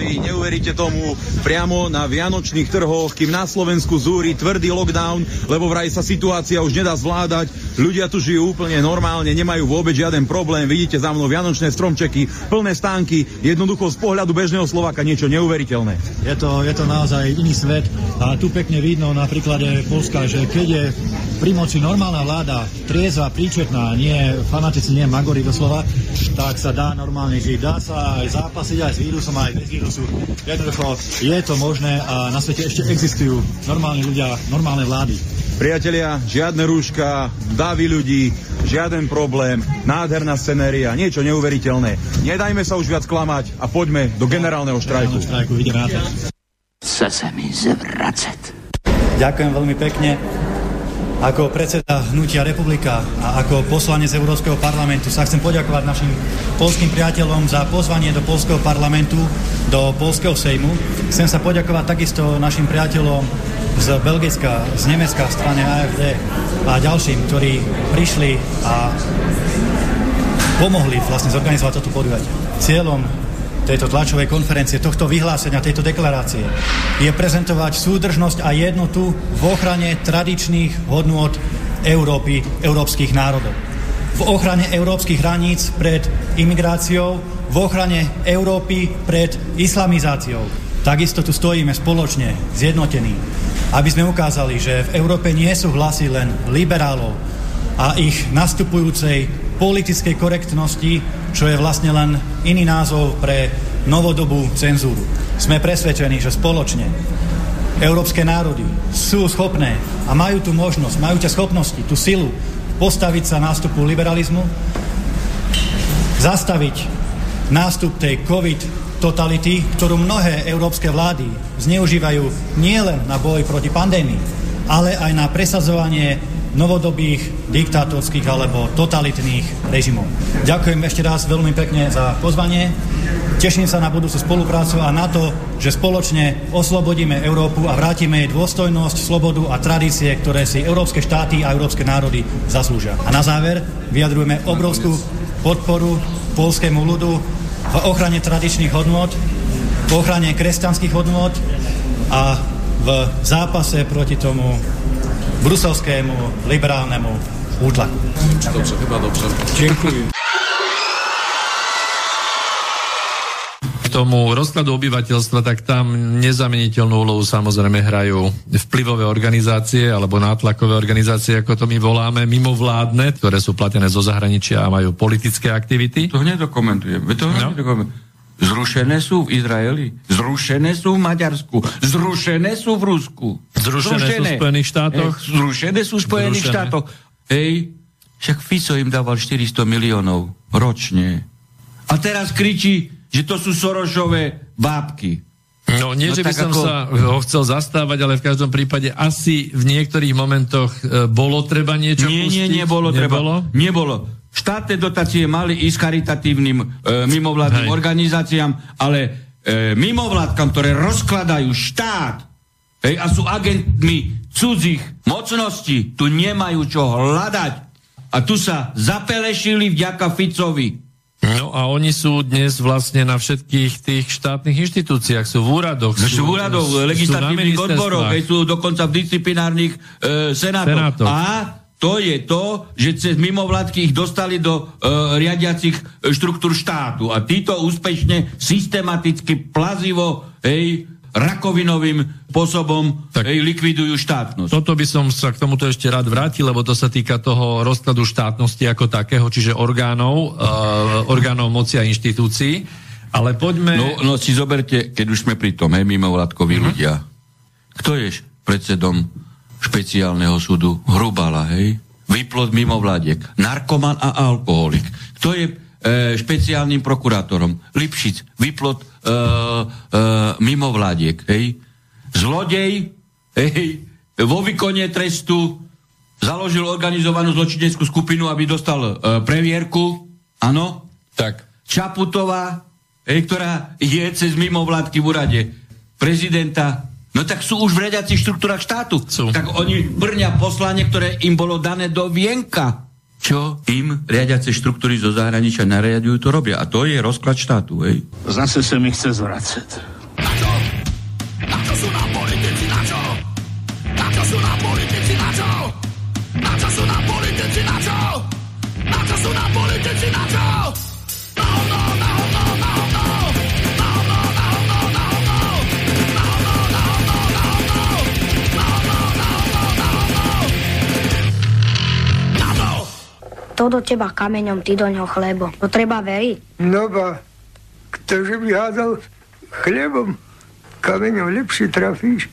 Varšavy. Neuveríte tomu, priamo na Vianočných trhoch, kým na Slovensku zúri tvrdý lockdown, lebo vraj sa situácia už nedá zvládať. Ľudia tu žijú úplne normálne, nemajú vôbec žiaden problém. Vidíte za mnou vianočné stromčeky, plné stánky, jednoducho z pohľadu bežného Slovaka niečo neuveriteľné. Je to, je to naozaj iný svet a tu pekne vidno na príklade Polska, že keď je pri moci normálna vláda, triezva, príčetná, nie fanatici, nie magori doslova, tak sa dá normálne žiť. Dá sa aj zápasiť aj s vírusom, aj bez vírusu. Jednoducho je to možné a na svete ešte existujú normálni ľudia, normálne vlády. Priatelia, žiadne rúška, davy ľudí, žiaden problém, nádherná scenéria, niečo neuveriteľné. Nedajme sa už viac klamať a poďme do generálneho štrajku. Generálneho štrajku, ideme na to. Chce sa mi zvracet. Ďakujem veľmi pekne. Ako predseda Hnutia Republika a ako poslanec Európskeho parlamentu sa chcem poďakovať našim polským priateľom za pozvanie do polského parlamentu, do polského sejmu. Chcem sa poďakovať takisto našim priateľom z Belgicka, z Nemecka, strane AFD a ďalším, ktorí prišli a pomohli vlastne zorganizovať toto podujatie. Cieľom tejto tlačovej konferencie, tohto vyhlásenia, tejto deklarácie je prezentovať súdržnosť a jednotu v ochrane tradičných hodnôt Európy, európskych národov. V ochrane európskych hraníc pred imigráciou, v ochrane Európy pred islamizáciou. Takisto tu stojíme spoločne, zjednotení, aby sme ukázali, že v Európe nie sú hlasy len liberálov a ich nastupujúcej politickej korektnosti, čo je vlastne len iný názov pre novodobú cenzúru. Sme presvedčení, že spoločne európske národy sú schopné a majú tu možnosť, majú tie schopnosti, tú silu postaviť sa nástupu liberalizmu, zastaviť nástup tej COVID totality, ktorú mnohé európske vlády zneužívajú nielen na boj proti pandémii, ale aj na presadzovanie novodobých diktátorských alebo totalitných režimov. Ďakujem ešte raz veľmi pekne za pozvanie. Teším sa na budúcu spoluprácu a na to, že spoločne oslobodíme Európu a vrátime jej dôstojnosť, slobodu a tradície, ktoré si európske štáty a európske národy zaslúžia. A na záver vyjadrujeme obrovskú podporu polskému ľudu v ochrane tradičných hodnôt, v ochrane kresťanských hodnôt a v zápase proti tomu bruselskému liberálnemu útlaku. Dobře, chyba dobře. Ďakujem. K tomu rozkladu obyvateľstva, tak tam nezameniteľnú úlohu samozrejme hrajú vplyvové organizácie alebo nátlakové organizácie, ako to my voláme, mimovládne, ktoré sú platené zo zahraničia a majú politické aktivity. To hneď dokumentujem. To hneď no. dokumentujem. Zrušené sú v Izraeli, zrušené sú v Maďarsku, zrušené sú v Rusku. Zrušené, zrušené. sú v Spojených štátoch. Ej, zrušené sú v Spojených zrušené. štátoch. Hej, však Fico im dával 400 miliónov ročne. A teraz kričí, že to sú Sorošové bábky. No nie, no, že by som ako... sa ho chcel zastávať, ale v každom prípade asi v niektorých momentoch e, bolo treba niečo nie, pustiť? Nie, nie, nebolo, nebolo treba. Nebolo. Štátne dotácie mali ísť charitatívnym e, mimovládnym Hej. organizáciám, ale e, mimovládkam, ktoré rozkladajú štát hej, a sú agentmi cudzích mocností, tu nemajú čo hľadať. A tu sa zapelešili vďaka Ficovi. No a oni sú dnes vlastne na všetkých tých štátnych inštitúciách, sú v úradoch. Sú, sú v úradoch, legislatívnych odboroch, sú dokonca v disciplinárnych e, senátoch. senátoch. A to je to, že cez mimovládky ich dostali do uh, riadiacich e, štruktúr štátu. A títo úspešne, systematicky, plazivo, hej, rakovinovým spôsobom tak, hej, likvidujú štátnosť. Toto by som sa k tomuto ešte rád vrátil, lebo to sa týka toho rozkladu štátnosti ako takého, čiže orgánov, uh, orgánov moci a inštitúcií. Ale poďme... No, no si zoberte, keď už sme pri tom, hej, mimovládkoví uh-huh. ľudia. Kto je predsedom špeciálneho súdu Hrubala, hej? Výplod mimovládiek, narkoman a alkoholik. Kto je e, špeciálnym prokurátorom. Lipšic, vyplot e, e, mimovládiek, hej. Zlodej, hej, vo výkone trestu založil organizovanú zločineckú skupinu, aby dostal e, premiérku, áno. Tak. Čaputová, hej, ktorá je cez mimovládky v úrade prezidenta, no tak sú už v riadiacich štruktúrach štátu. Sú. Tak oni brňa poslanie, ktoré im bolo dané do vienka. Čo im riadiace štruktúry zo zahraničia nariadujú, to robia. A to je rozklad štátu, hej. Zase se mi chce zvracet. Na čo? Na čo sú nám politici, na čo? Na čo sú nám politici, na čo? Na čo sú nám politici, na čo? Na čo sú nám politici, na čo? To do teba kameňom, ty do ňoho chlebo. To treba veriť. No ba, ktože by hádal chlebom, kameňom lepšie trafíš.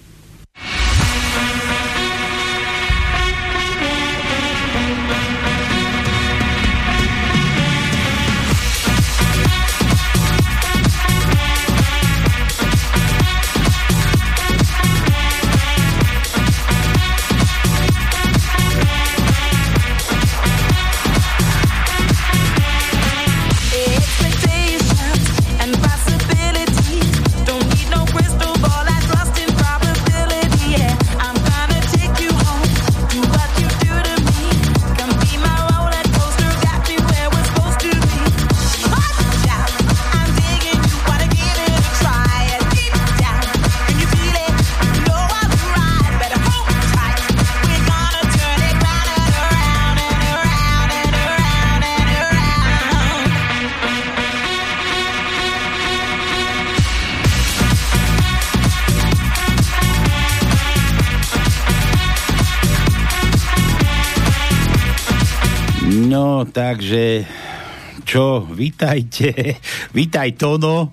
Vítajte, vítaj Tono.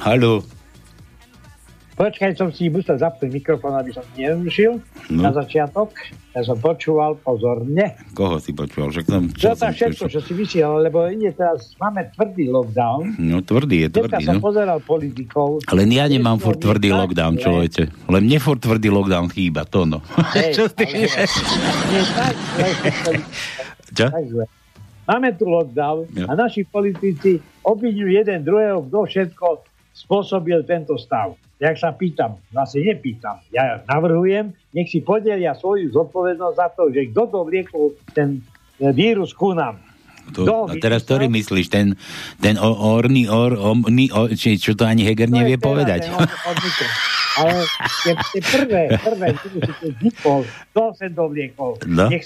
Haló, Počkaj, som si musel zapnúť mikrofón, aby som nerušil No. na začiatok. Ja som počúval pozorne. koho si počúval? Však som, Čo čo tam som všetko, čo si vysielal, lebo ide teraz, máme tvrdý lockdown. No tvrdý je, Dneska tvrdý, som no. pozeral politikov. Len ja nemám Dneska furt tvrdý tak lockdown, človeče. Len mne furt tvrdý lockdown chýba, to no. Hej, Čo ty? ale Nie, tak zle, Čo? tak zle. Máme tu lockdown Jo. a naši politici obvinujú jeden druhého, kto všetko spôsobil tento stav. Jak sa pýtam, vlastne nepýtam, ja navrhujem, nech si podelia svoju zodpovednosť za to, že kto dovliekol ten e, vírus ku nám. To, Kto a teraz ktorý myslíš? Ten, ten o- orný, or, omný, or, či, čo to ani Heger To je nevie teraz povedať. ten odmykol. Ale tie, tie prvé, prvé, si to to sem dovliekol. No. Nech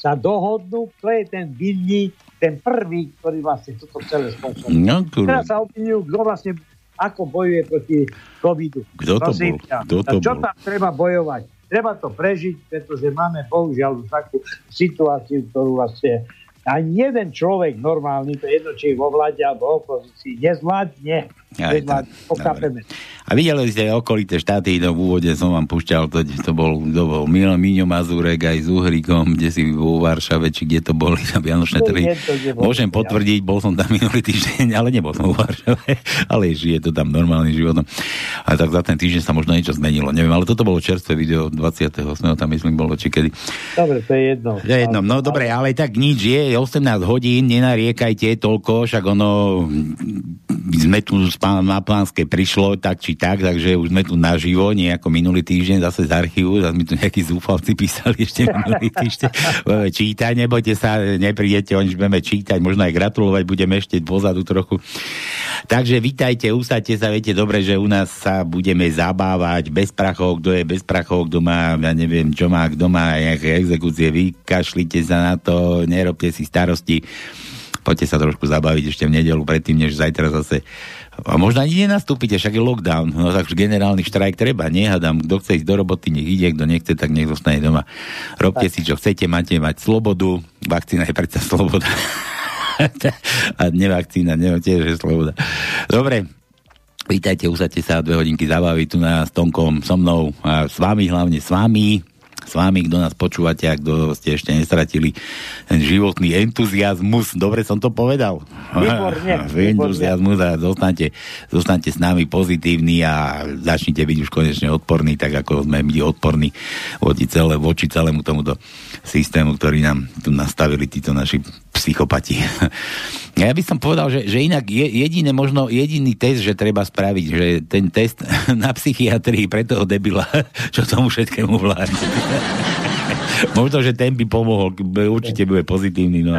sa dohodnú, kto je ten vinný, ten prvý, ktorý vlastne toto celé spôsobil. No. Teraz sa obvinujú, kto vlastne ako bojuje proti covidu. Kto to Prosím bol? Kto to čo bol? tam treba bojovať? Treba to prežiť, pretože máme bohužiaľ už takú situáciu, ktorú vlastne ani jeden človek normálny, to je jedno, či vo vláde alebo opozícii, nezvládne. Aj. Pochápeme. A videli ste okolité štáty, no v úvode som vám pušťal, to, to bol, to bol Milo Míňo Mazurek aj s Uhrikom, kde si vo Varšave, či kde to boli na Vianočné To trhy. to, Môžem potvrdiť, bol som tam minulý týždeň, ale nebol som vo Varšave, ale žije to tam normálnym životom. A tak za ten týždeň sa možno niečo zmenilo, neviem, ale toto bolo čerstvé video 28. tam myslím bolo, či kedy. Dobre, to je jedno. Je jedno, no dobre, ale tak nič je, 18 hodín, nenariekajte toľko, však ono, sme tu pán, na Plánskej prišlo, tak či tak, takže už sme tu naživo, nie ako minulý týždeň, zase z archívu, zase mi tu nejakí zúfalci písali ešte minulý týždeň. Čítať, nebojte sa, neprídete, oni budeme čítať, možno aj gratulovať, budeme ešte pozadu trochu. Takže vítajte, usadte sa, viete dobre, že u nás sa budeme zabávať bez prachov, kto je bez prachov, kto má, ja neviem, čo má, kto má nejaké exekúcie, vykašlite sa na to, nerobte si starosti, poďte sa trošku zabaviť ešte v nedelu predtým, než zajtra zase a možno ani nenastúpite, však je lockdown, no tak generálny štrajk treba, nehádam, kto chce ísť do roboty, nech ide, kto nechce, tak nech zostane doma. Robte si, čo chcete, máte mať slobodu, vakcína je predsa sloboda. a nevakcína, ne, tiež je sloboda. Dobre, Vítajte, usadte sa. Dve hodinky zabaviť tu na s Tonkom, so mnou. A s vami, hlavne s vami, s vami, kto nás počúvate a kto ste ešte nestratili ten životný entuziasmus. Dobre som to povedal? Výborne, entuziasmus a zostanete, zostanete s nami pozitívni a začnite byť už konečne odporní, tak ako sme my odporní voči, celé, voči celému tomuto systému, ktorý nám tu nastavili títo naši psychopati. Ja by som povedal, že, že inak je, jediné možno, jediný test, že treba spraviť, že ten test na psychiatrii pre toho debila, čo tomu všetkému vládne. možno, že ten by pomohol, určite bude pozitívny, no.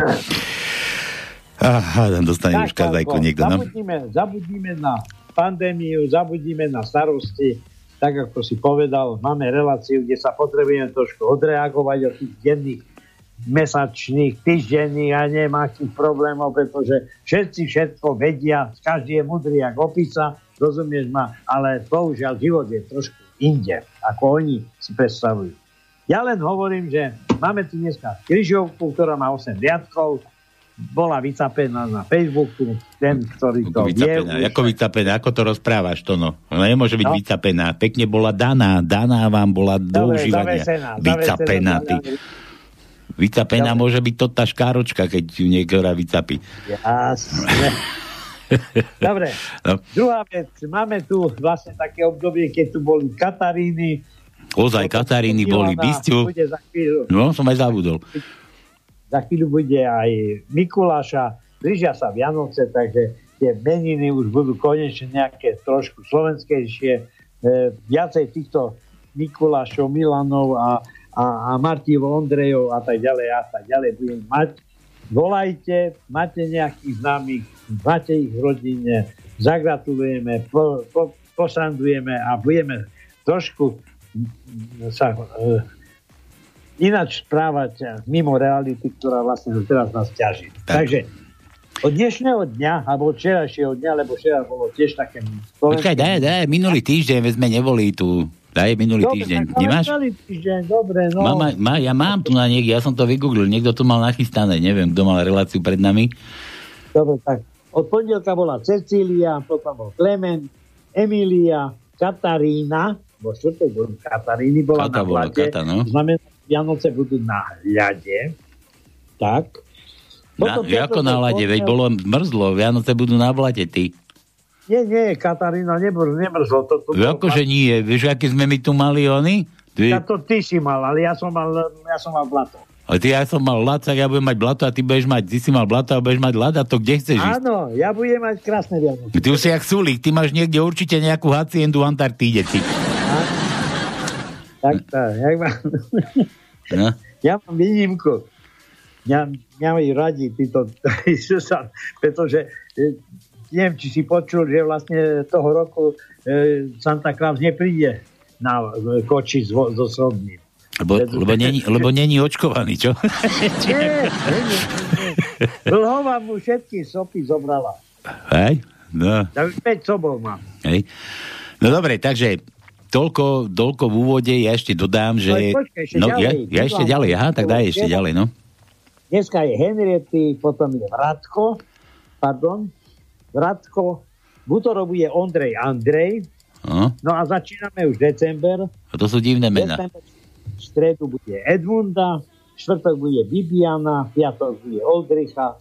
Aha, dostane už kazajku niekto, no. Zabudíme na pandémiu, zabudíme na starosti, tak ako si povedal, máme reláciu, kde sa potrebujeme trošku odreagovať od tých denných mesačných, týždenných a neviem akých problémov, pretože všetci všetko vedia, každý je mudrý ako opisa, rozumieš ma, ale bohužiaľ život je trošku inde, ako oni si predstavujú. Ja len hovorím, že máme tu dneska križovku, ktorá má 8 riadkov, bola vycapená na Facebooku, ten, ktorý to vie. Vycapená, ako vycapená, ako to rozprávaš, to no. Nemôže byť no. vycapená, pekne bola daná, daná vám bola do užívania. Vycapená, ty. zavesená, Vycapená môže byť to tá škáročka, keď ju niektorá vycapí. Jasne. Dobre, No. druhá vec. Máme tu vlastne také obdobie, keď tu boli Kataríny. Ozaj Kataríny boli chvíľu, No, som aj zabudol. za chvíľu bude aj Mikuláša. Blížia sa Vianoce, takže tie meniny už budú konečne nejaké trošku slovenskejšie. E, viacej týchto Mikulášov, Milanov a, a, a Martívov, Ondrejov a tak ďalej a tak ďalej budeme mať. Volajte, máte nejakých známych, máte ich v rodine, zagratulujeme, po, po, posandujeme a budeme trošku sa e, ináč správať mimo reality, ktorá vlastne teraz nás ťaží. Tak. Takže od dnešného dňa, alebo od včerajšieho dňa, lebo včera bolo tiež také... Počkaj, daj, daj, minulý týždeň, sme neboli tu. Daj, minulý Dobre, týždeň. Nemáš? týždeň, dobre, no. Má, má, ja mám tu na niekde, ja som to vygooglil, niekto to mal nachystané, neviem, kto mal reláciu pred nami. Dobre, tak od pondelka bola Cecília, potom bol Klement, Emília, Katarína, vo štvrtok boli Kataríny, bola Kata na bola, plate. Kata, no. Znamená, Vianoce budú na hľade. Tak. Na, ako na lade, veď bolo mrzlo, Vianoce budú na blate, ty. Nie, nie, Katarína, nebr, nemrzlo. To, to, to, Akože nie, vieš, aké sme my tu mali oni? Ty, Ja to ty si mal, ale ja som mal, ja som mal blato. ale ty, ja som mal lad, tak ja budem mať blato a ty budeš mať, ty si mal blato a budeš mať lad a to kde chceš ísť? Áno, ja budem mať krásne Vianoce. Ty už si jak Sulík, ty máš niekde určite nejakú haciendu v Antarktíde, ty. Tak, tak, jak mám, No. ja mám výnimku. Mňa, mňa majú radi títo, pretože e, neviem, či si počul, že vlastne toho roku e, Santa Claus nepríde na e, koči so, so srodným. Lebo, lebo, není, lebo není očkovaný, čo? Nie, nie, nie. Dlhova mu všetky sopy zobrala. Hej? No. Tak 5 sobov má. Hej. No dobre, takže toľko, toľko v úvode, ja ešte dodám, že... Ale počkaj, ešte no, ďalej. ja, ja ešte ďalej, aha, tak daj ešte ďalej, no. Dneska je Henriety, potom je Vratko, pardon, Vratko, v útorok bude Ondrej Andrej, no. no a začíname už december. A to sú divné mená. December, v stredu bude Edmunda, v štvrtok bude Bibiana, v piatok bude Oldricha,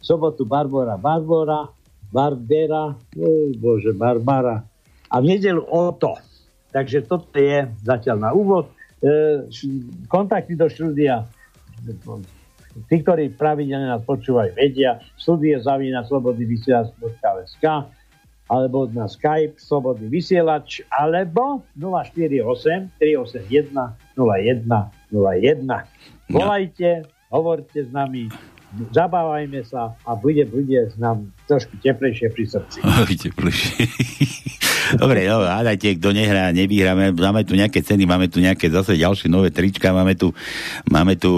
v sobotu Barbara Barbora, Barbera, oh, bože, Barbara, a v nedelu Oto. Takže toto je zatiaľ na úvod. E, kontakty do štúdia tí, ktorí pravidelne nás počúvajú, vedia, studie zavína slobodný vysielač.sk alebo na Skype slobodný vysielač alebo 048 381 01 01. Volajte, hovorte s nami, zabávajme sa a bude, bude nám trošku teplejšie pri srdci. Oj, teplejšie. Dobre, no, hádajte, kto nehrá, nevyhráme, máme tu nejaké ceny, máme tu nejaké zase ďalšie nové trička, máme tu, máme tu,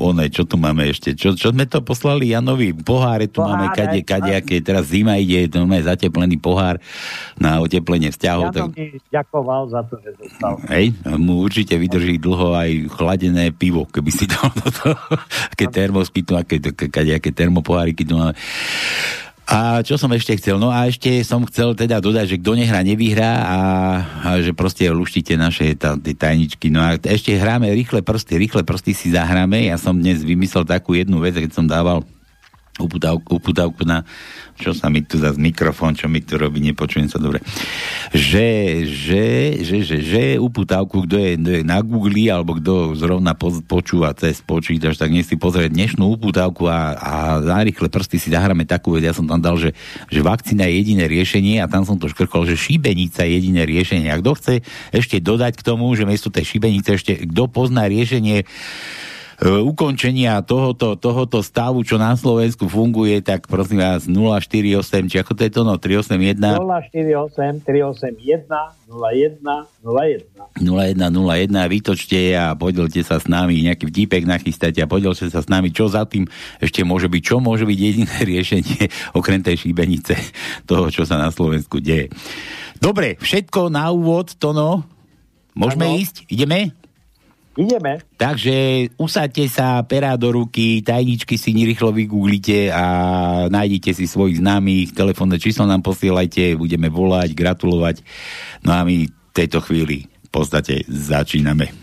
one, čo tu máme ešte, čo, čo sme to poslali Janovi, poháre tu máme, kade, kade, aké, teraz zima ide, to máme zateplený pohár na oteplenie vzťahov, Ja tak, ďakoval za to, že dostal. hej, mu určite vydrží dlho aj chladené pivo, keby si dal do toho, aké termosky tu, aké, kade, aké termopoháriky tu máme. A čo som ešte chcel? No a ešte som chcel teda dodať, že kto nehrá, nevyhrá a, a že proste luštíte naše tá, tie tajničky. No a ešte hráme rýchle prsty, rýchle prsty si zahráme. Ja som dnes vymyslel takú jednu vec, keď som dával uputavku, na, čo sa mi tu za mikrofón, čo mi tu robí, nepočujem sa dobre, že, že, že, že, že uputavku, kto je, kto je na Google, alebo kto zrovna po, počúva cez počítač, tak nech si pozrie dnešnú uputavku a, a rýchle prsty si zahráme takú ja som tam dal, že, že vakcína je jediné riešenie a tam som to škrkol, že šibenica je jediné riešenie. A kto chce ešte dodať k tomu, že miesto tej šibenice ešte, kto pozná riešenie ukončenia tohoto, tohoto stavu, čo na Slovensku funguje, tak prosím vás 048, či ako to je to, no 381 048 381 01 01. 0101, vytočte a podielte sa s nami, nejaký vtipek nachystáte a podielte sa s nami, čo za tým ešte môže byť, čo môže byť jediné riešenie okrem tej šíbenice toho, čo sa na Slovensku deje. Dobre, všetko na úvod, Tono. Môžeme Áno. ísť? Ideme? Ideme. Takže usadte sa, perá do ruky, tajničky si rýchlo vygooglite a nájdete si svojich známych, telefónne číslo nám posielajte, budeme volať, gratulovať. No a my v tejto chvíli v podstate začíname.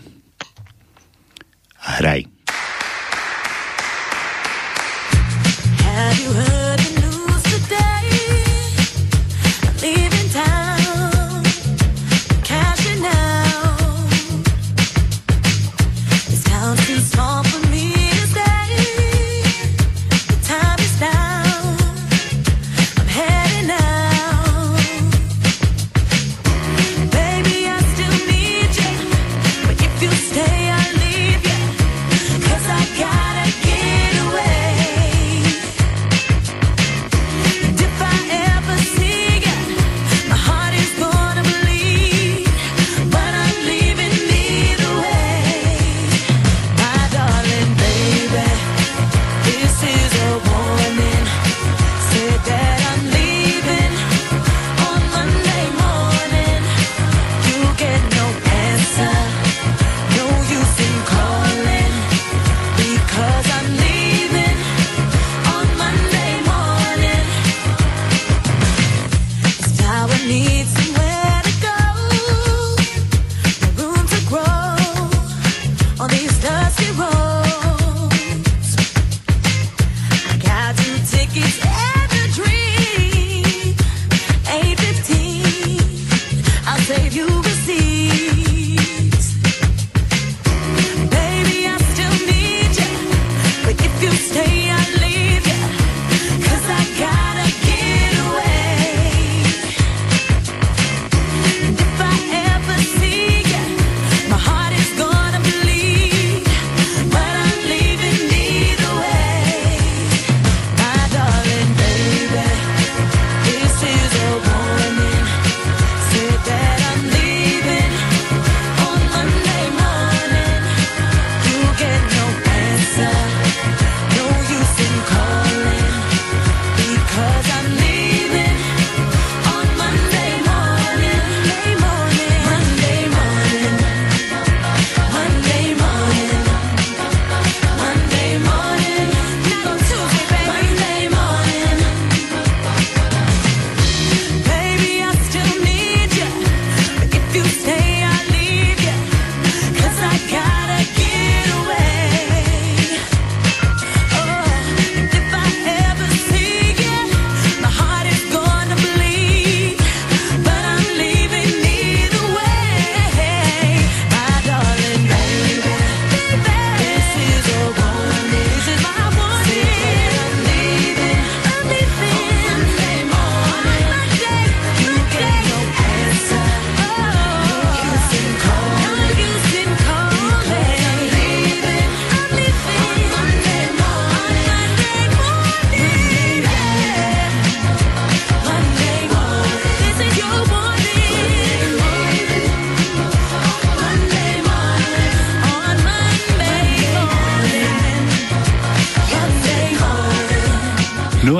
Hraj.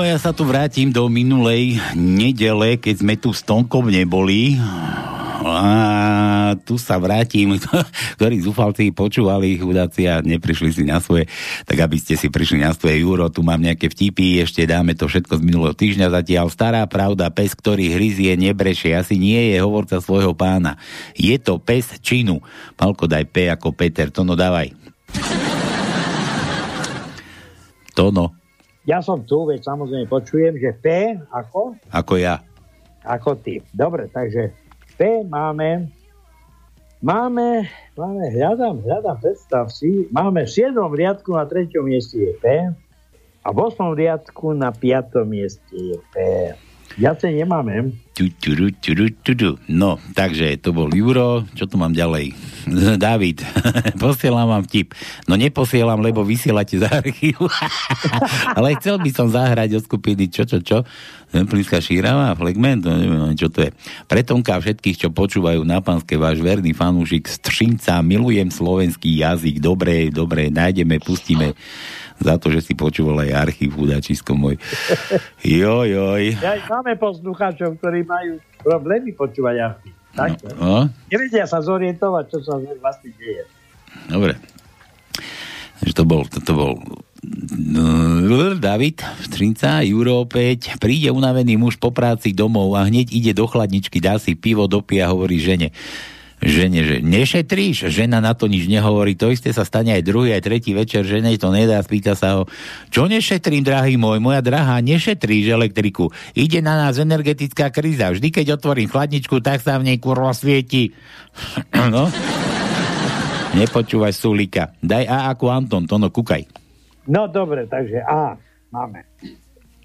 Ja sa tu vrátim do minulej nedele, keď sme tu s Tonkom neboli. A tu sa vrátim, ktorí zúfalci počúvali chudáci a neprišli si na svoje, tak aby ste si prišli na svoje euro, tu mám nejaké vtipy, ešte dáme to všetko z minulého týždňa zatiaľ. Stará pravda, pes, ktorý hryzie, nebrešie, asi nie je hovorca svojho pána. Je to pes činu. Palko, daj P ako Peter, to no dávaj. Tono, Ja som tu, veď samozrejme počujem, že P ako? ako ja. Ako ty. Dobre, takže P máme, máme, máme, hľadám, hľadám, predstav si, máme v 7. riadku na 3. mieste je P a v 8. riadku na 5. mieste je P. Viacej nemáme. No, takže to bol Juro. Čo tu mám ďalej? David, posielam vám vtip. No neposielam, lebo vysielate z archívu. Ale chcel by som zahrať od skupiny čo, čo, čo? Zemplínska šírava, flegment, no neviem, ani čo to je. Pretonka všetkých, čo počúvajú na pánske, váš verný fanúšik Střinca, milujem slovenský jazyk, dobre, dobre, nájdeme, pustíme za to, že si počúval aj archív, chudáčisko môj. Joj, joj. Ja, máme poslucháčov, ktorí majú problémy počúvať archív. Tak, No, Nevedia sa zorientovať, čo sa vlastne deje. Dobre. Takže to bol, to, to bol no, David, Strinca, Juro opäť. Príde unavený muž po práci domov a hneď ide do chladničky, dá si pivo, dopia a hovorí žene. Žene, že nešetríš? Žena na to nič nehovorí. To isté sa stane aj druhý, aj tretí večer. Žene to nedá, spýta sa ho. Čo nešetrím, drahý môj? Moja drahá, nešetríš elektriku. Ide na nás energetická kríza. Vždy, keď otvorím chladničku, tak sa v nej kurva svieti. no. Nepočúvaj Sulika. Daj A ako Anton, to no kúkaj. No dobre, takže A máme.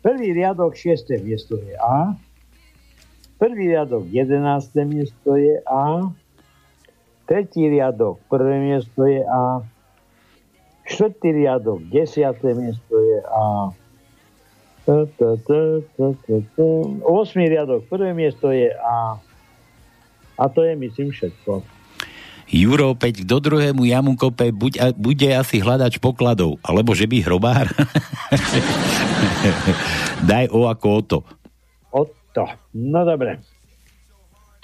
Prvý riadok, šiesté miesto je A. Prvý riadok, jedenácté miesto je A. Tretí riadok, prvé miesto je A. Štvrtý riadok, desiaté miesto je A. Osmý riadok, prvé miesto je A. A to je, myslím, všetko. Juro opäť, kto druhému jamu kope, buď, bude asi hľadač pokladov, alebo že by hrobár. Daj O ako o to. Otto. No dobre.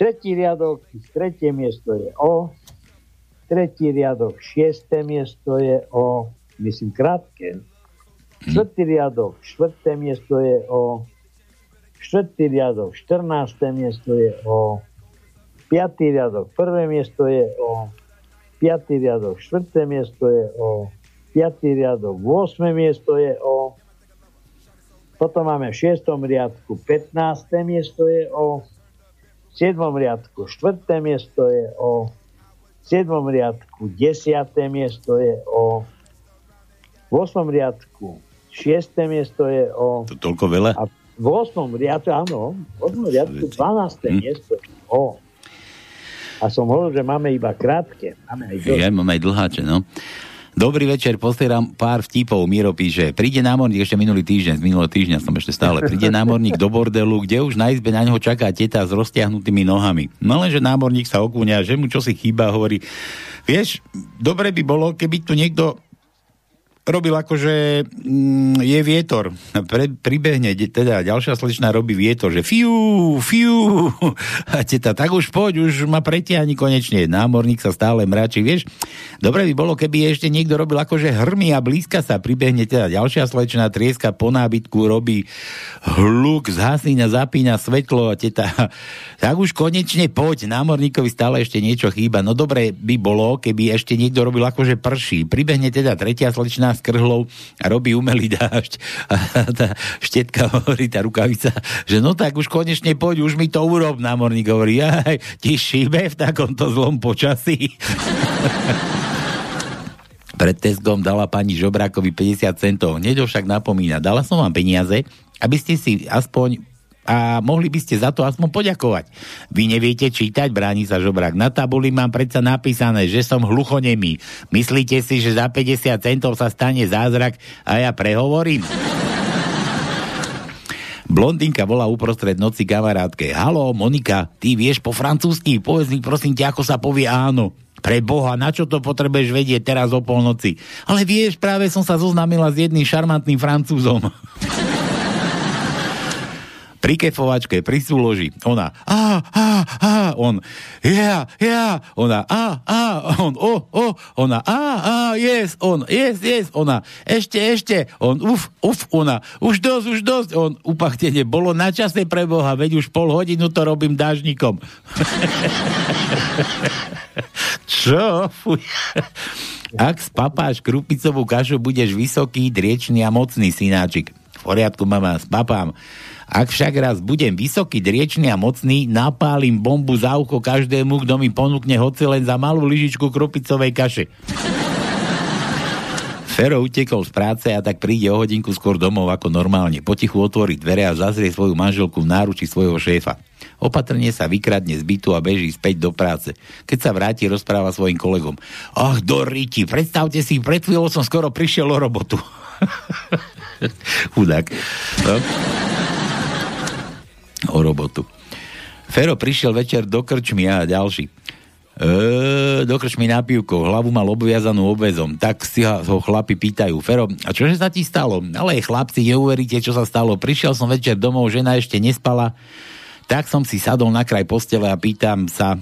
Tretí riadok, tretie miesto je O. Tretí riadok, šiesté miesto je O. Myslím krátke. Štvrtý riadok, štvrté miesto je O. Štvrtý riadok, štrnácté miesto je O. Piatý riadok, prvé miesto je O. Piatý riadok, štvrté miesto je O. Piatý riadok, 8. miesto je O. Potom máme v 6. riadku 15. miesto je O. V 7. riadku 4. miesto je O. V 7. riadku 10. miesto je O. V 8. riadku 6. miesto je O. To toľko veľa? A v 8. riadku, áno, v 8. riadku 12. Hm. miesto je O. A som hovoril, že máme iba krátke. Máme aj. Ja mám aj dlháče, no. Dobrý večer, postieram pár vtipov. Miro píše, príde námorník ešte minulý týždeň, z minulého týždňa som ešte stále, príde námorník do bordelu, kde už na izbe na neho čaká teta s roztiahnutými nohami. No lenže námorník sa okúňa, že mu čo si chýba, hovorí, vieš, dobre by bolo, keby tu niekto robil akože mm, je vietor. Pre, pribehne, teda ďalšia slečna robí vietor, že fiu, fiu. A teta, tak už poď, už ma pretiahni konečne. Námorník sa stále mračí, vieš. Dobre by bolo, keby ešte niekto robil akože hrmy a blízka sa pribehne, teda ďalšia slečna trieska po nábytku, robí hluk, zhasíňa, zapíňa svetlo a teta, tak už konečne poď, námorníkovi stále ešte niečo chýba. No dobre by bolo, keby ešte niekto robil akože prší. Pribehne teda tretia slečna s krhlou a robí umelý dážď. A tá štetka hovorí, tá rukavica, že no tak už konečne poď, už mi to urob. Námorník hovorí, aj, ti v takomto zlom počasí. Pred Teskom dala pani Žobrákovi 50 centov. Hneď však napomína. Dala som vám peniaze, aby ste si aspoň a mohli by ste za to aspoň poďakovať. Vy neviete čítať, bráni sa žobrák. Na tabuli mám predsa napísané, že som hluchonemý. Myslíte si, že za 50 centov sa stane zázrak a ja prehovorím? Blondinka volá uprostred noci kamarátke. Halo, Monika, ty vieš po francúzsky? Povedz mi prosím ťa, ako sa povie áno. Pre Boha, na čo to potrebuješ vedieť teraz o polnoci? Ale vieš, práve som sa zoznámila s jedným šarmantným francúzom. Pri kefovačke, pri súloži. Ona a, a, a, on ja, ja, ona a, a, on o, o, ona a, a, yes, on yes, yes, ona ešte, ešte, on uf, uf, ona už dosť, už dosť, on upachtenie, bolo na čase pre Boha, veď už pol hodinu to robím dážnikom. Čo? Fuj. Ak spapáš krupicovú kašu, budeš vysoký, driečný a mocný, synáčik. V poriadku, mama, spapám. Ak však raz budem vysoký, driečný a mocný, napálim bombu za ucho každému, kto mi ponúkne hoci len za malú lyžičku krupicovej kaše. Fero utekol z práce a tak príde o hodinku skôr domov ako normálne. Potichu otvorí dvere a zazrie svoju manželku v náruči svojho šéfa. Opatrne sa vykradne z bytu a beží späť do práce. Keď sa vráti, rozpráva svojim kolegom. Ach, do riti, predstavte si, pred chvíľou som skoro prišiel o robotu. Chudák. No? O robotu. Fero prišiel večer do krčmy a ďalší. E, do krčmy na pivko, hlavu mal obviazanú obvezom. Tak si ho chlapi pýtajú, Fero, a čože sa ti stalo? Ale chlapci, neuveríte, čo sa stalo. Prišiel som večer domov, žena ešte nespala, tak som si sadol na kraj postele a pýtam sa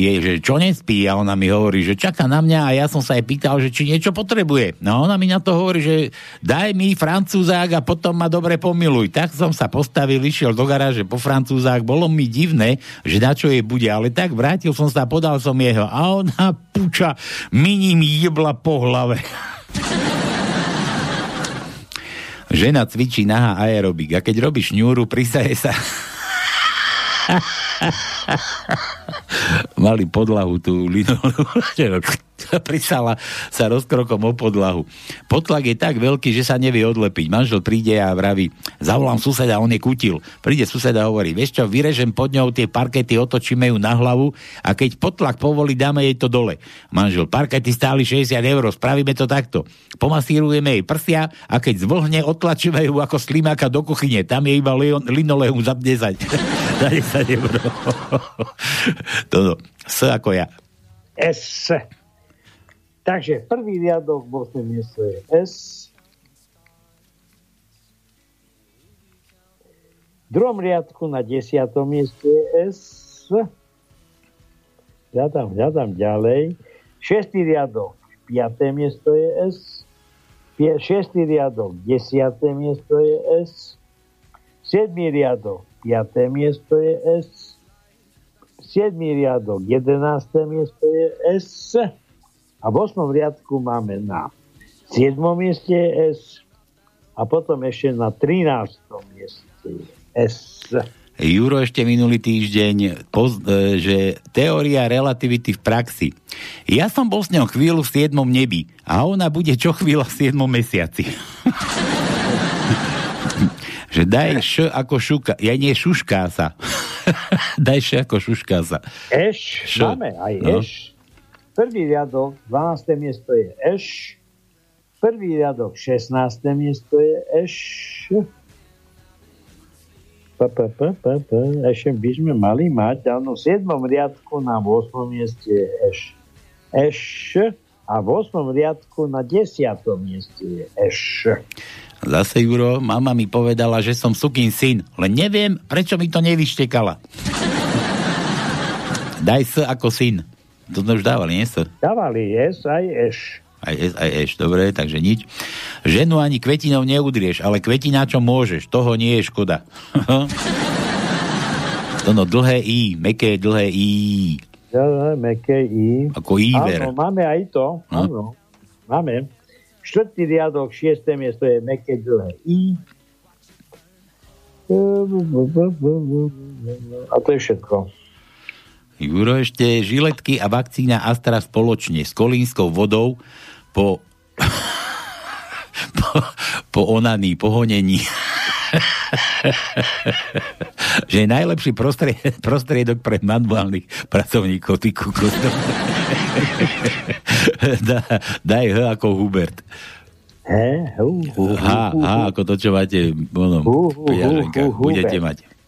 jej, že čo nespí a ona mi hovorí, že čaká na mňa a ja som sa jej pýtal, že či niečo potrebuje. No ona mi na to hovorí, že daj mi francúzák a potom ma dobre pomiluj. Tak som sa postavil, išiel do garáže po francúzák, bolo mi divné, že na čo jej bude, ale tak vrátil som sa, podal som jeho a ona puča miním jebla po hlave. Žena cvičí nahá aerobik a keď robí šňúru, prisaje sa mali podlahu tú linolu, prisala sa rozkrokom o podlahu. Potlak je tak veľký, že sa nevie odlepiť. Manžel príde a vraví, zavolám suseda, on je kutil. Príde suseda a hovorí, vieš čo, vyrežem pod ňou tie parkety, otočíme ju na hlavu a keď potlak povolí, dáme jej to dole. Manžel, parkety stáli 60 eur, spravíme to takto. Pomasírujeme jej prsia a keď zvlhne, otlačíme ju ako slimáka do kuchyne. Tam je iba linoleum za 10. za 10 eur. Toto. S ako ja. S. Takže prvý riadok v 8. miesto je S. V druhom riadku na 10. mieste je S. Hľadám, hľadám ďalej. Šestý riadok, 5. miesto je S. Pie- Šestý riadok, 10. miesto je S. Siedmý riadok, 5. miesto je S. 7. riadok, 11. miesto je S. A v 8. riadku máme na 7. mieste S. A potom ešte na 13. mieste S. Juro ešte minulý týždeň, poz, e, že teória relativity v praxi. Ja som bol s ňou chvíľu v 7. nebi a ona bude čo chvíľa v 7. mesiaci. že daj š ako šuka, ja nie šušká sa. daj š ako šušká sa. Eš, Š. máme aj No. Eš. Prvý riadok, 12. miesto je Eš. Prvý riadok, 16. miesto je Eš. Pa, pa, pa, pa, pa. Ešte by sme mali mať, áno, v 7. riadku na 8. mieste je Eš. Eš. A v 8. riadku na 10. mieste je Eš. Zase Juro, mama mi povedala, že som sukín syn, len neviem, prečo mi to nevyštekala. Daj s ako syn. To sme už dávali, nie? Dávali S aj Eš. Aj S, aj Eš, dobre, takže nič. Ženu ani kvetinou neudrieš, ale kvetina čo môžeš, toho nie je škoda. to no, dlhé I, meké dlhé I. Dlhé, meké I. Ako Iver. Áno, máme aj to. No. Áno, máme. Štvrtý riadok, šiesté miesto je meké dlhé I. A to je všetko. Juro, ešte žiletky a vakcína Astra spoločne s kolínskou vodou po po, po onaní, po honení. že je najlepší prostrie, prostriedok pre manuálnych pracovníkov, ty kukos. dá, daj H ako Hubert. H, ako to, čo máte v hu, Budete mať.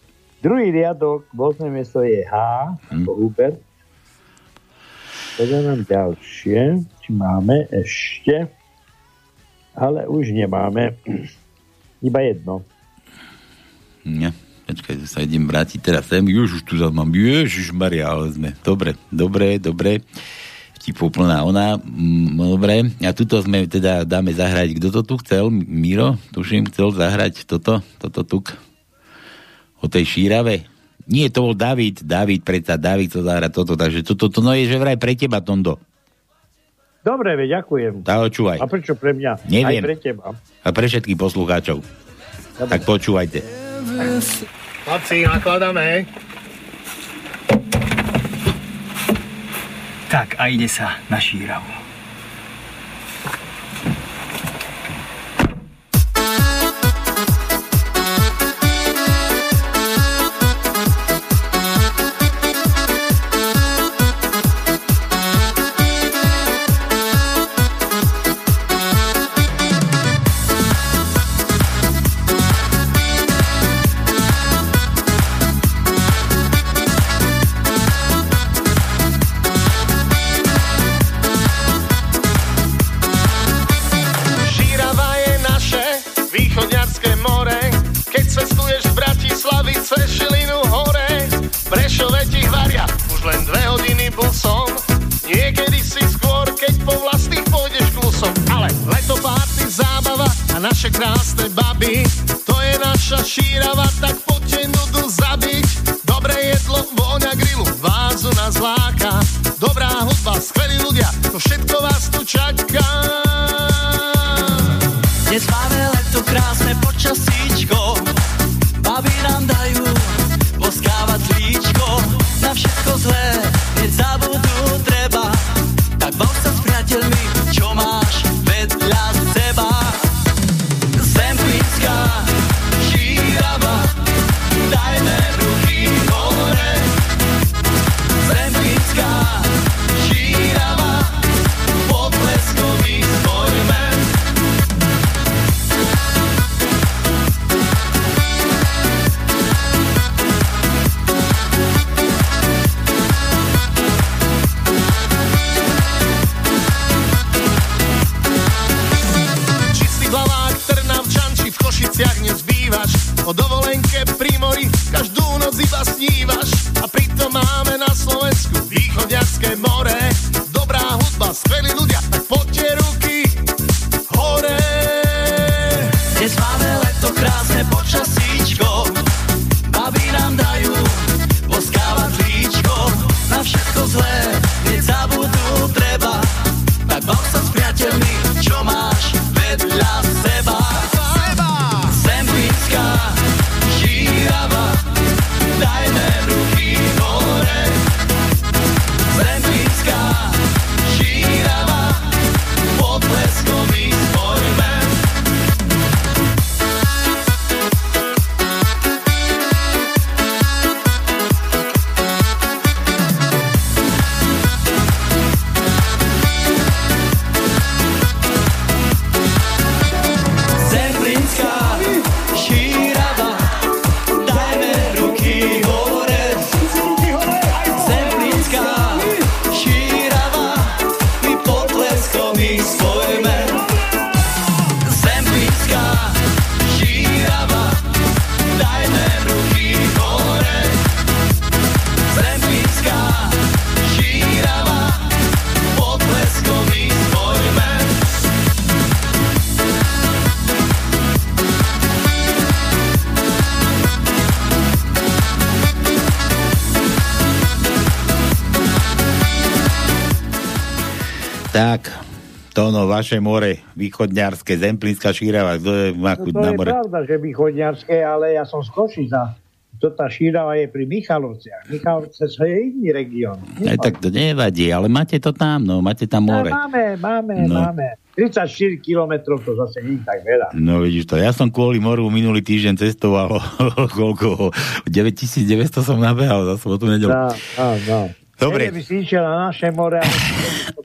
Druhý riadok, 8. miesto je H, Hm. ako Hubert. Pozerám ďalšie, či máme ešte. Ale už nemáme. Iba jedno. Nie. Počkaj, sa idem vrátiť teraz sem. Ježiš, tu zase mám. Ježiš Maria, ale sme. Dobre, dobre, dobre. Vtipov plná ona. Mm, dobre. A tuto sme teda dáme zahrať. Kto to tu chcel? Miro? Tuším, chcel zahrať toto, toto tuk. O tej šírave. Nie, to bol David. David, predsa David to zahrať toto. Takže toto to, no je, že vraj pre teba, Tondo. Dobre, veď ďakujem. Tá počúvaj. A prečo pre mňa? Neviem. Aj pre teba. A pre všetkých poslucháčov. Tak počúvajte. Chlapci, nakladáme. Tak a ide sa na šíravu. Naše krásne baby, to je naša šírava, tak poďte nudu zabiť. Dobré jedlo, vôňa grilu, vázu nás láka. Dobrá hudba, skvelí ľudia, to všetko vás tu čaká. Vaše more, východňarské, Zemplínska šírava, kto je, má No, chuť to na je more? pravda, že východňarské, ale ja som z Košica. To tá šírava je pri Michalovciach. Michalovce to je iný región. Aj tak to nevadí, ale máte to tam, no, máte tam more. No, máme, máme, No. máme. 34 kilometrov to zase nie je tak veľa. No vidíš to, ja som kvôli moru minulý týždeň cestoval, koľko, 9900 som nabehal za sobotu nedelu. No, no, no. Dobre. Keby si išiel na naše more, ale to.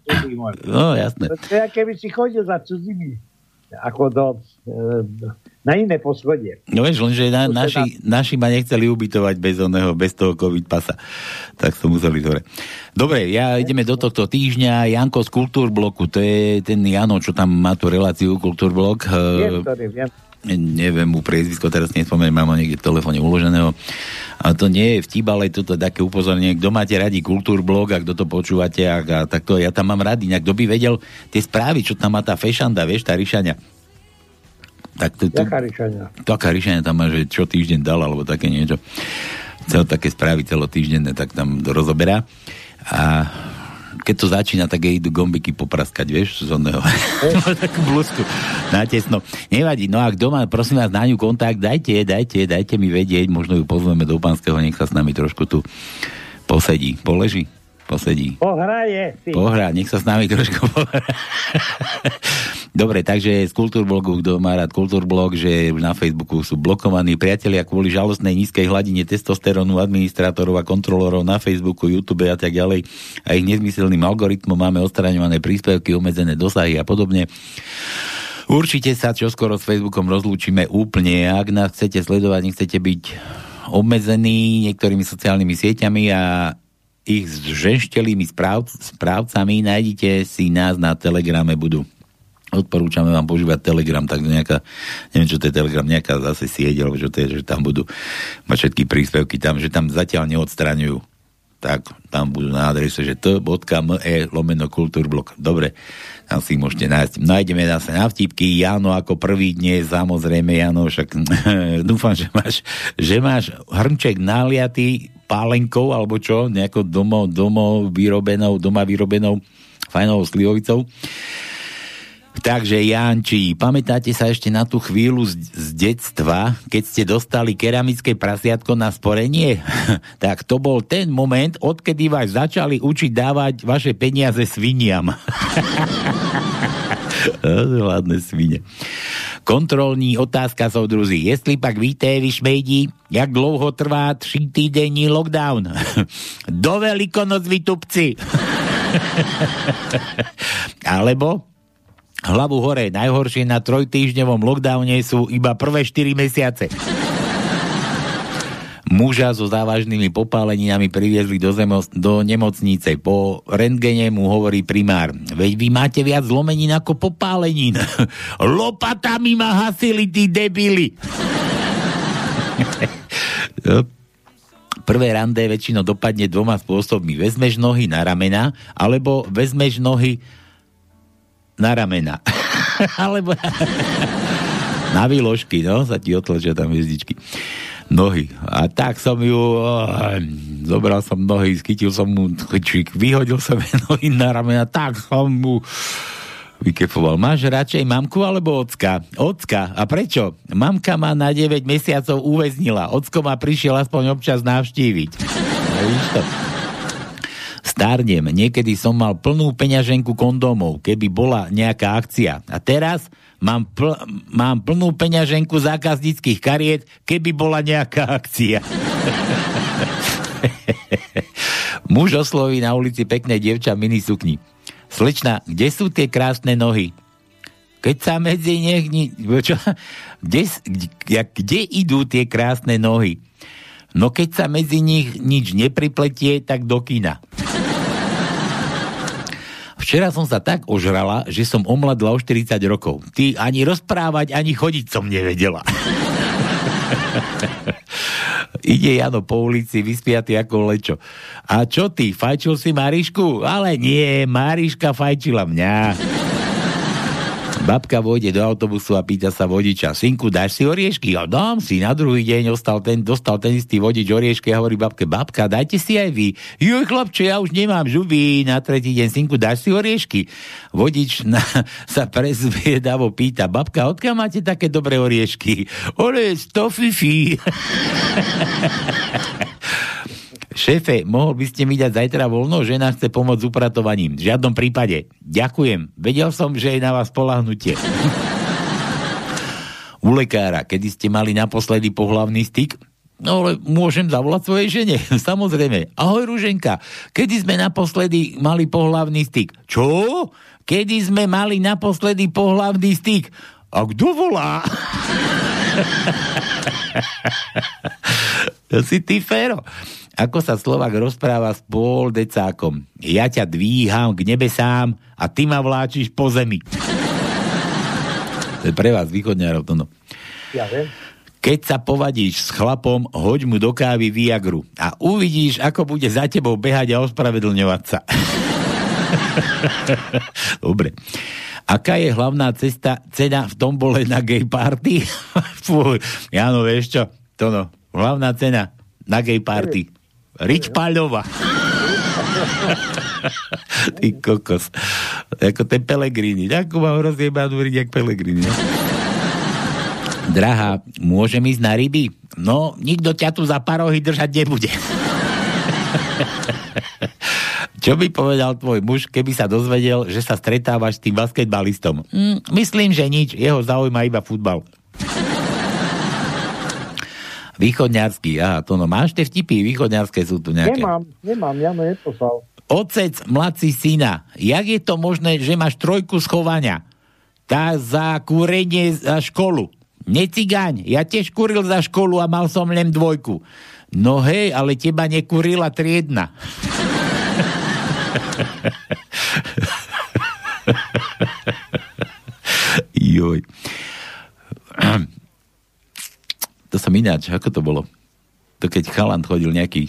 No, jasné. To je, keby si chodil za cudzími, ako do, e, na iné poschodie. No vieš, lenže na, To teda- naši, naši ma nechceli ubytovať bez oného, bez toho covid pasa. Tak som museli dole. Dobre, ja ideme do tohto týždňa. Janko z Kultúrbloku, to je ten Jano, čo tam má tú reláciu Kultúrblok. Viem, Uh, ktorý, viem. Neviem mu priezvisko, teraz nespomeniem, mám ho niekde v telefóne uloženého. A to nie je vtip, ale toto je také upozornenie, kto máte radi kultúrblog a kto to počúvate, a, a tak to ja tam mám radi, inak kto by vedel tie správy, čo tam má tá fešanda, vieš, tá Ríšania. Tak to, to, Jaká rišania? taká Ríšania tam má, že čo týždeň dal, alebo také niečo. Cel, také správy celotýždenné, tak tam rozoberá. A keď to začína, tak jej idú gombiky popraskať, vieš, z oného. takú blúzku. Natesno. Nevadí, no a kto má, prosím vás, na ňu kontakt, dajte, dajte, dajte mi vedieť, možno ju pozveme do Pánskeho, nech sa s nami trošku tu posedí. Poleží? Posedí. Pohraje si. Pohrá, nech sa s nami trošku pohrá. Dobre, takže z Kultúrblogu, kto má rád Kultúrblog, že na Facebooku sú blokovaní priatelia kvôli žalostnej nízkej hladine testosterónu administrátorov a kontrolorov na Facebooku, YouTube a tak ďalej a ich nezmyselným algoritmom máme odstraňované príspevky, obmedzené dosahy a podobne. Určite sa čoskoro s Facebookom rozlúčime úplne. Ak nás chcete sledovať, nechcete byť obmedzení niektorými sociálnymi sieťami a ich ženštelými správ, správcami, nájdete si nás na Telegrame, budú odporúčame vám používať Telegram, tak nejaká, neviem čo to je Telegram, nejaká zase sieť, alebo čo to je, že tam budú mať všetky príspevky tam, že tam zatiaľ neodstraňujú. Tak tam budú na adrese, že t.me lomeno kultúrblok. Dobre, tam si môžete nájsť. Nájdeme zase na vtipky. Jano ako prvý dnes, samozrejme, Jano, však dúfam, že máš, že máš hrnček naliatý pálenkou, alebo čo, nejako domo, domo vyrobenou, doma vyrobenou fajnovou slivovicou. Takže Janči, pamätáte sa ešte na tú chvíľu z, z detstva, keď ste dostali keramické prasiatko na sporenie? tak to bol ten moment, odkedy vás začali učiť dávať vaše peniaze sviniam. Hladné svine. Kontrolní otázka, soudruzi. Jestli pak víte, vy jak dlouho trvá tři týdenní lockdown? Do Velikonoc, vy tupci. Alebo hlavu hore, najhoršie na trojtýždňovom lockdowne sú iba prvé 4 mesiace. Muža so závažnými popáleninami priviezli do, zemo, do nemocnice. Po rentgene mu hovorí primár. Veď vy máte viac zlomenín ako popálenín. Lopatami ma hasili, tí debili. Prvé randé väčšinou dopadne dvoma spôsobmi. Vezmeš nohy na ramena, alebo vezmeš nohy na ramena. alebo na výložky, no, sa ti otlačia tam hviezdičky nohy. A tak som ju, oh, zobral som nohy, skytil som mu chyčík, vyhodil som nohy na ramena, tak som mu vykefoval. Máš radšej mamku alebo ocka? Ocka. A prečo? Mamka ma na 9 mesiacov uväznila. Ocko ma prišiel aspoň občas navštíviť. No, víš to? Starnem. Niekedy som mal plnú peňaženku kondómov, keby bola nejaká akcia. A teraz mám, pl- mám plnú peňaženku zákazníckých kariet, keby bola nejaká akcia. Muž osloví na ulici pekné dievča v minisukni. Slečna, kde sú tie krásne nohy? Keď sa medzi nech... Čo? Kde, kde, kde idú tie krásne nohy? No keď sa medzi nich nič nepripletie, tak do kina. Včera som sa tak ožrala, že som omladla o 40 rokov. Ty ani rozprávať, ani chodiť som nevedela. Ide Jano po ulici, vyspiatý ako lečo. A čo ty, fajčil si Marišku? Ale nie, Mariška fajčila mňa. Babka vojde do autobusu a pýta sa vodiča, synku, dáš si oriešky? A dám si. Na druhý deň dostal ten, dostal ten istý vodič oriešky a hovorí babke, babka, dajte si aj vy. Joj, chlapče, ja už nemám žuby. Na tretí deň, synku, dáš si oriešky? Vodič na, sa prezviedavo pýta, babka, odkiaľ máte také dobré oriešky? Ole, sto fifi. Šéfe, mohol by ste mi dať zajtra voľno? Žena chce pomôcť s upratovaním. V žiadnom prípade. Ďakujem. Vedel som, že je na vás polahnutie. U lekára, kedy ste mali naposledy pohlavný styk? No ale môžem zavolať svojej žene, samozrejme. Ahoj Ruženka, kedy sme naposledy mali pohlavný styk? Čo? Kedy sme mali naposledy pohlavný styk? A kto volá? to si ty féro. Ako sa Slovak rozpráva s pol decákom. Ja ťa dvíham k nebesám a ty ma vláčiš po zemi. To je pre vás, východňarov, to no. Ja viem. Keď sa povadíš s chlapom, hoď mu do kávy Viagru a uvidíš, ako bude za tebou behať a ospravedlňovať sa. Dobre. Aká je hlavná cesta, cena v tombole na gay party? Fú, Jano, vieš čo? To no, hlavná cena na gay party. Rič Paľova. Ty kokos. Ako ten Pelegrini. Ako mám rozjebanú riť, jak Pelegrini. Drahá, môžem ísť na ryby? No, nikto ťa tu za parohy držať nebude. Čo by povedal tvoj muž, keby sa dozvedel, že sa stretávaš s tým basketbalistom? Mm, myslím, že nič. Jeho zaujíma iba futbal. Východňarský, aha, to no. Máš tie vtipy? Východňarské sú tu nejaké. Nemám, nemám, Jano neposlal. Otec mladší syna, jak je to možné, že máš trojku schovania? Tá za kúrenie za školu. Necigaň, ja tiež kuril za školu a mal som len dvojku. No hej, ale teba nekurila triedna. Joj. To som ináč, ako to bolo? To keď chalant chodil nejaký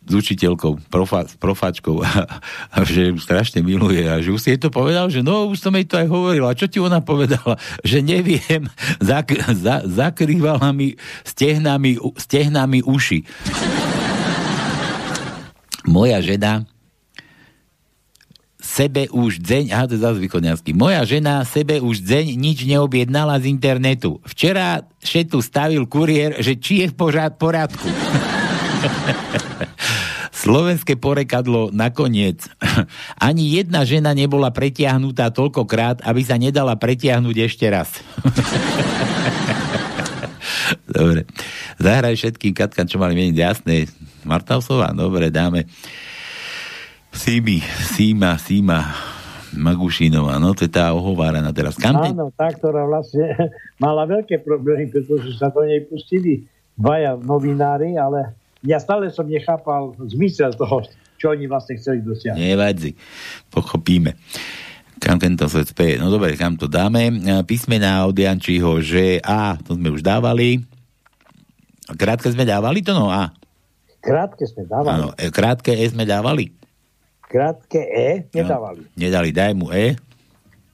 s učiteľkou, profa, s profáčkou a, a že ju strašne miluje a že už si jej to povedal, že no, už som jej to aj hovoril. A čo ti ona povedala? Že neviem, zak, za, zakrývala mi stehnami, stehnami uši. Moja žena sebe už deň, aha, to je zase moja žena sebe už deň nič neobjednala z internetu. Včera šetu stavil kuriér, že či je v pořád porádku. Slovenské porekadlo nakoniec. Ani jedna žena nebola pretiahnutá toľkokrát, aby sa nedala pretiahnuť ešte raz. Dobre. Zahraj všetkým Katkám, čo mali meniť jasné. Martausová, dobre, dáme. Simi, Sima, Sima, Magušinová, no to je tá ohováraná teraz. Kam te... Áno, tá, ktorá vlastne mala veľké problémy, pretože sa do nej pustili dvaja novinári, ale ja stále som nechápal zmysel toho, čo oni vlastne chceli dosiahnuť. Nevadzi, pochopíme. Kam tento svet speje? No dobre, kam to dáme? Písmená od Jančiho, že A, to sme už dávali. Krátke sme dávali to, no A. Krátke sme dávali. Áno, e, krátke E sme dávali. Krátke E nedávali. No, nedali, daj mu E.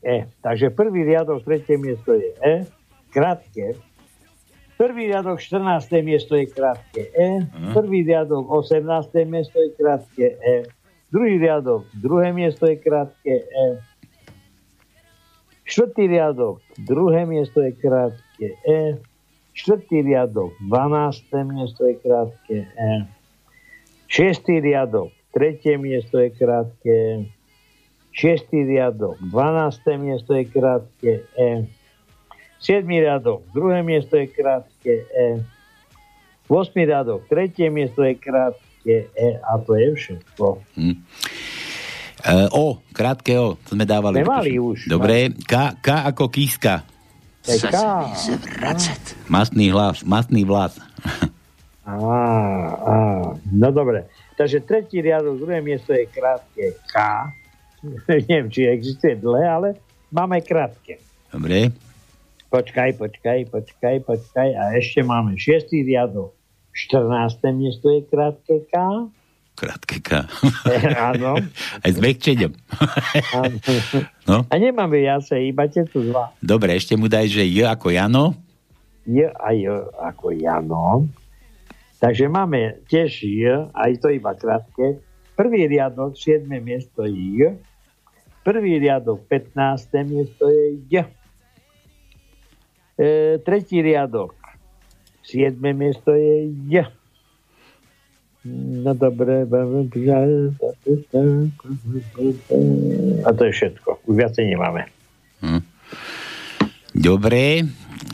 E. Takže prvý riadok, tretie miesto je E. Krátke. Prvý riadok, 14. miesto je krátke E. Prvý riadok, 18. miesto je krátke E. Druhý riadok, druhé miesto je krátke E. Štvrtý riadok, druhé miesto je krátke E. Štvrtý riadok, 12. miesto je krátke E. Šiestý riadok, tretie miesto je krátke E. Šiestý riadok, 12. miesto je krátke E. 7. riadok, druhé miesto je krátke E. 8. riadok, tretie miesto je krátke E a to je všetko. Hm. E, o, krátke O, to sme dávali. Nemali už. Dobre, K, K ako kíska. K. Masný hlas, masný vlas. Á, á, no dobre. Takže tretí riadok, druhé miesto je krátke K. Neviem, či existuje dlhé, ale máme krátke. Dobre. Počkaj, počkaj, počkaj, počkaj. A ešte máme šiestý riadok. 14. miesto je krátke K. Krátke K. Áno. Aj s vekčením. áno. No. A nemáme viacej, iba tieto dva. Dobre, ešte mu daj, že J ako Jano. J a J ako Jano. Takže máme tiež J, aj to iba krátke. Prvý riadok, 7. miesto J. Prvý riadok, 15. miesto je J. E, tretí riadok, 7. miesto je J. No dobre. A to je všetko. Už viacej nemáme. Hm. Dobre.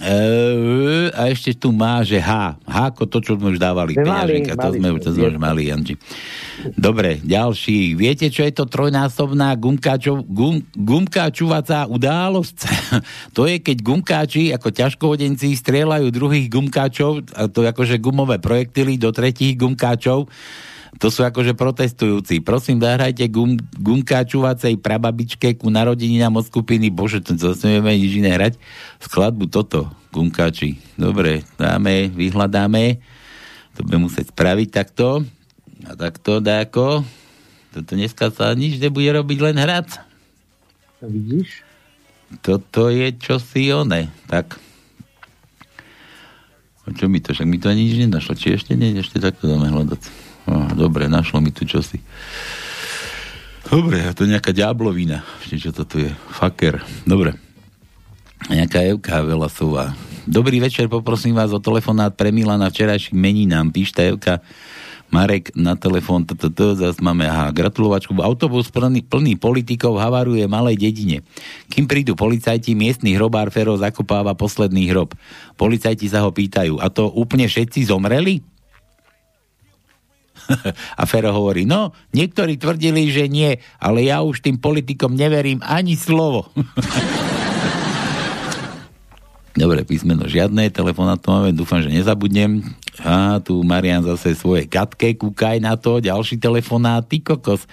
E, a ešte tu má, že H. H ako to, čo sme už dávali. Mali, peňaženka, to mali sme, to sme už mali, Janči. Dobre, ďalší. Viete, čo je to trojnásobná gumkáčov, gum, gumkáčovacá událosť? to je, keď gumkáči ako ťažkohodenci strieľajú druhých gumkáčov, a to akože gumové projektily do tretích gumkáčov To sú akože protestujúci. Prosím, zahrajte gum, gumkáčuvacej prababičke ku narodeninám od skupiny. Bože, to nevieme nič iné hrať. Skladbu toto, gumkáči. Dobre, dáme, vyhľadáme. To budeme musieť spraviť takto. A takto, dáko. Toto dneska sa nič nebude robiť, len hrať. To vidíš? Toto je čosi one. Tak. A čo mi to? Však mi to ani nič nenašlo. Či ešte nie? Ešte takto dáme hľadať. Dobre, našlo mi tu čosi. Dobre, to je nejaká diablovina. Ešte čo to tu je? Faker. Dobre. Nejaká Evka Velasová. Dobrý večer, poprosím vás o telefonát pre Milana včerajším meninám. Píšte Evka Marek na telefón, zase máme, aha, gratulovačku. Autobus plný, plný politikov havaruje malej dedine. Kým prídu policajti, miestny hrobár Fero zakopáva posledný hrob. Policajti sa ho pýtajú, a to úplne všetci zomreli? a Fero hovorí, no, niektorí tvrdili, že nie, ale ja už tým politikom neverím ani slovo. Dobre, písmeno žiadne, telefonát to máme, dúfam, že nezabudnem. A tu Marian zase svoje katke, kúkaj na to, ďalší telefonát, ty kokos.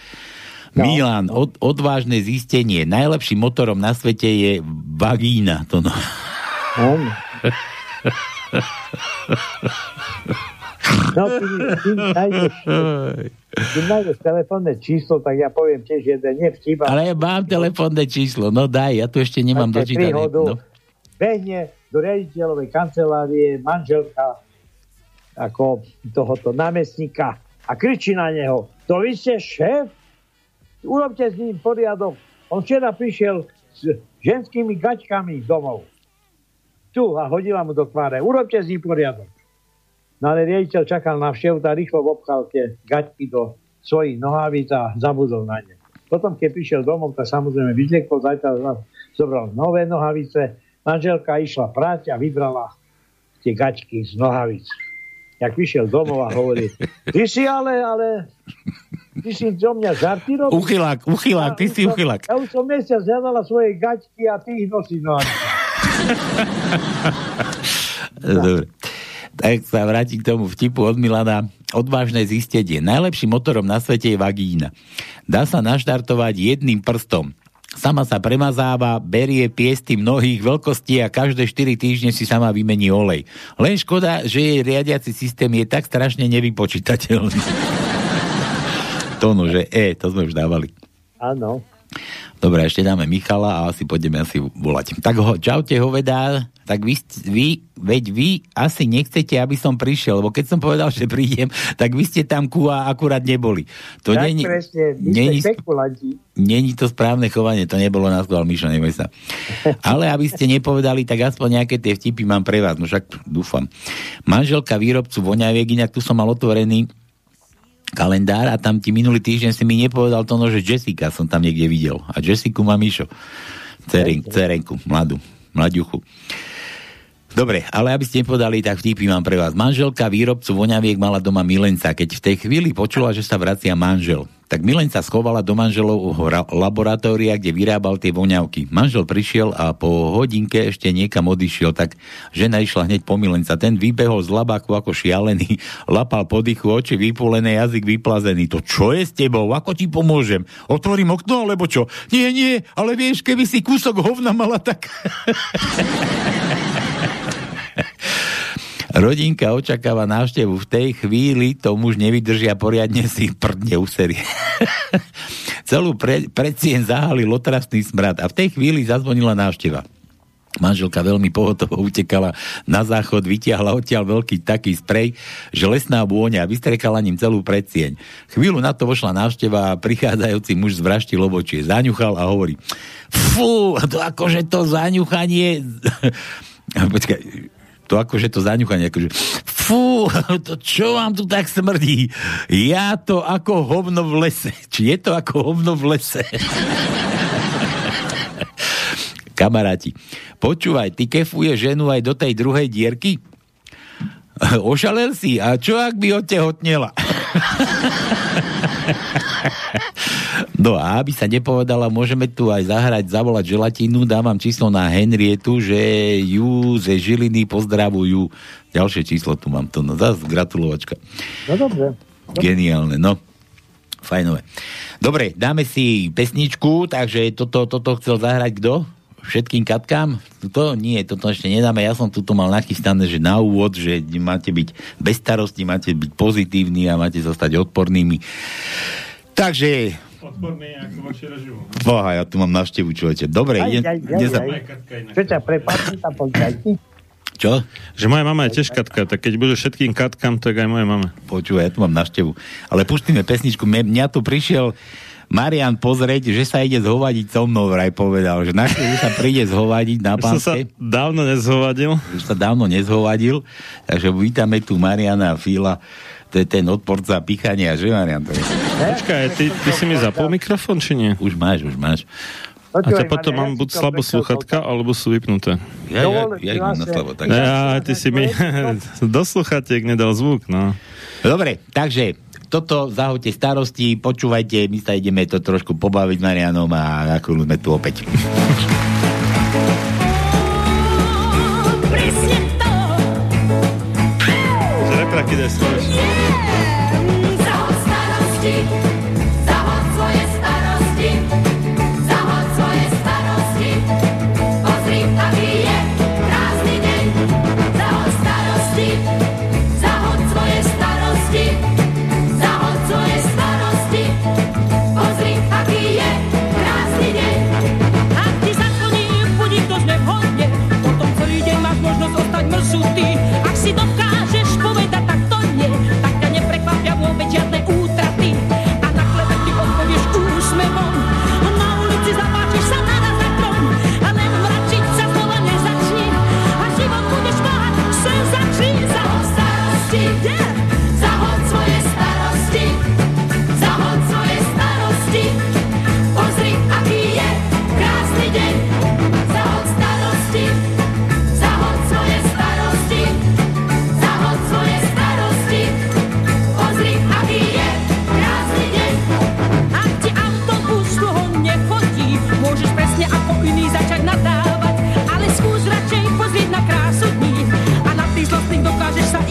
No. Milan, od, odvážne zistenie. Najlepším motorom na svete je vagína. To no. Áno. No, ty, ty nájdeš, nájdeš telefónne číslo, tak ja poviem tiež jeden nevtip. Ale ja mám telefónne číslo, no daj, ja tu ešte nemám dočítané. príhodu. No. behne do riaditeľovej kancelárie manželka ako tohoto námestníka a kričí na neho, to vy ste šéf? Urobte s ním poriadok. On včera prišiel s ženskými gaťkami domov. Tu a hodila mu do tváre. Urobte s ním poriadok. No ale riaditeľ čakal na vštevu, tak rýchlo obchal tie gaťky do svojich nohavíc a zabudol na ne. Potom, keď prišiel domov, tak samozrejme vyzliekol, zajtra zobral nové nohavice, manželka išla prať a vybrala tie gaťky z nohavíc. Jak vyšiel domov a hovorí, ty si ale, ale, ty si do mňa žarty robíš? Uchylák, uchylák, ty si už som- uchylák. Ja už som mesiac hľadala svoje gaťky a ty ich nosíš nohavíc. Dobre. Tak sa vrátim k tomu vtipu od Milana. Odvážne zistenie. Najlepším motorom na svete je vagína. Dá sa naštartovať jedným prstom. Sama sa premazáva, berie piesty mnohých veľkostí a každé 4 týždne si sama vymení olej. Len škoda, že jej riadiaci systém je tak strašne nevypočítateľný. to no, že E, to sme už dávali. Áno. Dobre, ešte dáme Michala a asi pôjdeme asi volať. Tak ho, čaute hovedá, tak vy, vy, veď vy asi nechcete, aby som prišiel, lebo keď som povedal, že prídem, tak vy ste tam ku a akurát neboli. To tak není, presne, není, není to správne chovanie, to nebolo na skôr, Mišo, neboj sa. Ale aby ste nepovedali, tak aspoň nejaké tie vtipy mám pre vás, no však dúfam. Manželka výrobcu voňaviek, inak tu som mal otvorený kalendár a tam ti minulý týždeň si mi nepovedal to, no, že Jessica som tam niekde videl. A Jessiku má Mišo. Ceren, cerenku, mladú, mladúchu. Dobre, ale aby ste nepovedali, tak vtipy mám pre vás. Manželka výrobcu voňaviek mala doma milenca. Keď v tej chvíli počula, že sa vracia manžel, tak milenca schovala do manželovho ra- laboratória, kde vyrábal tie voňavky. Manžel prišiel a po hodinke ešte niekam odišiel, tak žena išla hneď po milenca. Ten vybehol z labáku ako šialený, lapal po dychu, oči vypulené, jazyk vyplazený. To čo je s tebou? Ako ti pomôžem? Otvorím okno, alebo čo? Nie, nie, ale vieš, keby si kúsok hovna mala, tak... Rodinka očakáva návštevu. V tej chvíli to muž nevydržia poriadne si prdne userie. Celú pre, predsien zahalil otrasný smrad a v tej chvíli zazvonila návšteva. Manželka veľmi pohotovo utekala na záchod, vytiahla odtiaľ veľký taký sprej, že lesná vôňa vystrekala ním celú predsieň. Chvíľu na to vošla návšteva a prichádzajúci muž zvraštil obočie, zaňuchal a hovorí fú, to akože to zaňuchanie... Počkaj, to akože to zaňuchanie, akože fú, to čo vám tu tak smrdí? Ja to ako hovno v lese. Či je to ako hovno v lese? Kamaráti, počúvaj, ty kefuje ženu aj do tej druhej dierky? Ošalel si, a čo ak by otehotnela? No a aby sa nepovedala, môžeme tu aj zahrať, zavolať želatínu, dávam číslo na Henrietu, že ju ze Žiliny pozdravujú. Ďalšie číslo tu mám, to no zase gratulovačka. No dobre. Geniálne, no. Fajnové. Dobre, dáme si pesničku, takže toto, toto chcel zahrať kto? Všetkým katkám? Toto nie, toto ešte nedáme. Ja som tuto mal nachystané, že na úvod, že máte byť bez starosti, máte byť pozitívni a máte zostať odpornými. Takže Odporný ako voči režimu. Boha, ja tu mám návštevu, človeče. Dobre, Aj, idem, aj, aj, idem sa... aj. Čo ťa prepáči tam policajti? Čo? Že moja mama je tiež katka, tak keď budú všetkým katkám, tak aj moje mame. Počúvaj, ja tu mám návštevu. Ale pustíme pesničku. Mňa, mňa tu prišiel Marian pozrieť, že sa ide zhovadiť so mnou, vraj povedal. Že na chvíľu sa príde zhovadiť na Už som sa pánske. dávno nezhovadil. Už sa dávno nezhovadil. Takže vítame tu Mariana a Fila. To je ten odporca pichania, že Marian? To je. Počkaj, ty, ty si mi zapol mikrofón, či nie? Už máš, už máš. A ťa potom mám buď slabo sluchatka, alebo sú vypnuté. Ja, ja, ja ich mám na slavo. Tak. Ja, ty si mi do sluchatiek nedal zvuk, no. Dobre, takže toto zahoďte starosti, počúvajte, my sa ideme to trošku pobaviť Marianom a ako sme tu opäť. Repraky daj sloviš.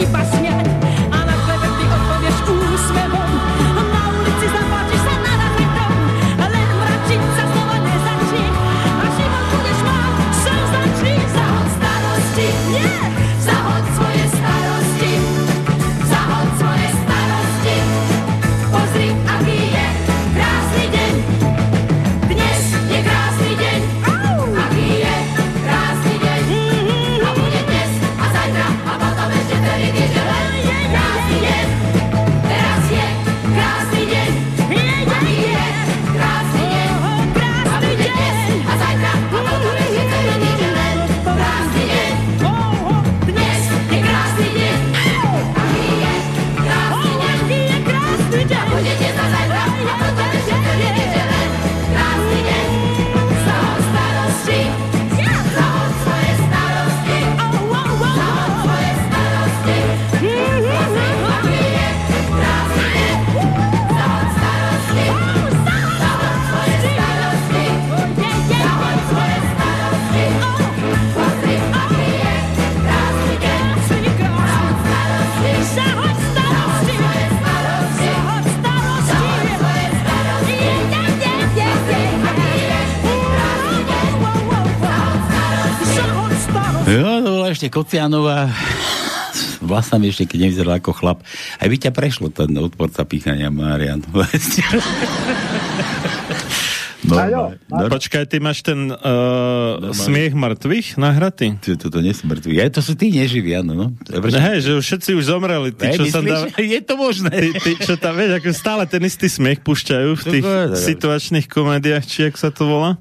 Dokážeš sa ešte Kocianová. Vlastne ešte, keď nevyzeral ako chlap. Aj by ťa prešlo ten odporca píchania, Marian. No, No, Počkaj, ty máš ten uh, smiech mŕtvych nahratý? Čo, toto nie sú mŕtvi. Ja, to sú tí neživí, áno. No. Hej, že už všetci už zomreli. Ty, Hej, čo sa myslíš? dá... Je to možné. Ty, ty, čo tam, vieš, ako stále ten istý smiech púšťajú v To tých povedal. situačných komédiách, či jak sa to volá.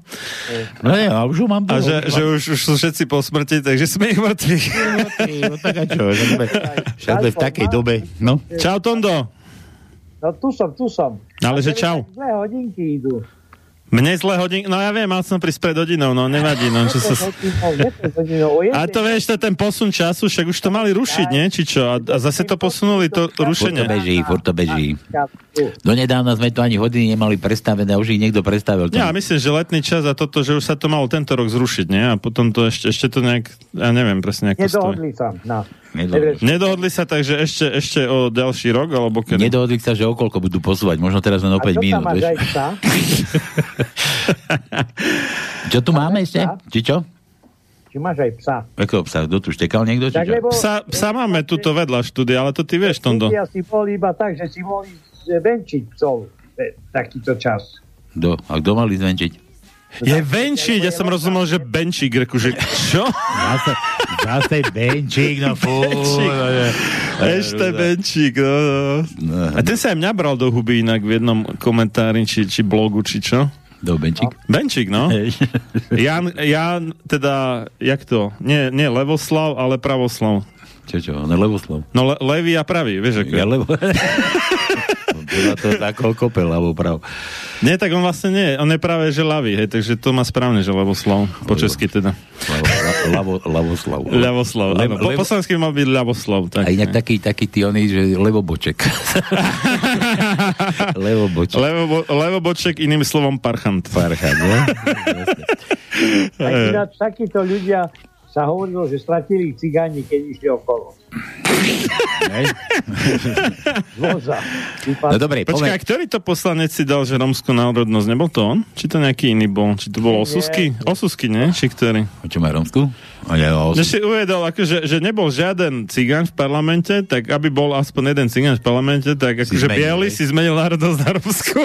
No nie, a už ho mám A že, že už, už sú všetci po smrti, takže smiech mŕtvych. No tak a čo? Však v takej dobe. No. Čau, Tondo. No tu som, tu som. Ale že čau. Dve hodinky idú. Mne zle hodín, no ja viem, mal som prísť pred hodinou, no nevadí, no čo sa... A to vieš, to ten posun času, však už to mali rušiť, nie? Či čo? A, a zase to posunuli, to Furt to rušenie. beží, furt to beží. Donedávna sme to ani hodiny nemali predstavené, a už ich niekto predstavil. Ja myslím, že letný čas a toto, že už sa to malo tento rok zrušiť, nie? A potom to ešte, ešte to nejak, ja neviem presne, ako to stojí. Nedohodli sa. No. Nedohodli sa tak, že ešte, ešte o ďalší rok, alebo kedy? Nedohodli sa, že okolko budú posúvať, možno teraz len o 5 A čo minút. tam máš vieš? aj psa? Čo tu máme ešte? Či čo? Či máš aj psa? Ako psa? Kto tu štekal niekto? Či čo? lebo- Psa, psa máme tuto vedľa štúdia, ale to ty vieš, Tondo. Ja si bol iba tak, že si mohli venčiť psov e, takýto čas. Kto? A kto mali zvenčiť? Je venčiť, ja som rozumel, že benčík, reku, že čo? Zase, zase benčík, no fú. Benčík. Ešte benčík, no, no. A ten sa aj mňa bral do huby inak v jednom komentári, či, či blogu, či čo. Do benčík? Benčík, no. Jan, Jan, teda, jak to? Nie, nie Levoslav, ale Pravoslav. Čo, čo? No Levoslav. No, le, levý a pravý, vieš, ako. Ja levo... Podľa toho, ako kope ľavo prav. Nie, tak on vlastne nie, on je práve, že ľavý, hej, takže to má správne, že Levoslav, po česky teda. Lavo, Lavoslav. Ľavoslav, áno. Po Levo- poslansky mal byť Ľavoslav. Tak, A inak taký, taký ty oný, že levoboček. levoboček. Levo, levoboček, iným slovom parchant. Parchant, no? Tak ináč takíto ľudia sa hovorilo, že stratili cigáni, keď išli okolo. Voza. No dobre, Počkaj, a ktorý to poslanec si dal, že romskú národnosť? Nebol to on? Či to nejaký iný bol? Či to bol Osusky? Osusky, nie? Či ktorý? Čo má romskú? Že si uvedol, akože, že nebol žiaden cigán v parlamente, tak aby bol aspoň jeden cigán v parlamente, tak akože hej. si zmenil národnosť na Rusku.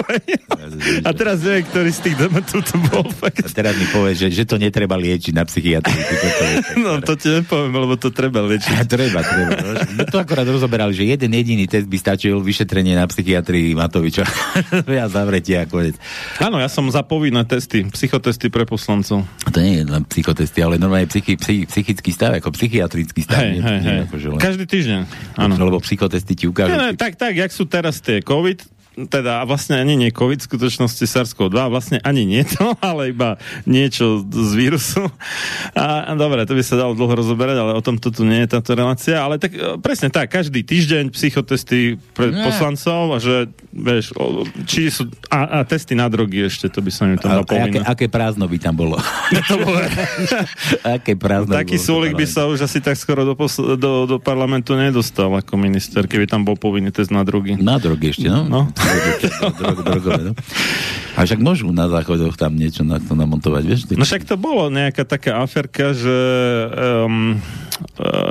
A teraz neviem, ktorý z tých demetov to bol. Fakt. a teraz mi povie, že, že to netreba liečiť na psychiatrii. No to ti nepoviem, lebo to treba liečiť. A treba, treba. No, to akorát rozoberali, že jeden jediný test by stačil vyšetrenie na psychiatrii Matoviča. ja zavretie a konec. Áno, ja som za povinné testy, psychotesty pre poslancov. To nie je len psychotesty, ale normálne psychi, psychi, psychický stav, ako psychiatrický stav. Hej, nie, hej, nie hej. Akože len, Každý týždeň. Áno. Lebo psychotesty ti ukážu. Ne, ne, tak, tak, jak sú teraz tie COVID, teda a vlastne ani nie COVID, v skutočnosti SARS-CoV-2, vlastne ani nie to, ale iba niečo z vírusu. A, a dobre, to by sa dalo dlho rozoberať, ale o tom tu nie je táto relácia. Ale tak e, presne tak, každý týždeň psychotesty pre Ne. poslancov a že, vieš, či sú, a, a testy na drogy ešte, to by som im tam dal aké, aké prázdno by tam bolo? To bolo- aké prázdno by Taký v súlik by sa už asi tak skoro do, posl- do, do parlamentu nedostal ako minister, keby tam bol povinný test na drogy. Na drogy ešte, no? No. No? A však môžu na záchodoch tam niečo na to namontovať, vieš? No však to bolo nejaká taká aferka, že um,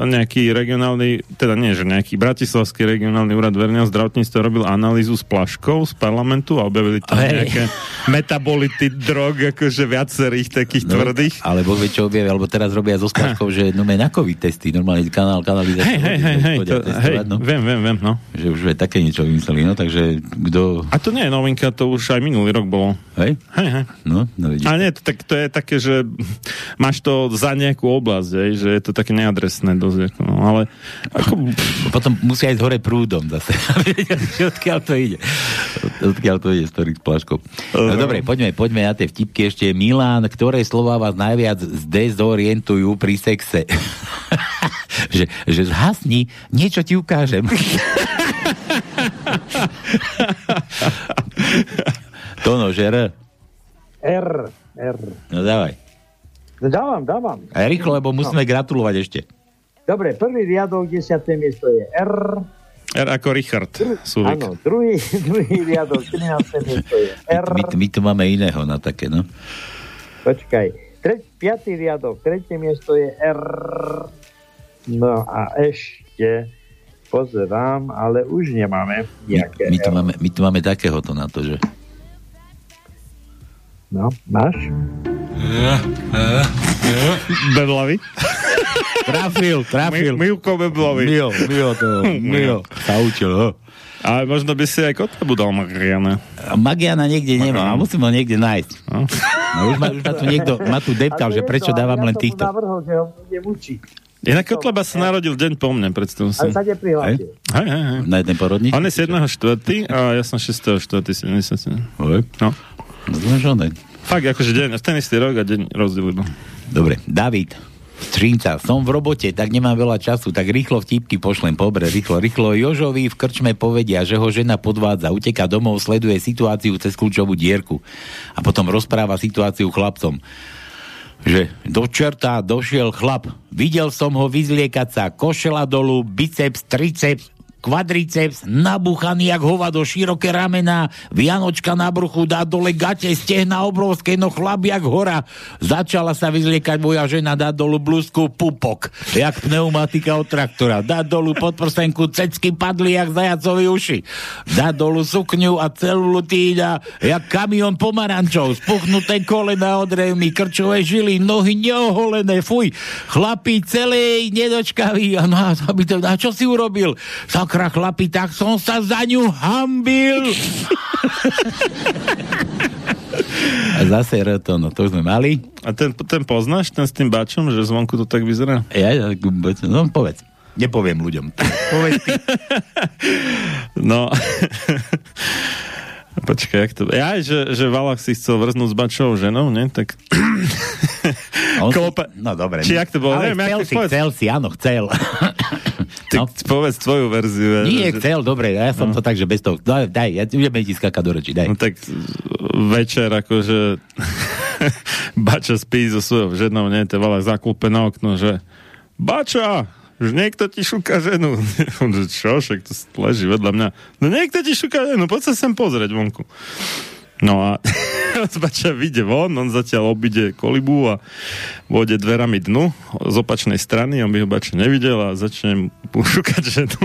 nejaký regionálny, teda nie, že nejaký bratislavský regionálny úrad verejného zdravotníctva robil analýzu s plaškou z parlamentu a objavili tam Hej. nejaké metabolity drog, akože viacerých takých No, tvrdých. Ale Boh vie, čo objavia, alebo teraz robia zo splaškov, že no na COVID testy, normálne kanál, kanalizáciu. Hej, hej, hej, hej, to, hej, no. viem, viem, viem, no. Že už aj také niečo vymysleli, no, takže kto... A to nie je novinka, to už aj minulý rok bolo. Hej? Hej, hej. No, no vidíš. A nie, to, tak, to je také, že máš to za nejakú oblasť, hej, že je to také neadresné dosť. Ako, no, ale ako, Potom musia ísť hore prúdom zase. Že odkiaľ to ide. Od- Odkiaľ to ide ktorých splaškov. No dobre, poďme, poďme na tie vtipky ešte. Milán, ktoré slova vás najviac zdezorientujú pri sexe? že, že zhasni, niečo ti ukážem. Tono, že R. R. R. No dávaj. No dávam, dávam. A rýchlo, lebo musíme No. gratulovať ešte. Dobre, prvý riadok, desiaté miesto je R. R ako Richard Sulik. Áno, druhý, druhý riadok, 13. miesto je R. My, my tu máme iného na také, no. Počkaj. Tre, piatý riadok, tretie miesto je R. No a ešte pozerám, ale už nemáme nejaké My tu R. máme, my tu máme takéhoto na to, že... No, máš? Beblavy? Trafil, trafil. Mi, Milko Beblavy. Mio, Mio to, Mio sa učil. Ale možno by si aj Kotlebu dal Mariana. Magiana niekde nemá, a musím ho niekde nájsť. No. No už ma, už ma tu niekto, ma tu deptal, že prečo dávam len týchto. Ja som mu navrhol, že ho. Inak Kotleba sa narodil deň po mne, predstav si. Ale sa neprihlásil. Hej, hej, hej. Na jednej porodnici? On je 7.4. a ja som 6.4. 70. Oj. No. No, je- Fakt, akože deň, ten istý rok a deň rozdiel iba. Dobre, David. Střínca, som v robote, tak nemám veľa času, tak rýchlo vtipky pošlem, pobre, rýchlo, rýchlo. Jožovi v krčme povedia, že ho žena podvádza, uteka domov, sleduje situáciu cez kľúčovú dierku a potom rozpráva situáciu chlapcom. že do čerta došiel chlap. Videl som ho vyzliekať sa, košela dolu, biceps, triceps, kvadriceps, nabuchaný jak hovado, široké ramená, Vianočka na bruchu, dá dole gate, stehna obrovské, no chlap jak hora. Začala sa vyzliekať moja žena, dá dolu blúzku pupok, jak pneumatika od traktora. Dá dolu podprsenku, cecky padli jak zajacovi uši. Dá dolu sukňu a celú lutíňa, jak kamion pomarančov, spuchnuté kolena od revmy, krčové žily, nohy neoholené, fuj. Chlapi celej nedočkaví. A, no, a, a čo si urobil? Sakra chlapi, tak som sa za ňu hambil. a zase Roto, no to už sme mali. A ten, ten poznáš, ten s tým bačom, že zvonku to tak vyzerá? Ja, ja, no povedz. Nepoviem ľuďom. Povedz ty. No. Počkaj, jak to... Ja, že, že Valach si chcel vrznúť s bačovou ženou, ne? Tak... On Klopa... Si, no dobre. Či jak to bolo? Ale Neviem, chcel to si, povedz. chcel si, áno, chcel. Ty no. povedz tvoju verziu. Nie, že... chcel, dobre, ja som No. to tak, že bez toho. Daj, daj ja ideme ti skákať do reči, daj. No tak večer akože Bača spí so svojou ženou, nie, to Valach zaklúpe na okno, že Bača, že niekto ti šúka ženu. On že čo, však to leží vedľa mňa. No niekto ti šúka ženu, poď sa sem pozrieť vonku. No a Bača vyjde von, on zatiaľ obíde kolibu a vôjde dverami dnu z opačnej strany, on by ho Bača nevidel a začne mu šúkať ženu.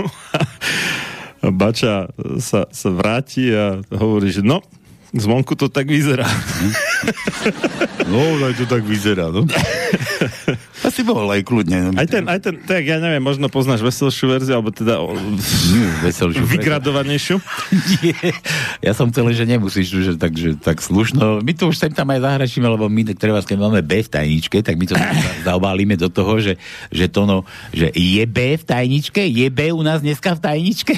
Bača sa, sa vráti a hovorí, že no, zvonku to tak vyzerá. No, aj to tak vyzerá, no. Asi bol aj kľudne. No. Aj ten, aj ten, tak ja neviem, možno poznáš veselšiu verziu, alebo teda o, veselšiu. vygradovanejšiu. Nie, ja som chcel, že nemusíš, že tak, že tak slušno. My to už sem tam aj zahrašíme, lebo my treba, keď máme B v tajničke, tak my to zaobálime do toho, že, že to no, že je B v tajničke? Je B u nás dneska v tajničke?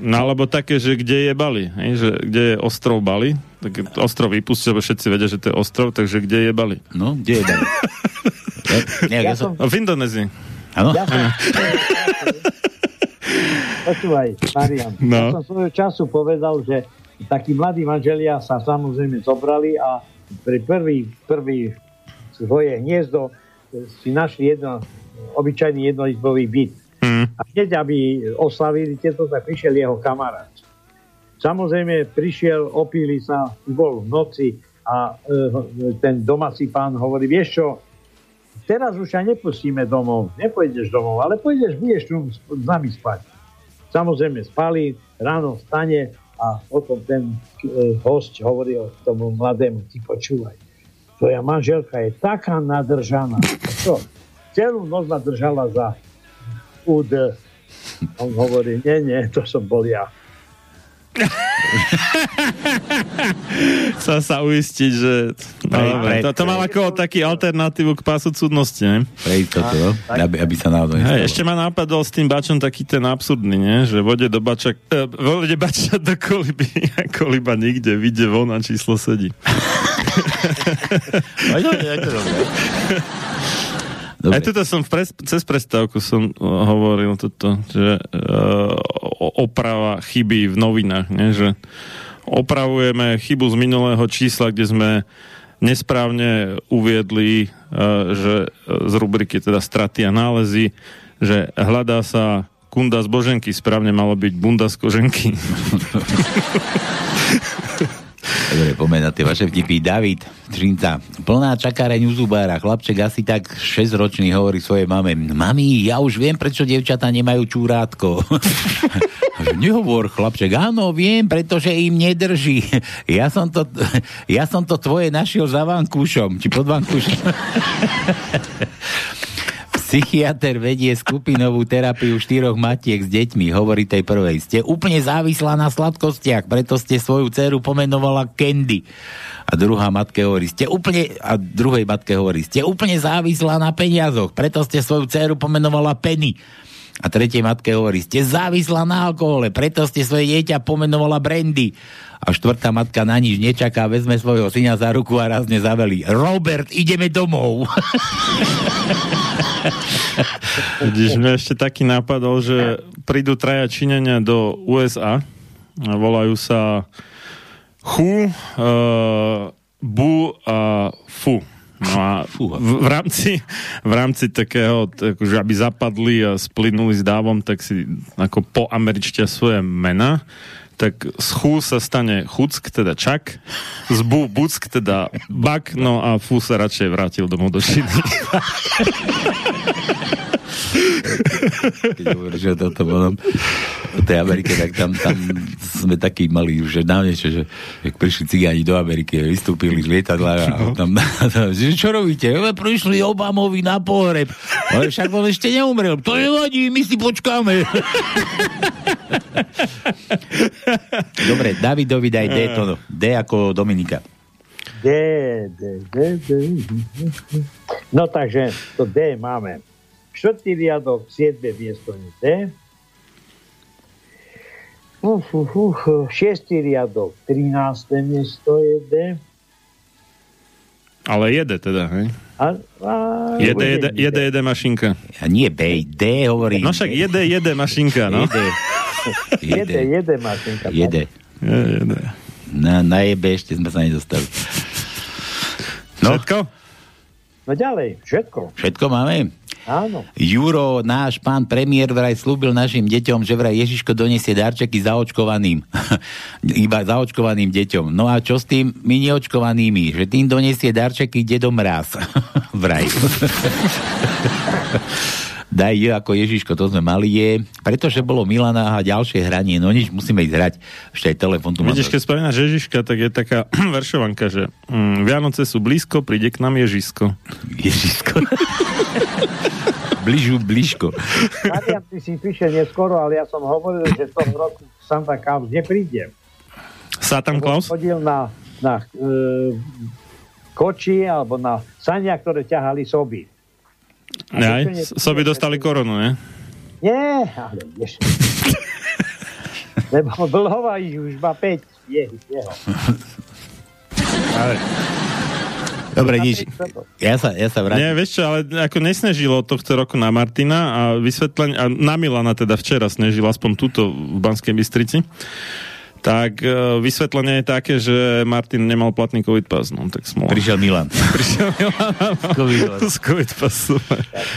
No alebo také, že kde je Bali, hej, že kde je ostrov Bali, tak ostrov vypustia, lebo všetci vedia, že to je ostrov, takže kde je Bali? No, kde je Bali? ja, ja som... V Indonézii. Áno? Ja som... Počúvaj, Marian. No. Ja som svojho času povedal, že takí mladí manželia sa samozrejme zobrali a pri prvý, prvý svoje hniezdo si našli jedno, obyčajný jednoizbový byt. Mm. A hneď, aby oslavili tieto, tak prišiel jeho kamarát. Samozrejme, prišiel, opíli sa, bol v noci a e, ten domáci pán hovorí, vieš čo, teraz už ťa nepustíme domov, nepôjdeš domov, ale pôjdeš, budeš tu s nami spať. Samozrejme spali, ráno vstane a potom ten e, host hovorí o tomu mladému, ty počúvaj, tvoja manželka je taká nadržaná. Čo? Celú noc ma držala za úd. On hovorí, nie, nie, to som bol ja. Sa sa uistiť, že... No, Pre- dobre, pre- to, to mal ako taký alternatívu k pásu cudnosti, ne? Pre istotu, no? aby, aby sa náhodou Hej, ešte ma napadol s tým bačom taký ten absurdný, nie? Že vode do bača, eh, vode bača do koliby a koliba nikde, vyjde von a číslo sedí. Aj to, aj to. Dobre. Aj toto som pres, cez prestávku som uh, hovoril toto, že uh, oprava chyby v novinách, nie? že opravujeme chybu z minulého čísla, kde sme nesprávne uviedli, uh, že z rubriky teda straty a nálezy, že hľadá sa kunda z boženky, správne malo byť bunda z koženky. Dobre, poďme na tie vaše vtipy. David, Trinca, plná čakáreň u zubára. Chlapček asi tak 6-ročný hovorí svojej mame. Mami, ja už viem, prečo dievčatá nemajú čúrátko. Nehovor, chlapček, áno, viem, pretože im nedrží. Ja som to, ja som to tvoje našiel za vankúšom, či pod vankúšom. Psychiatr vedie skupinovú terapiu štyroch matiek s deťmi, hovorí tej prvej. Ste úplne závislá na sladkostiach, preto ste svoju dceru pomenovala Candy. A druhá matke hovorí, ste úplne, a druhej matke hovorí, ste úplne závislá na peniazoch, preto ste svoju dceru pomenovala Penny. A tretej matke hovorí, ste závislá na alkohole, preto ste svoje dieťa pomenovala Brandy. A štvrtá matka na nič nečaká, vezme svojho syna za ruku a rázne zavelí. Robert, ideme domov. Vidíš, mňa ešte taký nápadol, že prídu traja Číňania do USA volajú sa Hu, uh, Bu a Fu. No a v, v, rámci, v rámci takého, tak, že aby zapadli a splynuli s dávom, tak si ako po američte svoje mena tak z chú sa stane chuck, teda čak, z bu buck, teda bak, no a fú sa radšej vrátil domov do Číny. Keď hovoríš o toto bolo o tej Amerike, tak tam, tam sme takí mali už dávnejšie, že jak prišli cigáni do Ameriky, vystúpili z lietadla a tam, tam že čo robíte? "No, Prišli Obamovi na pohreb. Ale však on ešte neumrel. To nevadí, my si počkáme. Dobre, Davidovi daj D, to, D ako Dominika. D, D, D, D. No takže to D máme. Štvrtý riadok, 7. miesto je D. Uf, uf, uf. Šiestý riadok, 13. miesto je D. Ale jede teda, hej? A, a, Jede, jede, jede, jede mašinka. A nie B, D hovorí. No však jede, jede mašinka, no. Jede. Jede, jede, Martinka. Jede. Jede, jede. Na, na jebe ešte sme sa nedostali. No. Všetko? No ďalej, všetko. Všetko máme? Áno. Juro, náš pán premiér vraj slúbil našim deťom, že vraj Ježiško donesie darčeky zaočkovaným. Iba zaočkovaným deťom. No a čo s tým my neočkovanými? Že tým donesie darčeky dedo mráz. vraj. Daj je ako Ježiško, to sme mali je. Pretože bolo Milana a ďalšie hranie, no nič, musíme ísť hrať. Ešte aj telefon tu Vidíš, keď spomínaš Ježiška, tak je taká veršovanka, že mm, Vianoce sú blízko, príde k nám Ježisko. Ježisko. Bližu, blížko. Marian, ty si píše neskoro, ale ja som hovoril, že v tom roku Santa Claus nepríde. Satan Claus? Chodil na, na e, koči alebo na sania, ktoré ťahali soby. Aj, soby dostali koronu, ne? Nie, ale vieš. Lebo dlhova ich už má 5. Je, jeho. Ale... Dobre, nič. Ja sa, ja sa vrátim. Nie, vieš čo, ale ako nesnežilo tohto roku na Martina a vysvetlenie, a na Milana teda včera snežilo, aspoň túto v Banskej Bystrici, tak e, vysvetlenie je také, že Martin nemal platný COVID pas, no tak smola. Prišiel Milan. Prišiel Milan z COVID pasu.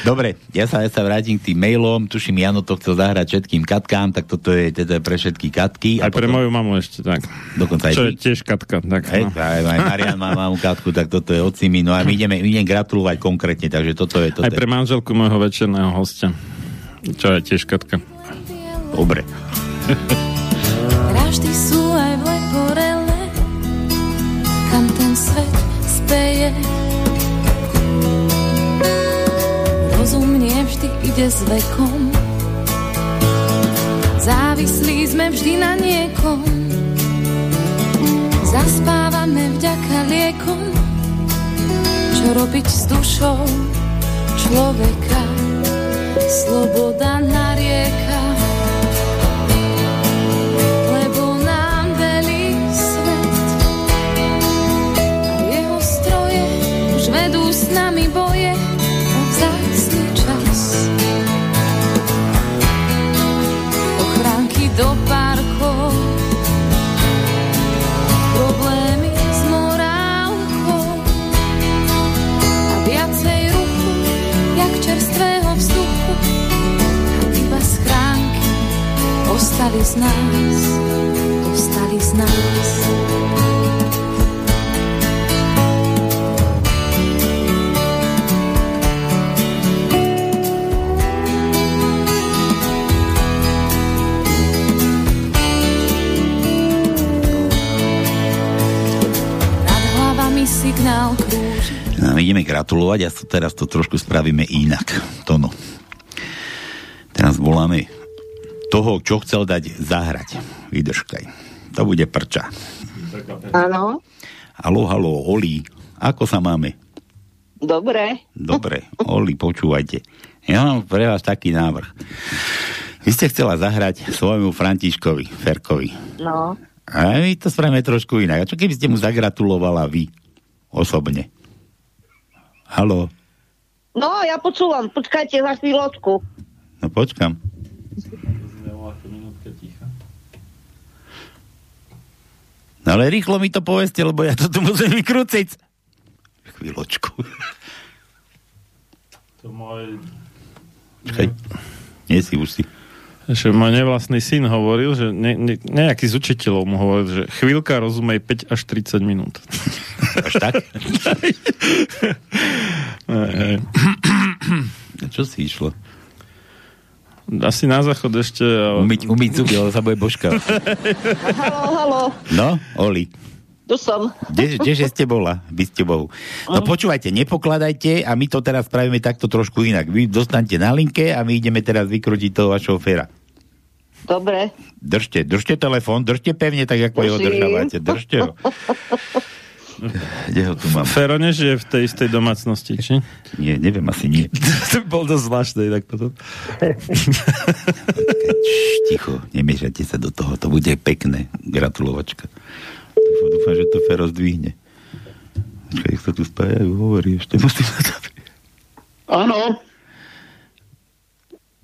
Dobre, ja sa, ja sa vrátim k tým mailom. Tuším, Jano to chcel zahrať všetkým katkám, tak toto je teda pre všetky katky. Aj pre moju mamu ešte, tak. Dokonca aj Čo je tiež katka, tak. Hej, no. aj, aj Marian má mamu katku, tak toto je od Simi. No a my ideme, ideme gratulovať konkrétne, takže toto je... Toto Aj pre manželku môjho večerného hostia. Čo je tiež katka. Dobre. Vraždy sú aj v leporele, kam ten svet speje. Rozum nie vždy ide s vekom, závislí sme vždy na niekom. Zaspávame vďaka liekom, čo robiť s dušou človeka. Sloboda narieka. Lebo nami boje o čas. Ochránky do parkov, problémy s morálkou a viacej ruchu, jak čerstvého vzduchu a iba schránky ostali z nás, ostali z nás. Signál krúži. No, ideme gratulovať a to, teraz to trošku spravíme inak. Tono. Teraz voláme toho, čo chcel dať zahrať. Vydržkaj. To bude prča. Áno, Halo, halo, Oli. Ako sa máme? dobre. Dobre, Oli, počúvajte. Ja mám pre vás taký návrh. Vy ste chcela zahrať svojmu Františkovi, Ferkovi. No, A my to spravíme trošku inak. A čo keby ste mu zagratulovala vy? Osobne. Halo, no ja počúvam, počkajte za chvíľočku. no počkam. No ale rýchlo mi to poveste, lebo ja to tu musím vykrúciť. Chvíľočku. To môj... Čakaj. Nie si už si. Že môj nevlastný syn hovoril, že ne, ne, nejaký z učiteľov mu hovoril, že chvíľka rozumej 5 až 30 minút. Až tak? Čo si išlo? Asi na záchod ešte. Ale... Umyť, umyť zuby, ale sa bude božka. Halo, halo, No, Oli. Tu som. Kde, kdeže ste bola? Vy ste Bohu. No počúvajte, nepokladajte a my to teraz spravíme takto trošku inak. Vy dostanete na linke a my ideme teraz vykrútiť toho vašeho féra. Dobre. Držte, držte telefón, držte pevne, tak ako ho Držím. držávate. Držte ho. Kde ho tu mám? Fero nežije v tej istej domácnosti, či? Nie, neviem, asi nie. to bol dosť zvláštne, tak potom. Ticho, nemiešajte sa do toho, to bude pekné. Gratulovačka. Dúfam, že to Fero zdvihne. Jak sa tu spájajú, hovorí, ešte musím sa Áno.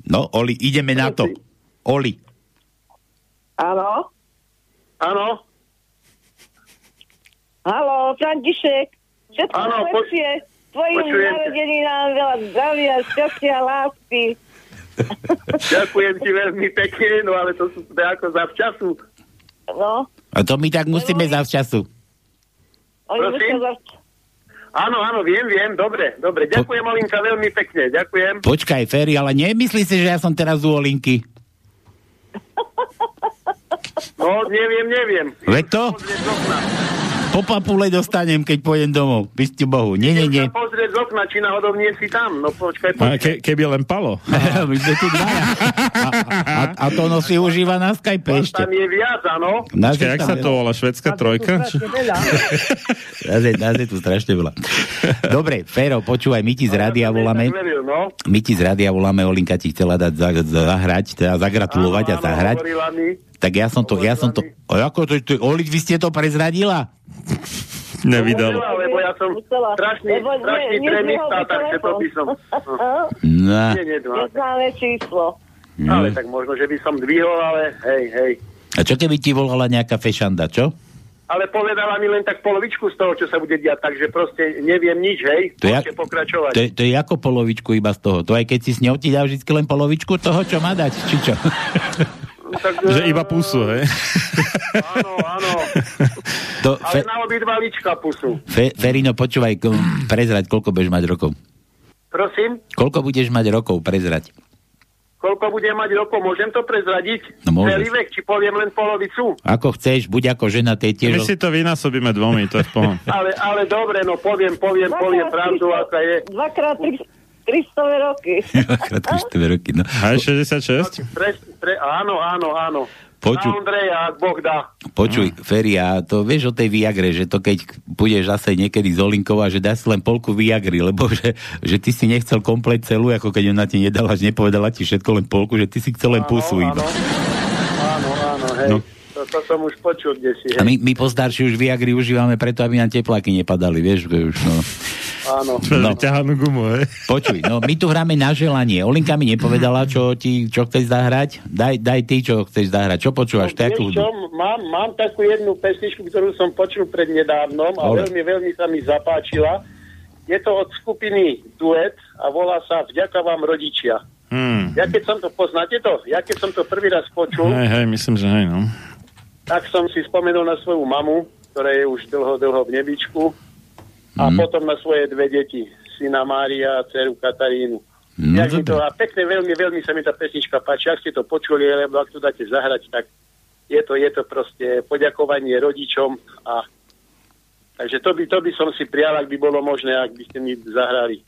No, Oli, ideme na to. Oli. Áno. Áno. Halo, František. Všetko Áno, po- najlepšie. Tvojim počujem ťa. narodeninám veľa zdravia, šťastia, lásky. Ďakujem ti veľmi pekne, no ale to sú teda ako za včasu. No, A to my tak musíme za času. oni Prosím? musia za... Áno, áno, viem, viem, dobre, dobre. Ďakujem, Olinka, veľmi pekne, ďakujem. Počkaj, Ferry, ale nemyslí si, že ja som teraz u Olinky. No, neviem, neviem. Veď to? Po papule dostanem, keď pôjdem domov. Vy ste Bohu. Nie, nie, nie. Pozrieť z okna, či náhodou nie si tam. No počkaj, A počkaj. ke, keby len palo. My sme tu dvaja. A, a, a to no si užíva na Skype Vás ešte. tam je viac, áno. Nás Počkaj, je jak sa to volá? Švedská trojka? Nás je, nás je tu strašne veľa. Dobre, Fero, počúvaj, my ti z rádia voláme. No. My ti z rádia voláme, Olinka ti chcela dať za, zahrať, teda zagratulovať a zahrať. Tak ja som to, ja som to, o, ako to, to Oli, vy ste to prezradila? Nevydalo. Musela, lebo ja som strašný, Lebo strašný mi takže to by som... No. Nie, nie, no. Neznáme číslo. Ale tak možno, že by som dvihol, ale hej, hej. A čo keby ti volala nejaká fešanda, čo? Ale povedala mi len tak polovičku z toho, čo sa bude diať, takže proste neviem nič, hej. To je, Môžete pokračovať. to, je, to je ako polovičku iba z toho. To aj keď si s ňou ti dá vždy len polovičku toho, čo má dať, či čo? Tak, Že iba pusu, hej? Áno, áno. To, Ale fe, na obidva lička pusu. fe, Ferino, počúvaj, prezrať, koľko budeš mať rokov. Prosím, Koľko budeš mať rokov, prezrať. koľko bude mať rokov, môžem to prezradiť? No môžeš. Celý vek, či poviem len polovicu? Ako chceš, buď ako žena, tej My tiež... si to vynásobíme dvomi, to je v pohom. Ale, ale dobre, no poviem, poviem, poviem pravdu, aká je. Dvakrát tri, 300 roky. Dvakrát Kristove roky, no. Aj 66? Pre, pre, áno, áno, áno. Poču- Na Ondreja, ak Boh dá. Počuj, Feria, to vieš o tej Viagre, že to keď budeš zase niekedy z Olinkova, že dáš si len polku Viagry, lebo že, že ty si nechcel komplet celú, ako keď ona ti nedala, že nepovedala ti všetko len polku, že ty si chcel len pusu iba. Áno, áno, hej. No. To, to som už počul, kde si, A hej. my, my postarší už Viagry užívame preto, aby nám tepláky nepadali, vieš, že už no. Áno. No. Ťahanú gumu, hej? Počuj, no my tu hráme na želanie. Olinka mi nepovedala, čo ti, čo chceš zahrať. Daj, daj ty, čo chceš zahrať. Čo počúvaš? No, čo, mám, mám takú jednu pesničku, ktorú som počul pred nedávnom a Ale. veľmi, veľmi sa mi zapáčila. Je to od skupiny Duet a volá sa Vďaka vám rodičia. Hmm. Ja keď som to, poznáte to? Ja keď som to prvý raz počul, Hej, hej, myslím, že hej, no. tak som si spomenul na svoju mamu, ktorá je už dlho, dlho v nebičku a Mhm. potom na svoje dve deti, syna Mária a dceru Katarínu. No, mi to, a pekne, veľmi, veľmi sa mi tá pesnička páči. Ak ste to počuli, lebo ak to dáte zahrať, tak je to, je to proste poďakovanie rodičom a Takže to by, to by som si prijal, ak by bolo možné, ak by ste mi zahrali.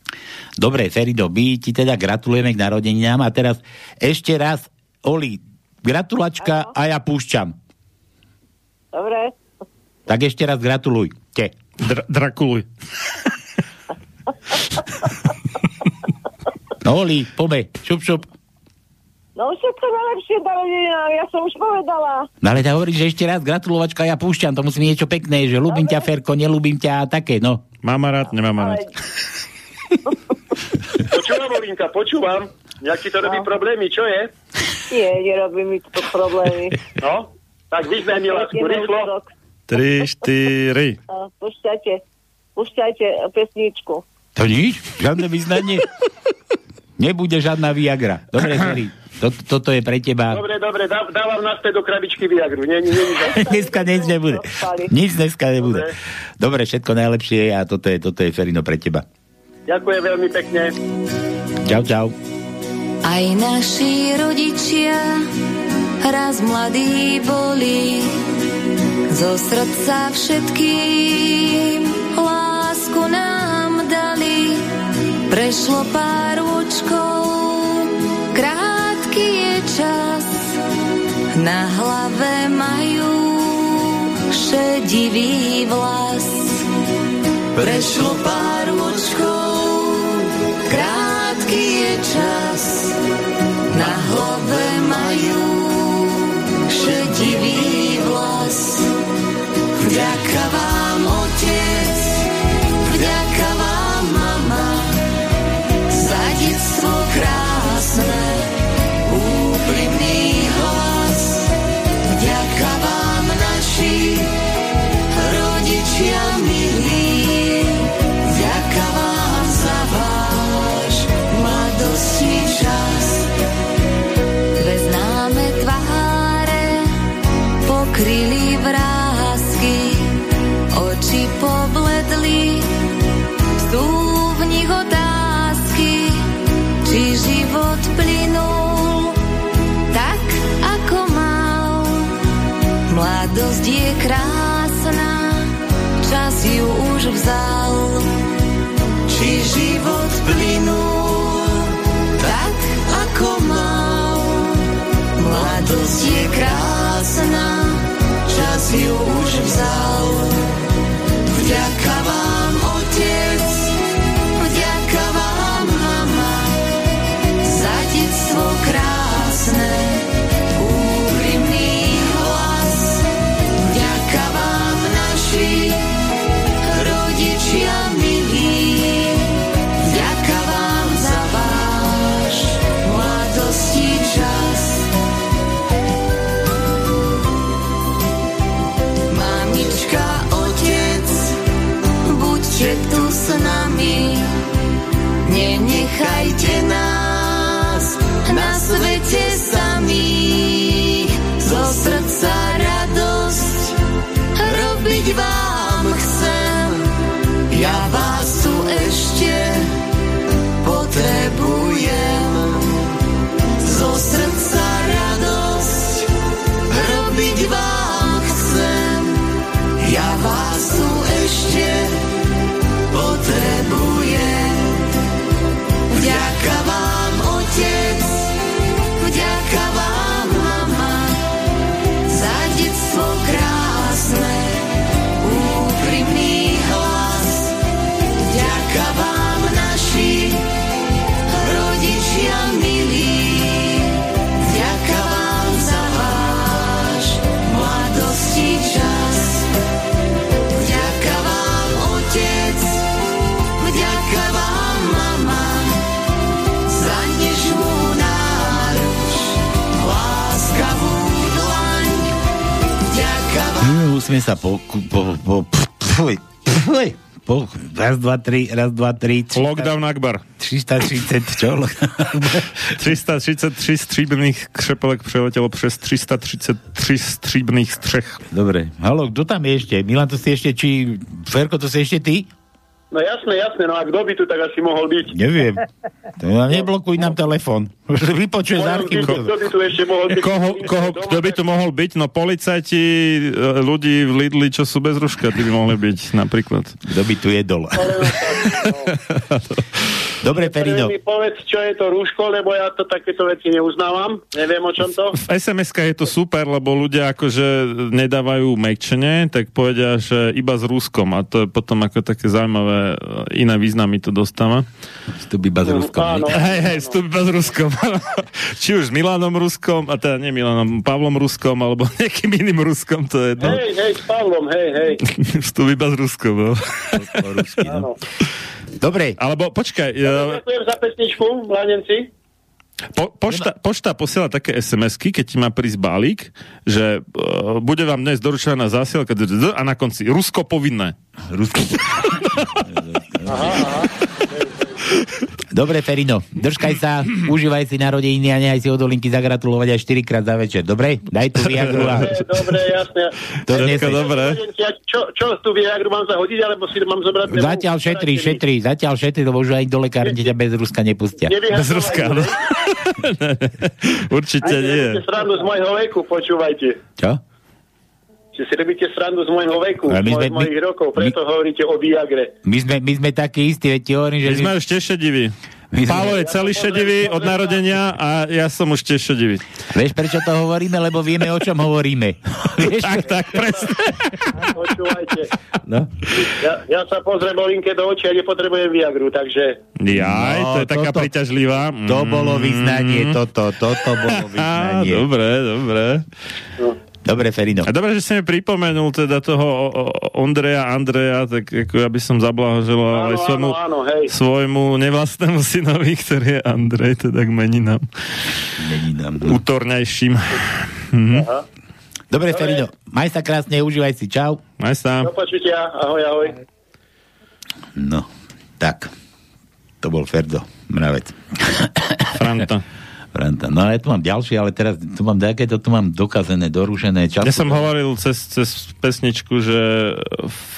Dobre, Ferido, my ti teda gratulujeme k narodeninám a teraz ešte raz, Oli, gratulačka a ja púšťam. Dobre. Tak ešte raz gratuluj. Te. Dra- Drakuluj. No, Oli, pome, šup, šup. No všetko najlepšie narodeninám, ja som už povedala. No ale tak hovoríš, že ešte raz gratulovačka, ja púšťam, to musí byť niečo pekné, že ľúbim ťa, Ferko, nelúbim ťa a také, no. Mám rád, nemám rád. Počúvam, Olinka, počúvam. Jaký to robí problémy, čo je? Nie, nerobí mi to problémy. No, tak vyznaj mi lásku, rýchlo. Tri, štyri. A Pušťate. púšťajte pesničku. To nič? Žiadne vyznanie? Nebude žiadna Viagra. Dobre, Ferry. To, toto je pre teba. Dobre, dobre, dá, dávam naspäť do krabičky Viagru. Nie, nie, nie, dneska nič nebude. Nič dneska nebude. Dobre, všetko najlepšie a toto je, toto je Ferino pre teba. Ďakujem veľmi pekne. Čau, čau. Aj naši rodičia raz mladí boli, zo srdca všetkým lásku nám dali. Prešlo pár ročkov, krátky je čas, na hlave majú šedivý vlas. Prešlo pár ročkov, krátky je čas, Vďaka krásna, čas ju už vzal. Či život plynul tak, ako mal. Mladosť je krásna, čas ju už vzal. Nenechajte nás na svete samých. Zo srdca radosť robiť vám chcem, ja vás tu ešte potrebujem. Zo srdca Musíme sa po... po, po, fuj, fuj, po raz, dva, tri, raz, dva, tri. 300, Lockdown Akbar. 330, čo? 333 stříbrných křepelek přeletělo přes 333 stříbrných střech. Dobre. Halo, kto tam je ešte? Milan, to si ešte, či... Ferko, to si ešte ty? No jasné, jasné, no a kto by tu tak asi mohol byť? Neviem. To neblokuj nám telefon. Vypočuj z archívu. Kto by tu ešte mohol byť? Koho, koho, kto by to mohol byť? No policajti, e, ľudí v Lidli, čo sú bez ruška, tí by mohli byť napríklad. Kto by tu jedol? Dobre, Perino. Mi povedz, čo je to rúško, lebo ja to takéto veci neuznávam. Neviem, o čom to. V sms je to super, lebo ľudia akože nedávajú mekčenie, tak povedia, že iba s Ruskom a to je potom ako také zaujímavé, e, iné významy to dostáva. Vstup iba s Ruskom. áno. Hej, hej, vstup iba s Ruskom. Či už s Milanom Ruskom, a teda nie Milanom, Pavlom Ruskom, alebo nejakým iným Ruskom, to je jedno. Hej, hej, s Pavlom, hej, hej. Vstup iba s Ruskom, no. Áno. Dobre. Alebo počkaj, ja, Ďakujem za pesničku, mladenci. Po, pošta, pošta posiela také SMS-ky, keď ti má prísť balík, že uh, bude vám dnes doručená zásielka a na konci Rusko povinné. Rusko Dobre, Ferino, držkaj sa, užívaj si narodeniny a nehaj si od Olinky zagratulovať aj 4 krát za večer. Dobre? Daj tu Viagru a... Dobre, jasne. To dnes- dobre. Čo, čo tu Viagru mám zahodiť, alebo si mám zobrať... Zatiaľ šetri, šetri, zatiaľ šetri, lebo už aj do lekárne ťa bez Ruska nepustia. Bez Ruska, no. Určite nie. srandu z môjho veku, počúvajte. Čo? Že si robíte srandu z môjho veku, my z sme- mojich, mojich rokov, preto hovoríte o Viagre. My sme, my sme takí istí, veď ti hovorím, že... My sme už tiež šediví. My Pálo je celý šedivý od narodenia a ja som už tiež šedivý. Vieš, prečo to hovoríme? Lebo vieme, o čom hovoríme. Vieš? Tak, tak, presne. Počúvajte. No. Ja, ja sa pozriem Olinke do očí a nepotrebujem Viagru, takže... Jaj, No, to je taká toto- príťažlivá. To bolo vyznanie, Mm. toto, toto bolo vyznanie. dobre, dobre. Dobre, Ferino. A dobre, že si mi pripomenul teda toho Ondreja, Andreja, tak ako ja by som zablahoželal aj Áno, svojmu, áno, áno, hej. svojmu nevlastnému synovi, ktorý je Andrej, teda k meninám. Meninám. Útornejším. Mhm. Dobre, Ferino, maj sa krásne, užívaj si, čau. Maj sa. Do počutia, ahoj, ahoj. No, tak. To bol Ferdo, mravec. Franta. No ale tu mám ďalšie, ale teraz tu mám takéto, tu mám dokazené, dorušené času. Ja som hovoril cez, cez pesničku, že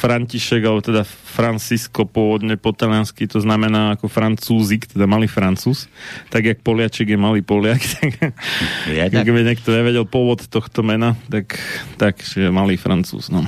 František, alebo teda Francisco pôvodne po taliansky, to znamená ako francúzik, teda malý francúz, tak jak Poliaček je malý Poliak, tak Ja ak tak. by niekto nevedel pôvod tohto mena, tak, tak že malý francúz, no.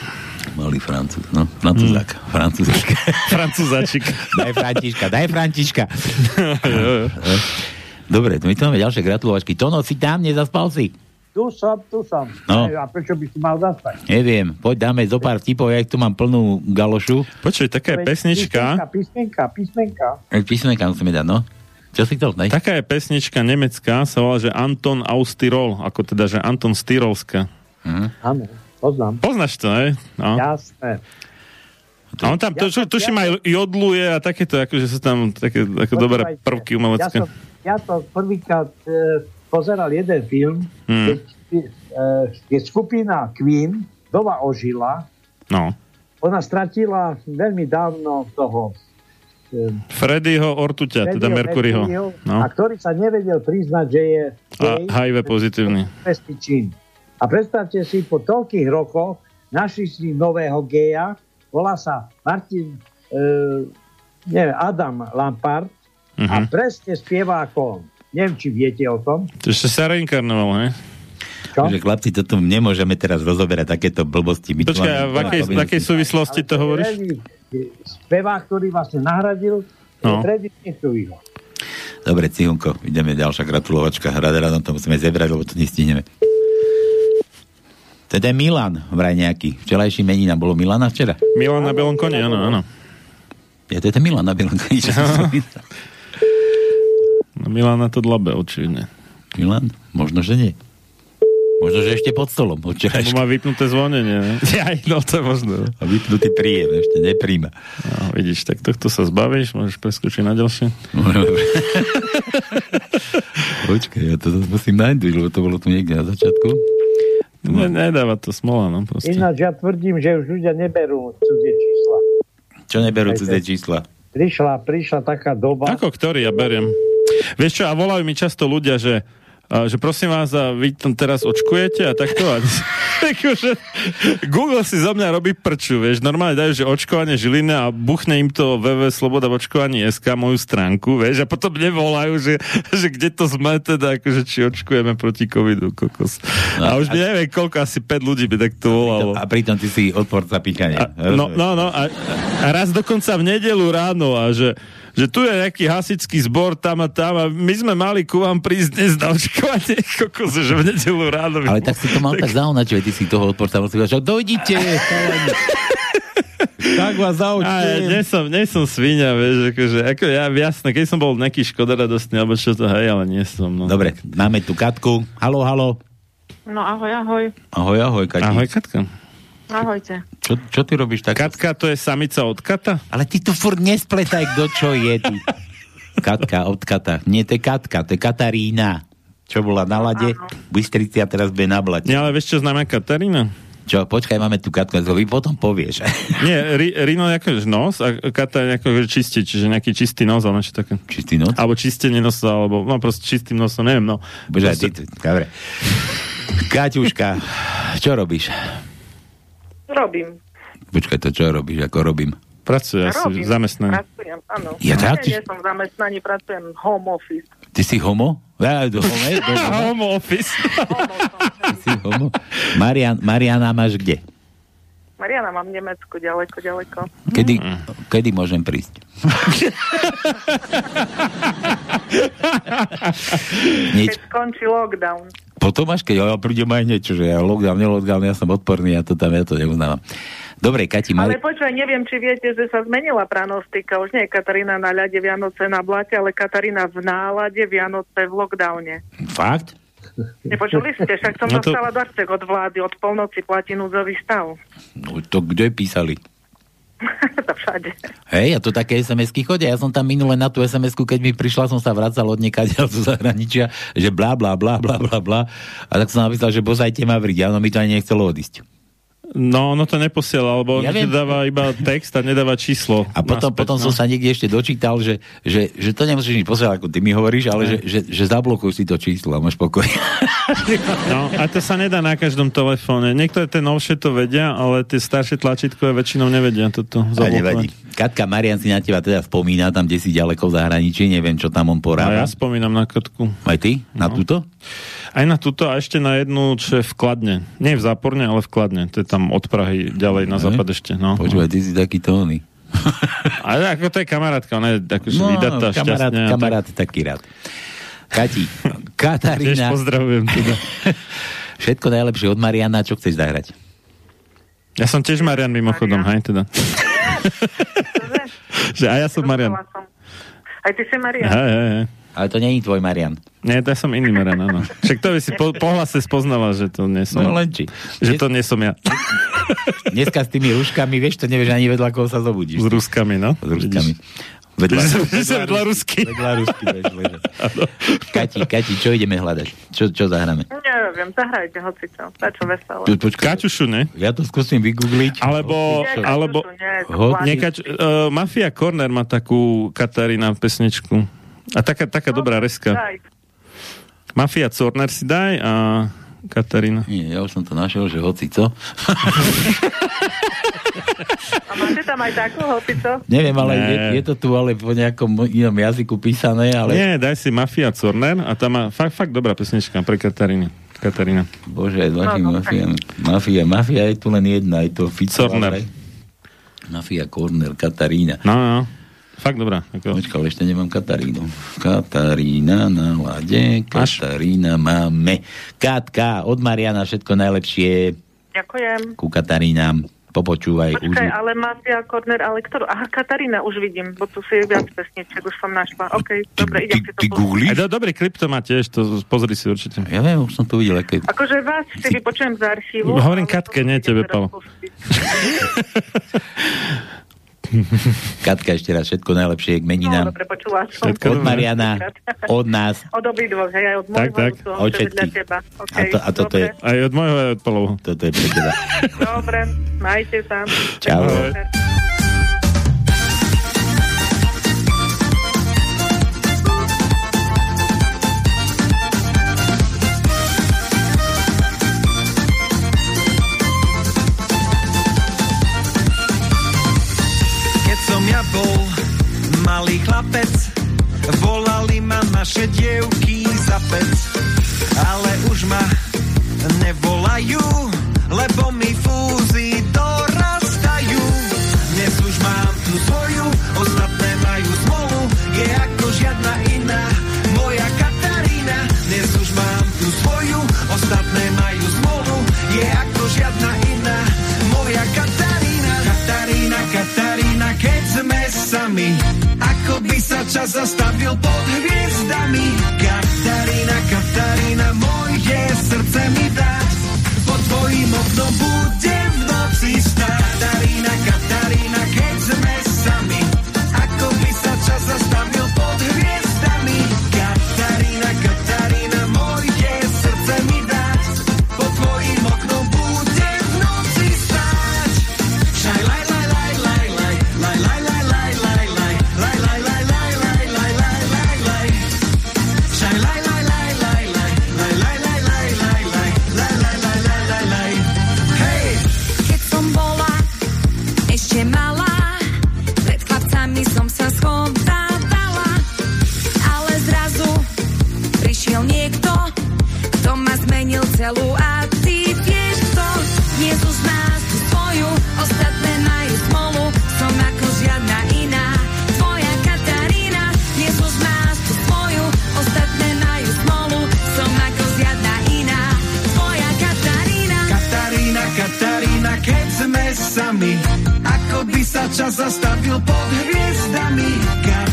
Malý francúz, no. Francúzak. Mm. Francúzak. Francúzačik. daj Františka, daj Františka. Dobre, tu my tu máme ďalšie gratulovačky. Tono, si tam, nezaspal si? Tu som, tu som. No. A prečo by si mal zaspať? Neviem, poď dáme zo pár tipov, ja ich tu mám plnú galošu. Počuj, taká je pesnička, Písmenka, písmenka. E, Písmenka musíme dať, no. Čo si chcel? Daj. taká je pesnička nemecká, sa volá, že Anton Austyrol, ako teda, že Anton z Tyrolska. Áno, poznám. Poznáš to, ne? No. Jasné. A on tam, to, čo, tuším, aj jodluje a takéto, akože sú tam také ako dobré prvky Ja umelecké. som, ja to prvýkrát e, pozeral jeden film, Hmm. keď, e, keď skupina Queen doma ožila, No. ona stratila veľmi dávno toho e, Freddyho Ortuťa, teda Freddieho Mercuryho. Mercuryho, No. a ktorý sa nevedel priznať, že je A gay, HIV pozitívny. A predstavte si, po toľkých rokoch našli si nového geja, volá sa Martin, e, neviem, Adam Lampard a Mhm. presne spieva ako on. Neviem, či viete o tom. To ešte sa reinkarnoval, ne? Čo? Takže chlapci, toto nemôžeme teraz rozoberať takéto blbosti. My Počkaj, v akej, v akej súvislosti to hovoríš? Spevák, ktorý vlastne nahradil No. Freddy Mercuryho. Dobre, Cihunko, ideme ďalšia gratulovačka. Rada radom to musíme zebrať, lebo to nestihneme. Teda je Milan, vraj nejaký. Včerajší menina. Bolo Milana včera? Milan na Bielom koni, áno, áno. Ja, to je ten Milan na Bielom koni. No, Milan na to dlabe, očividne. Milan? Možno, že nie. Možno, že ešte pod stolom. Včerajška. má vypnuté zvonenie, ne? Aj, no to je možno. A vypnutý príjem, ešte nepríjma. No, vidíš, tak tohto sa zbavíš, môžeš preskočiť na ďalšie. Počkaj, ja to zase musím nájsť, lebo to bolo tu niekde na začiatku. Ne, nedáva to smola, no proste. Ináč ja tvrdím, že už ľudia neberú cudzie čísla. Čo neberú cudzie čísla? Prišla, prišla taká doba, Ako ktorý, ja beriem. Vieš čo, a volajú mi často ľudia, že a, že prosím vás, a vy tam teraz očkujete a takto. A, akože, Google si zo mňa robí prču, vieš, normálne dajú, že očkovanie Žilina a buchne im to www sloboda v očkovaní SK moju stránku, vieš, a potom nevolajú, že, že kde to sme teda, akože či očkujeme proti covidu, kokos. No, a už by neviem, koľko, asi 5 ľudí by takto volalo. A pritom ty si odporca píkania. No, no, no a, a raz dokonca v nedelu ráno a že, že tu je nejaký hasičský zbor tam a tam a my sme mali ku vám prísť dnes na očkovanie, kokos, že v nedelu ráno. Ale tak si to mal tak zaunačiť, ty si toho povedať, že dojdite, tak vás zaočkujem. nie som, nie som svinia, vieš, akože, ako ja, jasné, keď som bol nejaký škoda radostný, alebo čo to, hej, ale nie som, no. Dobre, máme tu Katku. Halo, halo. No ahoj, ahoj. Ahoj, ahoj, Kati. Ahoj, Katka. Ahojte. Čo, čo ty robíš tak? Katka, to je samica od kata? Ale ty tu furt nespletaj, kto čo je. Ty. Katka od Kata. Nie, to je Katka, to je Katarína. Čo bola na lade, Bystrici a teraz bude na blate. Nie, ale vieš, čo znamená Katarína? Čo, počkaj, máme tu Katku, to vy potom povieš. Nie, ri, Rino je akože nos a Kata je akože čistý, čiže nejaký čistý nos, ale čo také. Čistý nos? Alebo čistenie nosa, alebo no proste čistým nosom, neviem, no. Bože, ty, ty, dobre. Kaťuška, čo robíš? Robím. Počkaj, to čo robíš, ako robím? Pracujem, Robím. Pracujem, áno. Ja Ja, teda- nie, nie som v zamestnaní, pracujem home office. Ty si homo? Ja, do homo, do homo. Home office. Ty si homo. Marian, Mariana máš kde? Mariana, mám v Nemecku, ďaleko, ďaleko. Kedy, kedy môžem prísť? Nič. Keď skončí lockdown. Potom až keď ja prídem aj niečo, že ja lockdown, nelockdown, ja som odporný, ja to tam, ja to neuznávam. Dobre, Kati, Ale mali... počúvaj, neviem, či viete, že sa zmenila pranostika. Už nie je Katarína na ľade Vianoce na blate, ale Katarína v nálade Vianoce v lockdowne. Fakt? Nepočuli ste? Však som no to- dostala darček od vlády, od polnoci platí núdzový stav. No, to kde písali? Hej, a to také SMS-ky chodia. Ja som tam minule na tú SMS-ku, keď mi prišla, som sa vracal od niekaďal zo zahraničia, že blá, blá, blá, blá, blá, blá. A tak som napísal, že bozajte ma vriť. A ono mi to ani nechcelo odísť. No, ono to neposiela, lebo Ja ti dáva iba text a nedáva číslo. A potom, naspäť, potom no. som sa niekde ešte dočítal, že, že, že to nemusíš nič posielať, ako ty mi hovoríš, ale že, že, že zablokuj si to číslo a máš pokoj. No, a to sa nedá na každom telefóne. Niektoré tie novšie to vedia, ale tie staršie tlačítkové väčšinou nevedia toto A nevadí. zablokovať. Katka Marian si na teba teda spomína, tam, kde si ďaleko v zahraničí, neviem, čo tam on A porába. ja spomínam na Katku. Aj ty? Na No. túto? Aj na túto a ešte na jednu, čo je v Kladne. Nie v Záporne, ale v Kladne. To je tam od Prahy ďalej na západ ešte. No. Počúvaj, ty si taký tóny. Ale ako to je kamarátka, ona je akože No, vydatá, kamarát, šťastná. kamarát je taký rád. Kati, Tiež Katarína, pozdravujem teda. všetko najlepšie od Mariana, čo chceš zahrať? Ja som tiež Marian mimochodom, hej teda. že aj ja som Marian. Aj ty si Maria? Hej, hej, hej. Ale to není tvoj Marian. Nie, to ja som iný Marian, áno. Však to by si po, po hlase spoznala, že to nie som. No len či. Že to nie som ja. Dneska s tými rúškami, vieš, to nevieš ani vedľa koho sa zobudíš. S ruskami, no. S rúškami. Vedľa, sa vedľa rusky. vedľa rusky ležať. Kati, Kati, čo ideme hľadať? Čo, čo zahráme? Neviem, zahrajte hocičo. Dačo veselé. Tu, počkaj, Kaťušu, ne? ja to skúsim vygoogliť. Alebo, Nie, alebo Kaťušu, nie, Ho- vlády. Nekač, uh, Mafia Corner má takú Katarína pesničku. A taká, taká dobrá reska. Daj. Mafia Corner si daj a Katarína. Nie, ja už som to našiel, že hoci co. A máte tam aj takú hocico? Neviem, ale je, je to tu ale po nejakom inom jazyku písané, ale... Nie, daj si Mafia Corner a tam má fakt, fakt dobrá pesnička pre Katarínu. Katarína. Bože, vaši No, mafia, mafia, mafia je tu len jedna, je to Fico. Corner. Mafia Corner, Katarína. No, no. Fakt dobrá. Ako... Počkaj, ale ešte nemám Katarínu. Katarína na lade, Katarína máme. Katka, od Mariana všetko najlepšie Ďakujem. ku Katarínám. Popočúvaj. Počkaj, Už... ale Mafia Corner, ale ktorú? Aha, Katarína, už vidím, bo tu si je viac pesniček, už som našla. OK, dobre, idem si to Ty googlíš? Do, dobrý klip to má tiež, to pozri si určite. Ja viem, už som to videl, aké... Akože vás si vypočujem z archívu. Hovorím Katke, nie tebe, Palo. Katka, ešte raz všetko najlepšie k No, meninám. dobre, počula som. Od Mariana, od nás. Od obidvoch, hej, aj od Tak, môjho, tak. od toho, Od všetkých. teba. A, Okay, to, a toto je, Aj od môjho, aj od Palovho. toto je pre teba. Dobre, majte sa. Čau. Keď chlapec, volali ma naše dievky za pec. Ale už ma nevolajú, lebo mi fúzy dorastajú. Dnes už mám tu svoju, ostatné majú smolu, je ako žiadna iná. Moja Katarína, dnes už mám tu svoju, ostatné majú smolu, je ako žiadna iná. Moja Katarína, Katarína, Katarína, keď sme sami, ako by sa čas zastavil pod hviezdami. Katarína, Katarína, moje srdce mi dá, pod tvojim oknom budem v noci stáť. Hviezdami, ako by sa čas zastavil pod hviezdami. Katarína,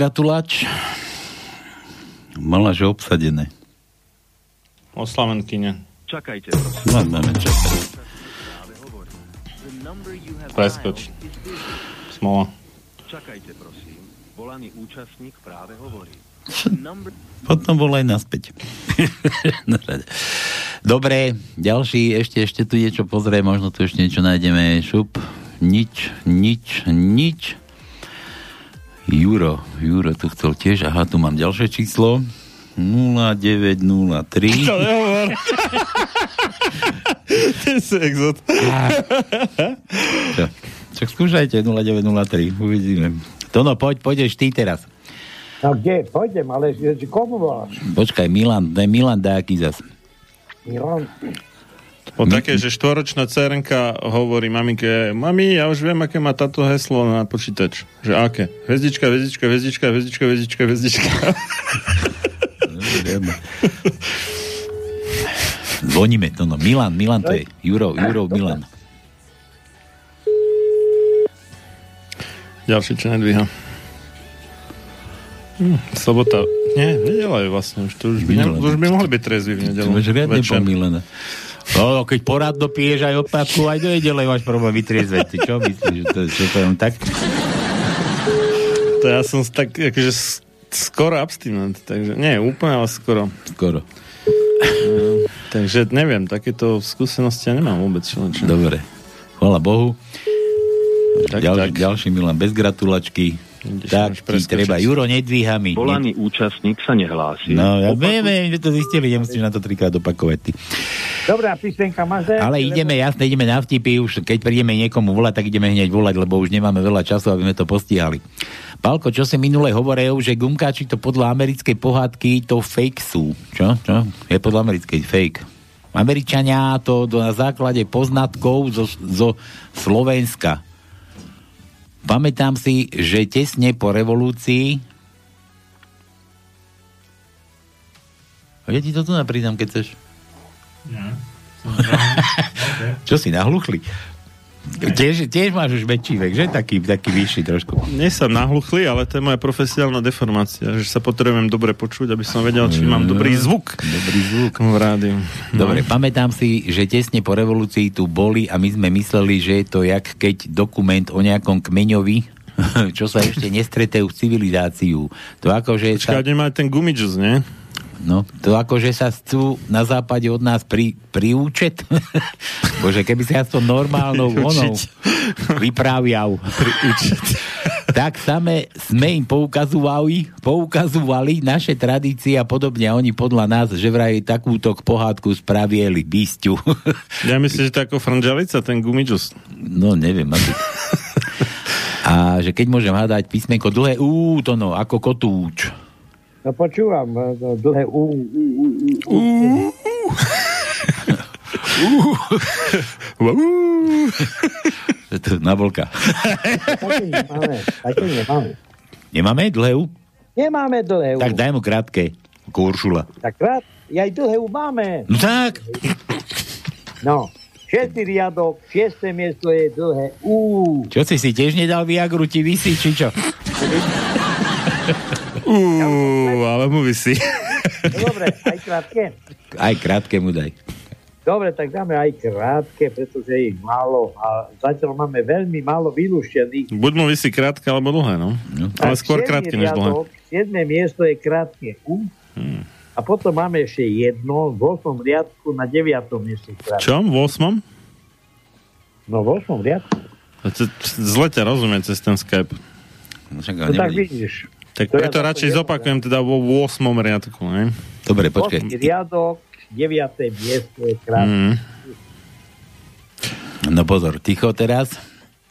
gratulač. Mala, že obsadené. Oslavenkyne. Čakajte. No, máme čakať. Preskoč. Smola. Čakajte, prosím. Volaný účastník práve hovorí. Potom bol aj naspäť. Dobre, ďalší, ešte, ešte tu niečo pozrie, možno tu ešte niečo nájdeme. Šup, nič, nič, nič. Juro, Juro tu chcel tiež, aha, tu mám ďalšie číslo. 0903. To nehovor. Ty si exot. Čo? Čak skúšajte 0903, uvidíme. Tono, poď, pôjdeš ty teraz. No kde? Pôjdem, ale komu voláš? Počkaj, Milan, daj Milan dáky zas. Milan? O také, že štvoročná cerenka hovorí maminke, mami, ja už viem, aké má táto heslo na počítač. Že aké? Hvezdička, hvezdička, hvezdička, hvezdička, hvezdička, hvezdička. Zvoníme to, no. Milan, Milan to je. Juro, Juro, Milan. Ďalší, čo nedvíha. Hm, sobota. Nie, nedela je vlastne. Už, to už, by, ne, už by mohli byť trezví v nedelu. Máš riadne Večer. Pomílené. No, keď porad dopiješ aj odpadku, aj do jedele máš problém vytriezveť. Ty čo myslíš, že to, že to len tak? To ja som tak, akože skoro abstinent, takže nie, úplne, ale skoro. Skoro. No, takže neviem, takéto skúsenosti ja nemám vôbec. Čo, čo. Dobre. Chvala Bohu. Tak, Ďal, tak. Ďalší Milan bez gratulačky. Tak ti treba. Juro, nedvíha mi. Volaný účastník sa nehlási. No, ja viem, viem, že to zistili, nemusíš na to trikrát opakovať ty. Dobrá písenka máš? Ale ideme, jasne, ideme na vtipy, už keď prídeme niekomu volať, tak ideme hneď volať, lebo už nemáme veľa času, aby sme to postihali. Pálko, čo si minule hovoril, že gumkáči to podľa americkej pohádky to fake sú. Čo? Čo? Je podľa americkej fake. Američania to na základe poznatkov zo, zo Slovenska. Pamätám si, že tesne po revolúcii ja ti to tu naprídam, keď chceš. Čo si nahluchli? Tiež, tiež máš už väčší vek, že? Taký, taký vyšší trošku. Nie som nahluchlý, ale to je moja profesionálna deformácia, že sa potrebujem dobre počuť, aby som vedel, či mám dobrý zvuk. Dobrý zvuk. V rádiu. No. Dobre, pamätám si, že tesne po revolúcii tu boli a my sme mysleli, že je to jak keď dokument o nejakom kmeňovi, čo sa ešte nestretého v civilizáciu. To akože. Počkaj, nemá ten gumidžus, nie? No, to akože sa chcú na západe od nás pri, priúčet. Bože, keby sa to normálnou onou vypráviav. tak same sme im poukazovali, poukazovali naše tradície a podobne a oni podľa nás, že vraj takúto pohádku spravieli bysťu. Ja myslím, že to ako franžalica, ten gumidžus. no, neviem, asi. A že keď môžem hádať písmenko dlhé ú, to no, ako kotúč. No počúvam, e, to dlhé ú, ú, ú, ú. To na. Také nemáme, také nemáme. Nemáme dlhé ú? Nemáme dlhé U. Tak daj mu krátke. Ako Uršula. Tak krát, ja aj dlhé U máme. No tak. No, šiestý riadok, šiesté miesto je dlhé U. Čo si si tiež nedal Viagru, ti vysí, či čo? Uuu, ale mu vysí. No, dobre, aj krátke. Aj krátke mu daj. Dobre, tak dáme aj krátke, pretože je ich málo a zatiaľ máme veľmi málo vylúštených. Buď mu vysí krátke alebo dlhé, no. Ale Tak skôr krátke než dlhé. riadok, Siedme miesto je krátke U. Hmm. A potom máme ešte jedno v 8. riadku na 9. mieste krátke. Čo? V 8? No v 8. riadku. Zle ťa rozumiem cez ten Skype. No, No tak vidíš. Tak preto radšej zopakujem teda vo 8. riadku, ne? Dobre, 8. riadok, 9. miesto je krátke. Mm. No pozor, ticho teraz.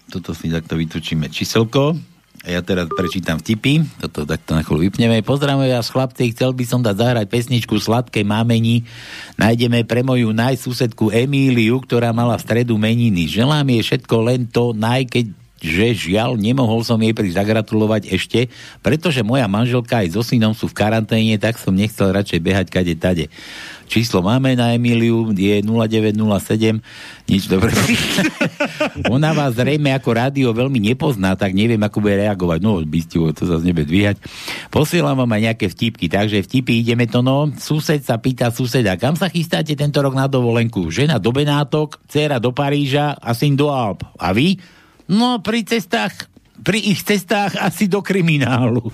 Toto si takto vytočíme číselko. A ja teraz prečítam vtipy. Toto takto na chvíľu vypneme. Pozdravujem vás chlapci, chcel by som dať zahrať pesničku Sladké mámení. Nájdeme pre moju najsusedku Emíliu, ktorá mala v stredu meniny. Želám jej všetko len to naj, keď že žiaľ, nemohol som jej prísť zagratulovať ešte, pretože moja manželka aj so synom sú v karanténe, tak som nechcel radšej behať kade tade. Číslo máme na Emíliu, je 0907, nič dobre. Ona vás zrejme ako rádio veľmi nepozná, tak neviem, ako bude reagovať. No, bystivo, to zase nebude dvíhať. Posielam vám aj nejaké vtipky, takže vtipy ideme to no. Sused sa pýta suseda, kam sa chystáte tento rok na dovolenku? Žena do Benátok, dcera do Paríža a syn do Alp. A vy? No, pri cestách pri ich cestách asi do kriminálu.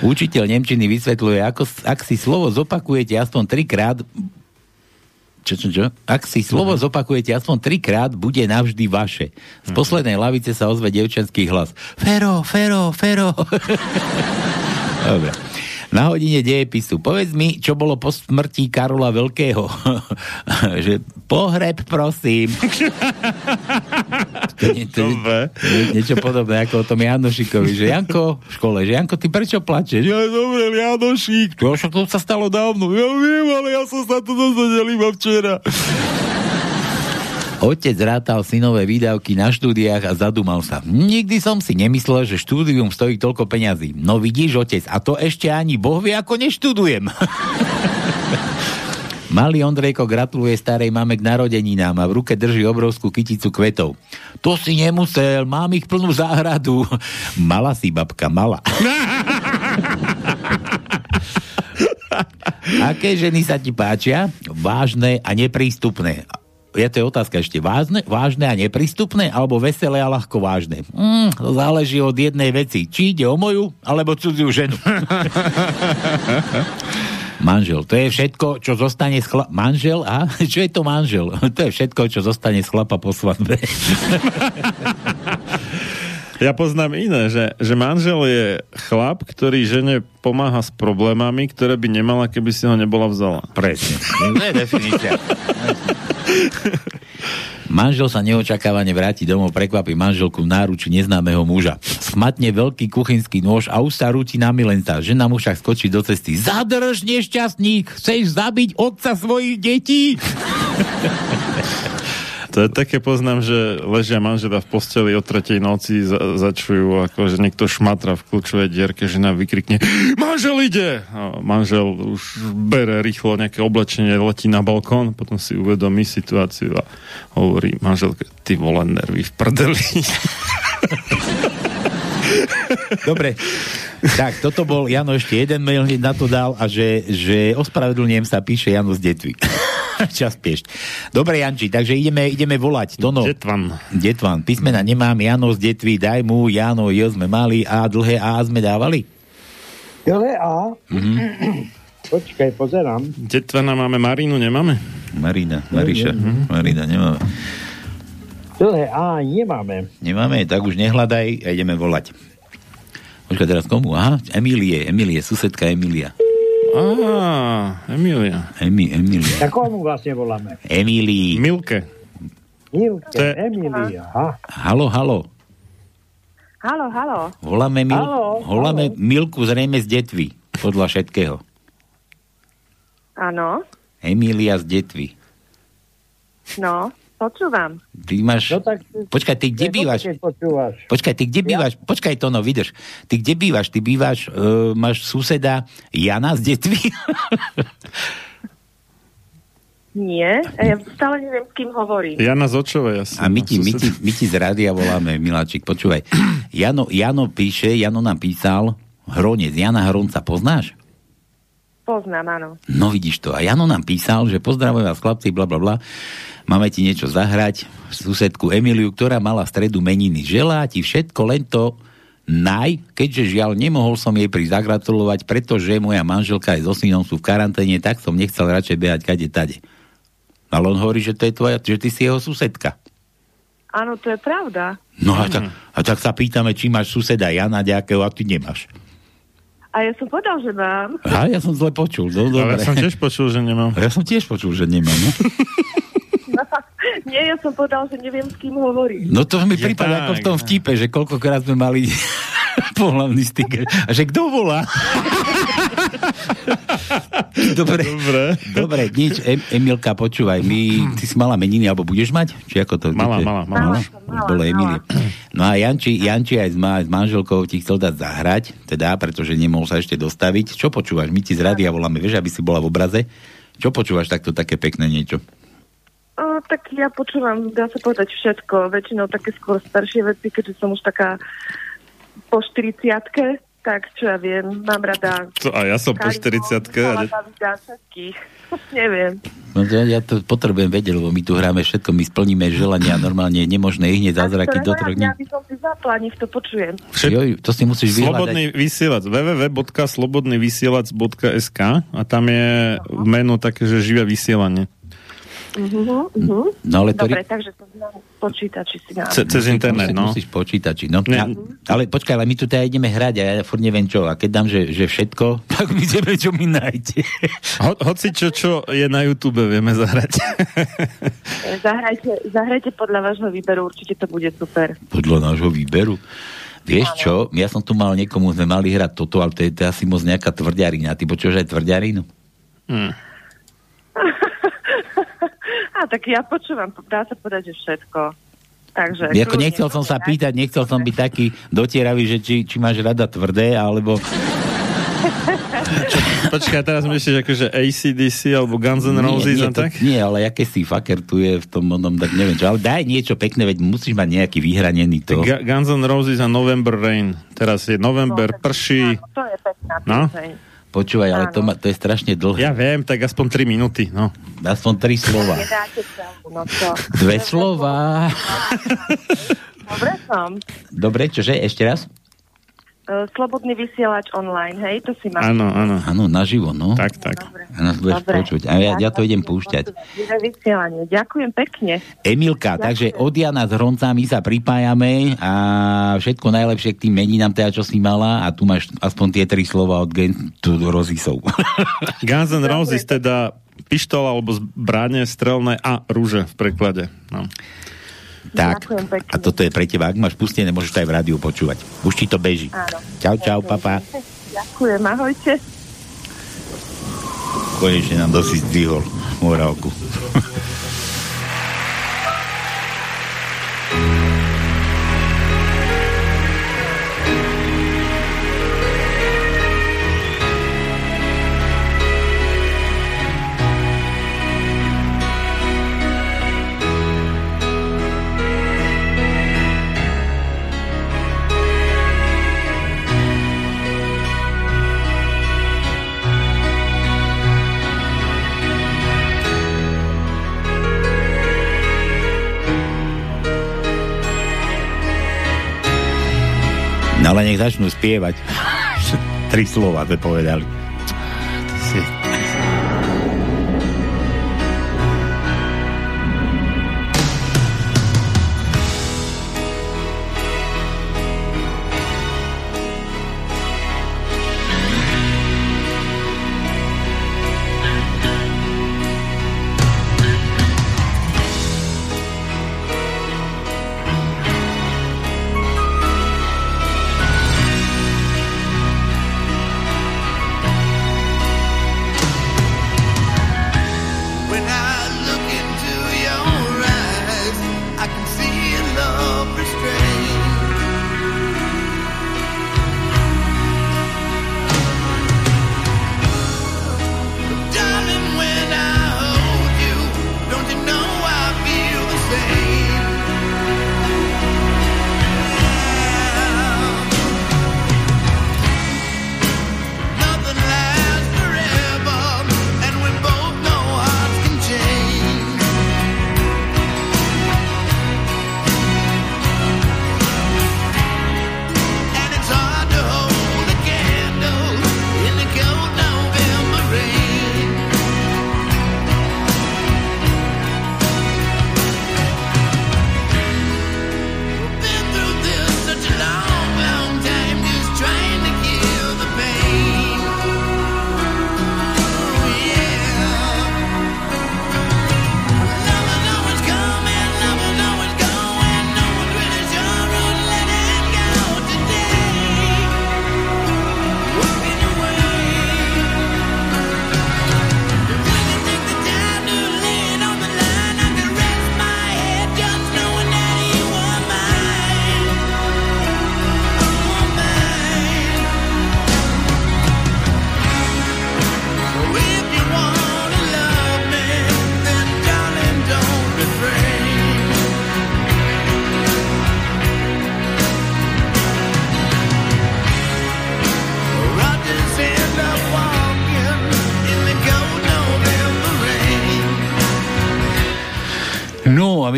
Učiteľ Nemčiny vysvetľuje, ako, ak si slovo zopakujete aspoň trikrát, čo, čo, čo? Ak si slovo zopakujete aspoň trikrát, bude navždy vaše. Z poslednej lavice sa ozve devčenský hlas. Fero, Fero, Fero. Dobre. Na hodine dejepisu. Povedz mi, čo bolo po smrti Karola Veľkého. že pohreb, prosím. to, nie, to, je niečo podobné ako o tom Janošikovi, že Janko v škole, že Janko, ty prečo plačeš? Ja, dobre, Janošik. To však to sa stalo dávno. Ja viem, ale ja som sa tu dozvedel iba včera. Otec rátal synové výdavky na štúdiách a zadúmal sa. Nikdy som si nemyslel, že štúdium stojí toľko peňazí. No vidíš, otec, a to ešte ani Boh vie, ako neštudujem. Malý Ondrejko gratuluje starej mame k narodeninám a v ruke drží obrovskú kyticu kvetov. To si nemusel, mám ich plnú záhradu. Mala si babka, mala. Aké ženy sa ti páčia? Vážne a neprístupné. Je to je otázka ešte. Vážne, vážne a neprístupné? Alebo veselé a ľahko vážne? Mm, to záleží od jednej veci. Či ide o moju, alebo cudziu ženu. Manžel, to je všetko, čo zostane z chlapa... Manžel? A? Čo je to manžel? To je všetko, čo zostane z chlapa po svadbe. Ja poznám iné, že, že manžel je chlap, ktorý žene pomáha s problémami, ktoré by nemala, keby si ho nebola vzala. Presne. To je definícia. Manžel sa neočakávane vráti domov, prekvapí manželku v náruči neznámeho muža. Smatne veľký kuchynský nôž a už sa rúti na milenca. Žena mu však skočí do cesty. Zadrž, nešťastník! Chceš zabiť otca svojich detí? To je také poznám, že ležia manžela v posteli o tretej noci, za, začujú, ako že niekto šmatra v kľúčovej dierke, žena vykrikne manžel ide! A manžel už bere rýchlo nejaké oblečenie, letí na balkón, potom si uvedomí situáciu a hovorí manželke, ty vole nervy v prdeli. Dobre, tak toto bol Jano, ešte jeden mail na to dal a že, že ospravedlňujem sa, píše Jano z Detvy. Čas piešť. Dobre, Janči, takže ideme, ideme volať. Tono. Detvan. Detvan. Písmena nemám, Jano z Detvy, daj mu, Jano, J sme mali a dlhé A sme dávali? Dlhé A? Mhm. Počkaj, pozerám. Detvana máme Marínu, nemáme? Marina, Mariša. Mhm. Marina, nemáme. Dlhé A nemáme. Nemáme, tak už nehľadaj a ideme volať. Počkaj, teraz komu? Aha, Emílie, Emílie, susedka Emília. Á, Emília. Emi, Emília. Tak komu vlastne voláme? Emílii. Milke. Milke, To je- Emília. Aha. Halo, halo. Halo, halo. Voláme, Mil- Halo, voláme Milku zrejme z Detvy. Podľa všetkého. Áno, Emília z Detvy. no, Počúvam. Ty máš... No tak... Počkaj, ty kde bývaš? Počkaj, ty kde bývaš? Počkaj to, no vydrž. Ty kde bývaš? Ty bývaš, uh, máš suseda Jana z Detvy? Nie, ja stále neviem, s kým hovorím. Jana z Očovej asi. A my ti, my, ti, my ti z rádia voláme, Miláčik, počúvaj. Jano, Jano píše, Jano nám písal, Hronec, Jana Hronca, poznáš? Poznám, áno. No vidíš to. A Jano nám písal, že pozdravujem vás chlapci, bla bla bla. Máme ti niečo zahrať. Susedku Emiliu, ktorá mala v stredu meniny. Želá ti všetko, len to naj, keďže žiaľ nemohol som jej prísť zagratulovať, pretože moja manželka aj so synom sú v karanténe, tak som nechcel radšej behať kade tade. Ale on hovorí, že to je tvoja, že ty si jeho susedka. Áno, to je pravda. No a tak, a tak sa pýtame, či máš suseda Jana nejakého a ty nemáš. A ja som povedal, že mám. A ja som zle počul. No, Ale ja som tiež počul, že nemám. Ja som tiež počul, že nemám. No, Nie, ja som povedal, že neviem, s kým hovorím. no to mi prípada ako v tom no. vtipe, že koľkokrát sme mali pohľavný styk. A že kto volá? Dobre. Dobre. Dobre, nič. Em, Emilka, počúvaj, my, ty si mala meniny, alebo budeš mať? Či ako to? Mala, mala, mala. Už bolo Emilie. No a Janči, Janči aj s, ma, s manželkou ti chcel dať zahrať, teda, pretože nemohol sa ešte dostaviť. Čo počúvaš? My ti z rádia voláme, vieš, aby si bola v obraze. Čo počúvaš takto také pekné niečo? O, tak ja počúvam, dá sa povedať všetko. Väčšinou také skôr staršie veci, keďže som už taká po 40 tak čo ja viem, mám rada To, a ja som po 40 Michala Davida, všetkých. Neviem. No ja to potrebujem vedieť, lebo my tu hráme všetko, my splníme želania normálne nemožné ich hneď zázraky do troch dní. Ja by som si zapla, nech to počujem. Joj, to si musíš vyhľadať. Slobodný vysielač www.slobodnyvysielac.sk a tam je v menu také, že živé vysielanie. Uh-huh, uh-huh. No ale to Dobre, takže to znám počítači si dám. Ce- cez internet, no. Musíš počítači, no. Ne. A, ale počkaj, ale my tu teda ideme hrať a ja furt neviem čo. A keď dám, že, že všetko, tak my ideme, čo mi nájde. Ho, hoci čo, čo je na YouTube, vieme zahrať. Zahrajte, zahrajte podľa vášho výberu, určite to bude super. Podľa nášho výberu. Vieš čo, ja som tu mal niekomu, sme mali hrať toto, ale to je, to je asi moc nejaká tvrdiarina. Ty počuješ aj tvrdiarinu? Hmm. Tak ja počúvam, dá sa povedať, že všetko. Takže... Ako nechcel som sa pýtať, nechcel som byť taký dotieravý, že či, či máš rada tvrdé, alebo... Počkaj, teraz myslíš akože ACDC alebo Guns N' Roses nie, a nie, to, tak? nie, ale aké si faker tu je v tom onom, tak neviem čo. Ale daj niečo pekné, veď musíš mať nejaký vyhranený to. Ga- Guns N' Roses a November Rain. Teraz je November, prší. To je pekná No. Počúvaj, ale to, ma, to je strašne dlhé. Ja viem, tak aspoň 3 minúty, no. Aspoň tri slova. Nedáte celú, no? Dve slova. Dobre som. Dobre, čože? Ešte raz? Uh, Slobodný vysielač online, hej? To si mám. Áno, áno. Áno, naživo, no. Tak, tak. A nás budeš Dobre. počuť. A ja, ja to idem púšťať. Vysielanie. Ďakujem pekne. Emilka, takže od Jana s Hroncami sa pripájame a všetko najlepšie k tým meninám, teda čo si mala a tu máš aspoň tie tri slova od Gen Rozisov. Guns N' Roses teda pištola alebo zbranie strelné a rúže v preklade. No. Tak, Ďakujem a toto je pre teba. Ak máš pustené, môžeš to aj v rádiu počúvať. Už ti to beží. Áno. Čau, čau, papa. Ďakujem, ahojte. Konečne nám dosi zdvihol morálku. Nech začnú spievať. Tri slova sme povedali.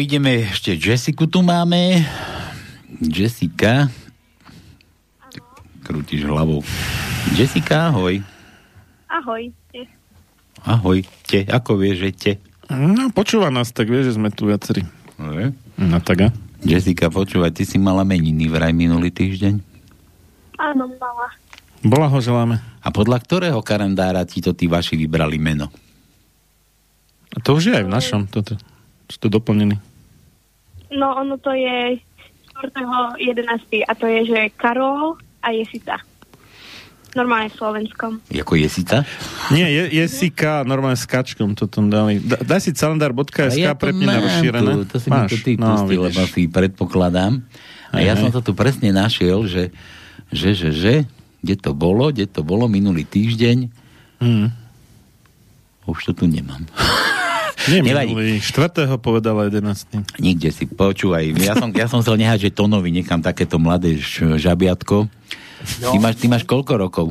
Ideme ešte Jessiku tu máme. Jessica. Krútiš hlavou. Jessica, ahoj. Ahoj. Ahoj. Te, ako vieš, že te? No, počúva nás, tak vieš, že sme tu viacerí. No tak a? Jessica, počúvaj, ty si mala meniny vraj minulý týždeň. Áno, mala. Blahoželáme. A podľa ktorého kalendára ti to tí vaši vybrali meno? A to už je aj v našom, toto. Sú to doplnený. No, ono to je 4.11. a to je, že Karol a Jesica. Normálne v Slovenskom. Jako Jesica? Nie, je, Jesika, normálne s kačkom to tam dali. Da, daj si calendar.sk, Ale ja to prepni na rozšírené. tu, to si mi to ty pustil, lebo si predpokladám. A ja Hej, som to tu presne našiel, že, že, že, že, kde to bolo, kde to bolo minulý týždeň. Hmm. Už to tu nemám. Nie, Nevadí. minulý. Štvrtého povedala 11. Nikde si, počúvaj. Ja som, ja som chcel nehať, že Tonovi niekam takéto mladé žabiatko. Ty, máš, ty máš koľko rokov?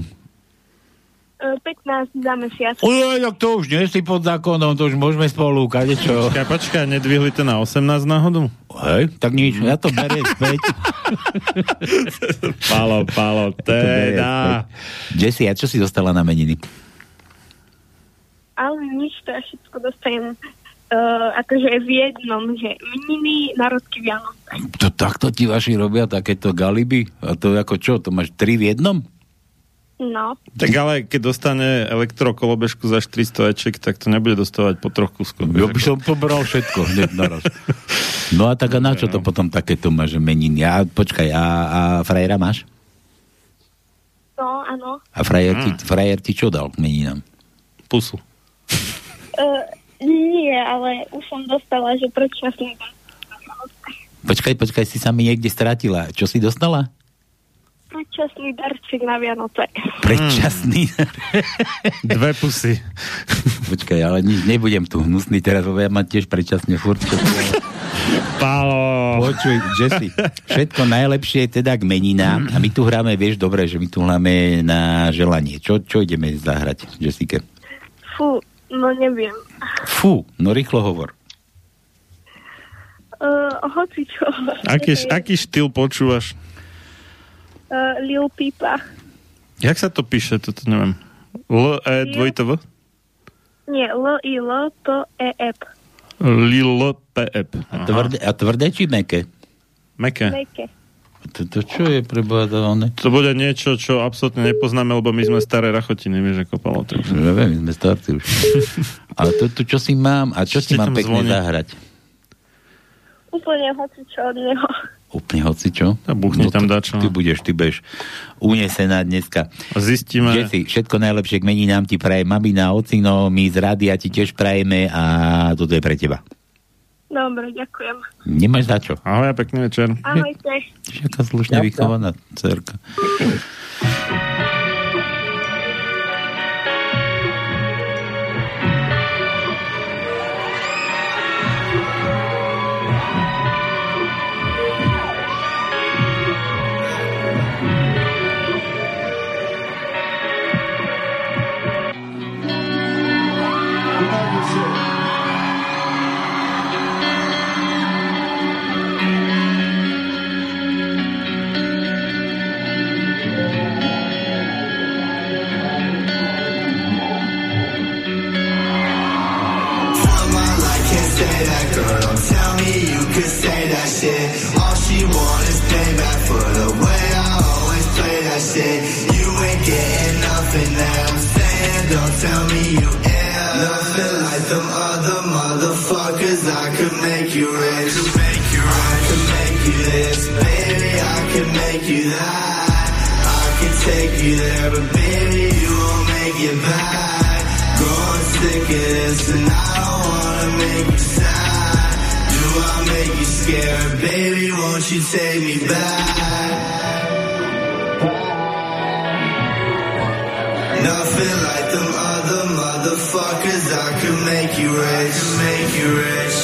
E, 15 za mesiac. Oj, tak to už nie si pod zákonom, to už môžeme spolu, kade čo? Počkaj, počkaj, nedvihli to na 18 náhodou? Hej, tak nič, ja to beriem späť. Palo, palo, teda. Jessy, a čo si dostala na meniny? Ale nič, to ja všetko dostanem uh, akože v jednom, že meniny, narodky, Vianoce. To takto ti vaši robia takéto galiby? A to ako čo, to máš tri v jednom? No, Tak ale keď dostane elektrokolobežku za 400 eček, tak to nebude dostávať po troch kuskoch. Ja by som pobral všetko hneď naraz. No a tak a na čo to potom takéto máš meniny? A počkaj, a, a frajera máš? no, áno. A frajer ti, frajer ti čo dal k meninám? Pusu. Uh, nie, ale už som dostala, že predčasný Počkaj, počkaj, si sa mi niekde stratila. Čo si dostala? predčasný darček na Vianoce. Predčasný. Dve pusy. Počkaj, ale nič, nebudem tu hnusný teraz, lebo ja mám tiež predčasne furt. Čo Palo. Počuj, Jesse, všetko najlepšie je teda k meninám a my tu hráme, vieš, dobre, že my tu hráme na želanie. Čo, čo ideme zahrať, Jessica? Fú, no neviem. Fú, no rýchlo hovor. Uh, hoci čo. Aký, aký štýl počúvaš? Uh, Lil Peepa. Jak sa to píše, toto neviem. L, E, dvojito V? Nie, L, I, L, P, E, E, P. Lil, P, E, P. A tvrdé, a tvrdé či meké? Meké. Meke. To, čo je prebádané? To bude niečo, čo absolútne nepoznáme, lebo my sme staré rachotiny, vieš, ako palo. Takže. Ja viem, my sme starci už. Ale to, to, čo si mám, a čo Ešte si mám pekne zvoní. zahrať? Úplne hoci čo od neho. Úplne hoci čo? A buchni tam dačo. Ty budeš, ty budeš unesená dneska. Zistíme. Jessy, všetko najlepšie k meninám ti praje mamina, ocino, my z rádia ti tiež prajeme a toto je pre teba. Dobre, ďakujem. Nemáš za čo. Ahoj pekný večer. Ahojte. Aká slušne vychovaná cerka. Could say that shit. All she want is payback for the way I always play that shit. You ain't getting nothing that I'm saying, don't tell me you ain't. Nothing like them other motherfuckers, I could make you rich. Make you rich. I could make you this, baby, I could make you that. I could take you there, but baby, you won't make it back. Growing sick of this, and I don't wanna make you sad. Make you scared, baby? Won't you take me back? Nothing like them other motherfuckers. I could make you rich, make you rich.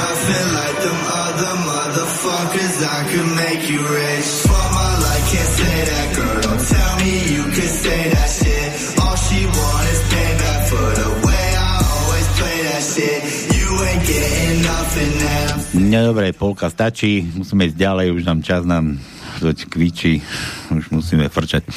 Nothing like them other motherfuckers. I could make you rich. For my life, can't say that girl. Don't tell me you could say that No dobre, polka stačí, musíme ísť ďalej, už nám čas nám zoť kvičí, už musíme frčať.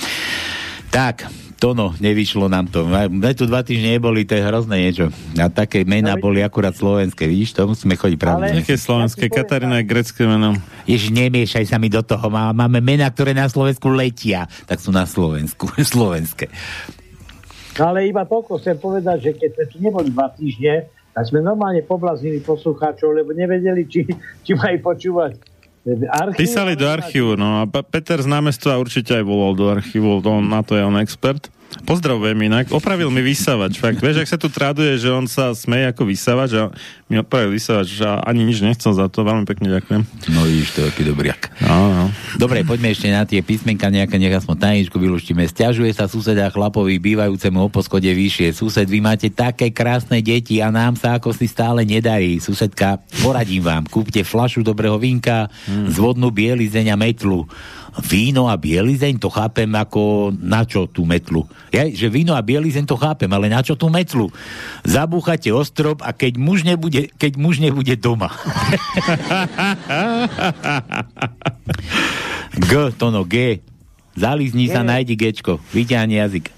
Tak, Tono, nevyšlo nám to. My tu dva týždne neboli, to je hrozné niečo. A také mená boli akurát slovenské, vidíš, to musíme chodiť pravdu. Aké slovenské? Katarína je grecké meno. Ježiš, nemiešaj sa mi do toho. Má, máme mená, ktoré na Slovensku letia, tak sú na Slovensku, slovenské. No ale iba toľko chcem povedať, že keď sme tu neboli dva týždne, tak sme normálne poblaznili poslucháčov, lebo nevedeli, či, či majú počúvať archív. Písali do archívu, no a Peter z námestva určite aj volal do archívu, on, na to je on expert. Pozdravujem inak, opravil mi vysávač, fakt, vieš, ak sa tu traduje, že on sa smeje ako vysávač a mi opravil vysávač a ani nič nechcel za to, veľmi pekne ďakujem. No vidíš, to je aký dobrýak. No, no. Dobre, poďme ešte na tie písmenka nejaké, nech aspoň tajničku vylúštime. Stiažuje sa suseda chlapovi bývajúcemu o poschode vyššie. Sused, vy máte také krásne deti a nám sa ako si stále nedarí. Susedka, poradím vám, kúpte flašu dobrého vínka, hmm. zvodnú bielizeň a metlu. Víno a bielizeň, to chápem ako na čo tú metlu. Ja, že víno a bielizeň to chápem, ale na čo tú metlu? Zabúchate ostrop a keď muž nebude, keď muž nebude doma. G, to no, G. Zalizni sa, G. nájdi Gčko. Vyťahni jazyk.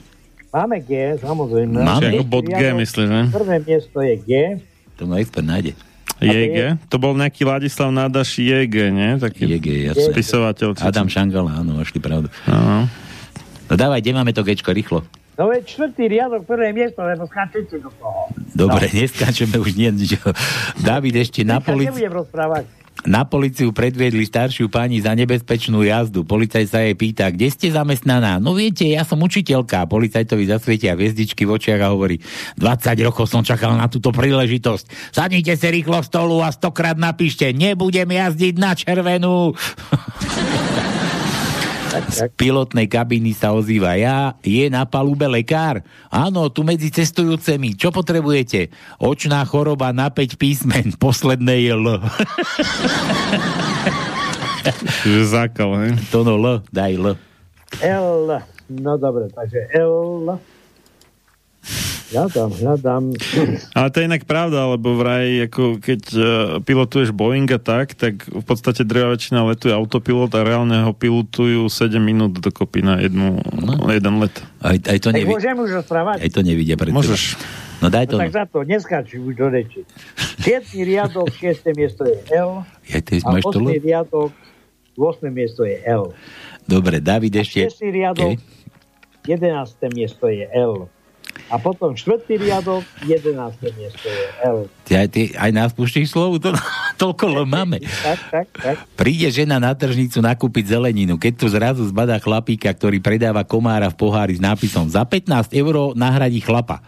Máme G, samozrejme. Máme? Ako bod G, myslíš, ne? Prvé miesto je G. To ma expert nájde. JG? To bol nejaký Ladislav Nádaš JG, nie? Taký JG, jasné. spisovateľ. Adam Šangala, áno, našli pravdu. Áno. No dávaj, kde máme to Gčko, rýchlo. No veď čtvrtý riadok, prvé miesto, lebo skáčete do toho. Dobre, no. neskáčeme už nie. David ešte na policiu. nebudem rozprávať. Na policiu predviedli staršiu pani za nebezpečnú jazdu. Policaj sa jej pýta, kde ste zamestnaná? No viete, ja som učiteľka. Policajtovi zasvietia hviezdičky v očiach a hovorí, 20 rokov som čakal na túto príležitosť. Sadnite si rýchlo stolu a stokrát napíšte, nebudem jazdiť na červenú. Z pilotnej kabiny sa ozýva ja, je na palube lekár. Áno, tu medzi cestujúcemi. Čo potrebujete? Očná choroba na 5 písmen. Posledné je L. Čiže zákal, ne? To no L, daj L. L. No dobre, takže L. Hľadám, hľadám. Ale to je inak pravda, lebo vraj, ako keď uh, pilotuješ Boeing a tak, tak v podstate drevá väčšina letuje autopilot a reálne ho pilotujú 7 minút dokopy na jednu, no. jeden let. Aj, aj to nevi- môžem už rozprávať? aj to nevidia pred Môžeš. teba. No daj to. No, tak za to, neskáčim už do reči. Šiestý riadok, šiesté miesto je L. Ja, ty A máš to osmý L? riadok, 8. miesto je L. Dobre, David ešte... Šiestý riadok, 11. miesto je L. A potom štvrtý riadok, 11. miesto je L. Ty, aj, ty aj nás puštíš slovu? To, toľko máme. Tak, tak, tak. Príde žena na tržnicu nakúpiť zeleninu, keď tu zrazu zbadá chlapíka, ktorý predáva komára v pohári s nápisom za 15 eur nahradí chlapa.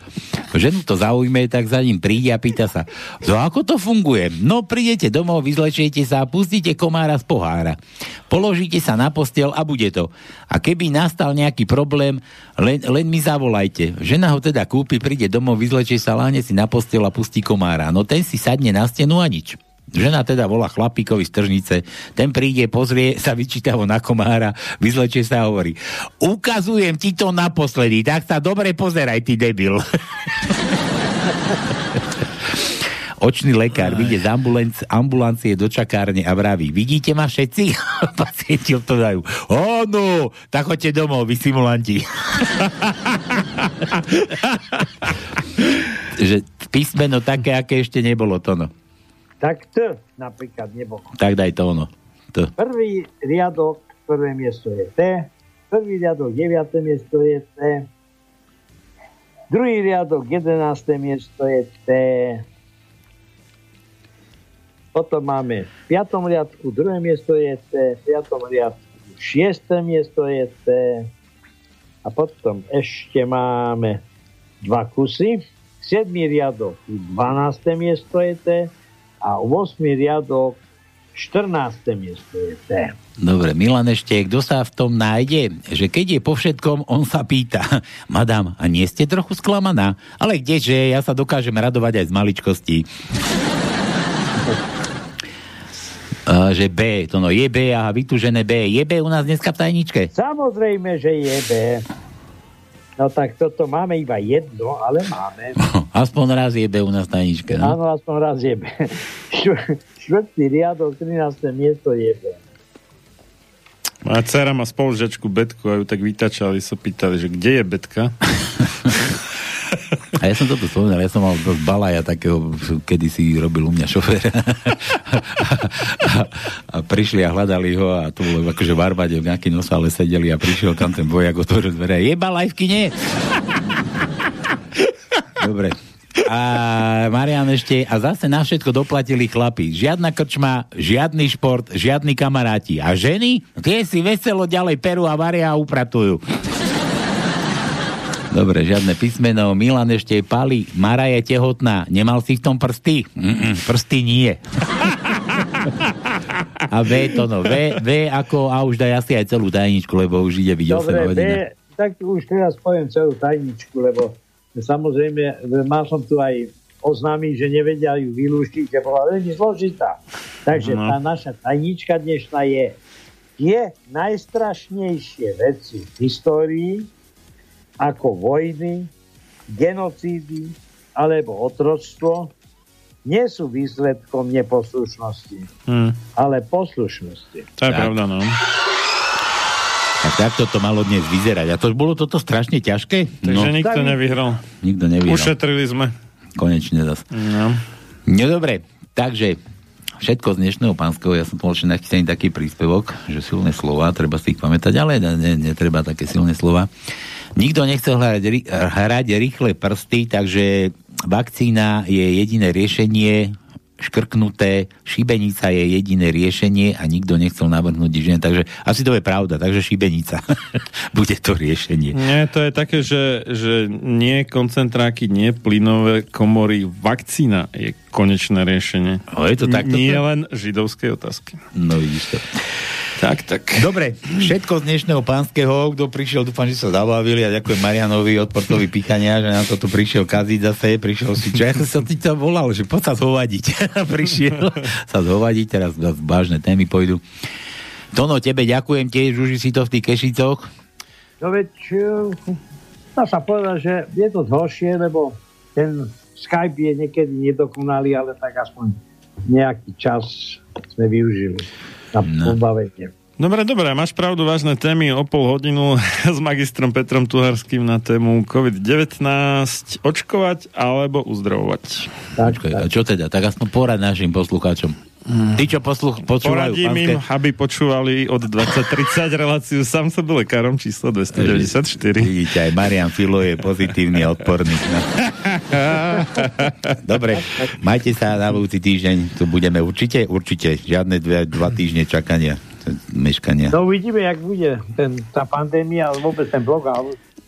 Ženu to zaujme, tak za ním príde a pýta sa, no ako to funguje? No prídete domov, vyzlečiete sa a pustíte komára z pohára. Položíte sa na postel a bude to. A keby nastal nejaký problém, len, len mi zavolajte. Žena ho teda kúpi, príde domov, vyzlečie sa, láhne si na postel a pustí komára. No ten si sadne na stenu a nič. Žena teda volá chlapíkovi z tržnice, ten príde, pozrie sa vyčítavo na komára, vyzlečie sa a hovorí ukazujem ti to naposledy, tak sa dobre pozeraj, ty debil. Očný lekár vyjde z ambulanc, ambulancie do čakárne a vraví, vidíte ma všetci? Pacienti odpovedajú, áno, tak choďte domov, vy simulanti. že písmeno také, aké ešte nebolo to, no. Tak T napríklad nebolo. Tak daj to ono. To. Prvý riadok, prvé miesto je T. Prvý riadok, 9. miesto je T. Druhý riadok, 11. miesto je T. Potom máme v 5. riadku, druhé miesto je T. V 5. riadku, 6. miesto je T. A potom ešte máme dva kusy. 7. riadok, 12. miesto je T. A 8. riadok, 14. miesto je T. Dobre, Milan ešte, kto sa v tom nájde? Že keď je po všetkom, on sa pýta, madam, a nie ste trochu sklamaná? Ale kdeže, ja sa dokážem radovať aj z maličkostí. Uh, že B, to no je B a vytúžené B. Je B u nás dneska v tajničke? Samozrejme, že je B. No tak toto máme iba jedno, ale máme. Aspoň raz jebe u nás tajničke, no? Áno, aspoň raz jebe. Štv- Štvrtý riadok, 13. miesto jebe. Moja dcera má spolužiačku Betku a ju tak vytačali, sa pýtali, že kde je Betka? A ja som toto spomínal, ja som mal dosť balaja takého, kedy si robil u mňa šoféra. a, a, prišli a hľadali ho a to bolo akože v armáde v nejakej nosále sedeli a prišiel tam ten vojak, otvoril dvere. Je balaj v kine? Dobre. A Marian ešte, a zase na všetko doplatili chlapi. Žiadna krčma, žiadny šport, žiadni kamaráti. A ženy? Tie si veselo ďalej perú a varia a upratujú. Dobre, žiadne písmeno. Milan ešte pali. Mara je tehotná. Nemal si v tom prsty? Mm-mm, prsty nie. A V to no. V, v ako, a už daj asi aj celú tajničku, lebo už ide byť 8 Dobre, hodín. B, tak už teraz poviem celú tajničku, lebo samozrejme mal som tu aj oznámiť, že nevedia ju vylúštiť, že bola veľmi zložitá. Takže No. tá naša tajnička dnešná je tie najstrašnejšie veci v histórii, ako vojny, genocídy alebo otroctvo, nie sú výsledkom neposlušnosti, Hm, ale poslušnosti. to je pravda, no. Tak takto to malo dnes vyzerať. A to bolo toto strašne ťažké? Takže nikto nevyhral. Nikto nevyhral. Ušetrili sme. Konečne zase. No. No dobre, takže všetko z dnešného pánskeho, ja som ešte nachystaný taký príspevok, že silné slova, treba si ich pamätať, ale ne, ne, netreba také silné slova. Nikto nechcel hrať, hrať rýchle prsty, takže vakcína je jediné riešenie, škrknuté, šibenica je jediné riešenie a nikto nechcel navrhnúť nič. Takže asi to je pravda, takže šibenica bude to riešenie. Nie, to je také, že, že nie koncentráky, nie plynové komory, vakcína je konečné riešenie. O, je to takto? Nie len židovské otázky. No vidíš to. Tak, tak. Dobre, všetko z dnešného pánskeho, kto prišiel, dúfam, že sa zabavili a ďakujem Marianovi od Portovi Píchania, že nám to tu prišiel kaziť zase, prišiel si, čo ja som ti to volal, že poď sa zhovadiť. prišiel sa zhovadiť, teraz vážne témy pôjdu. Tono, tebe ďakujem tiež, už si to v tých kešicoch. No veď, eh, dá sa povedať, že je to dlhšie, lebo ten Skype je niekedy nedokonalý, ale tak aspoň nejaký čas sme využili na no. pobavenie. Dobre, dobre, máš pravdu, vážne témy o pol hodinu s magistrom Petrom Tuharským na tému COVID-19, očkovať alebo uzdravovať. Tak, Počkaj, a čo teda? Tak aspoň porad našim poslucháčom. Tí, čo posluch, počúvajú Poradím pánske... im, aby počúvali od 2030 reláciu. Sám bol lekárom číslo 294. Vidíte, aj Marian Filo je pozitívny a odporný. No. Dobre, majte sa na budúci týždeň, tu budeme určite, určite, žiadne dve, dva týždne čakania, meškania. No uvidíme, jak bude ten, tá pandémia, ale vôbec ten blog.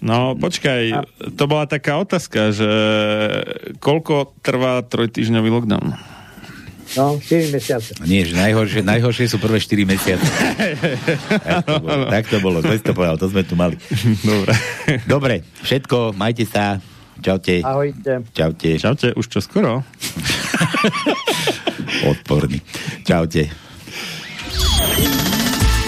No, počkaj, to bola taká otázka, že koľko trvá trojtýždňový lockdown? No, 4 mesiace. Nie, že najhoršie, najhoršie sú prvé 4 mesiace. tak, to bolo, tak to bolo, to si to povedal, to sme tu mali. Dobre. Dobre, všetko, majte sa. Čaute. Ahojte. Čaute. Čaute, už čo skoro. Odporný. Čaute.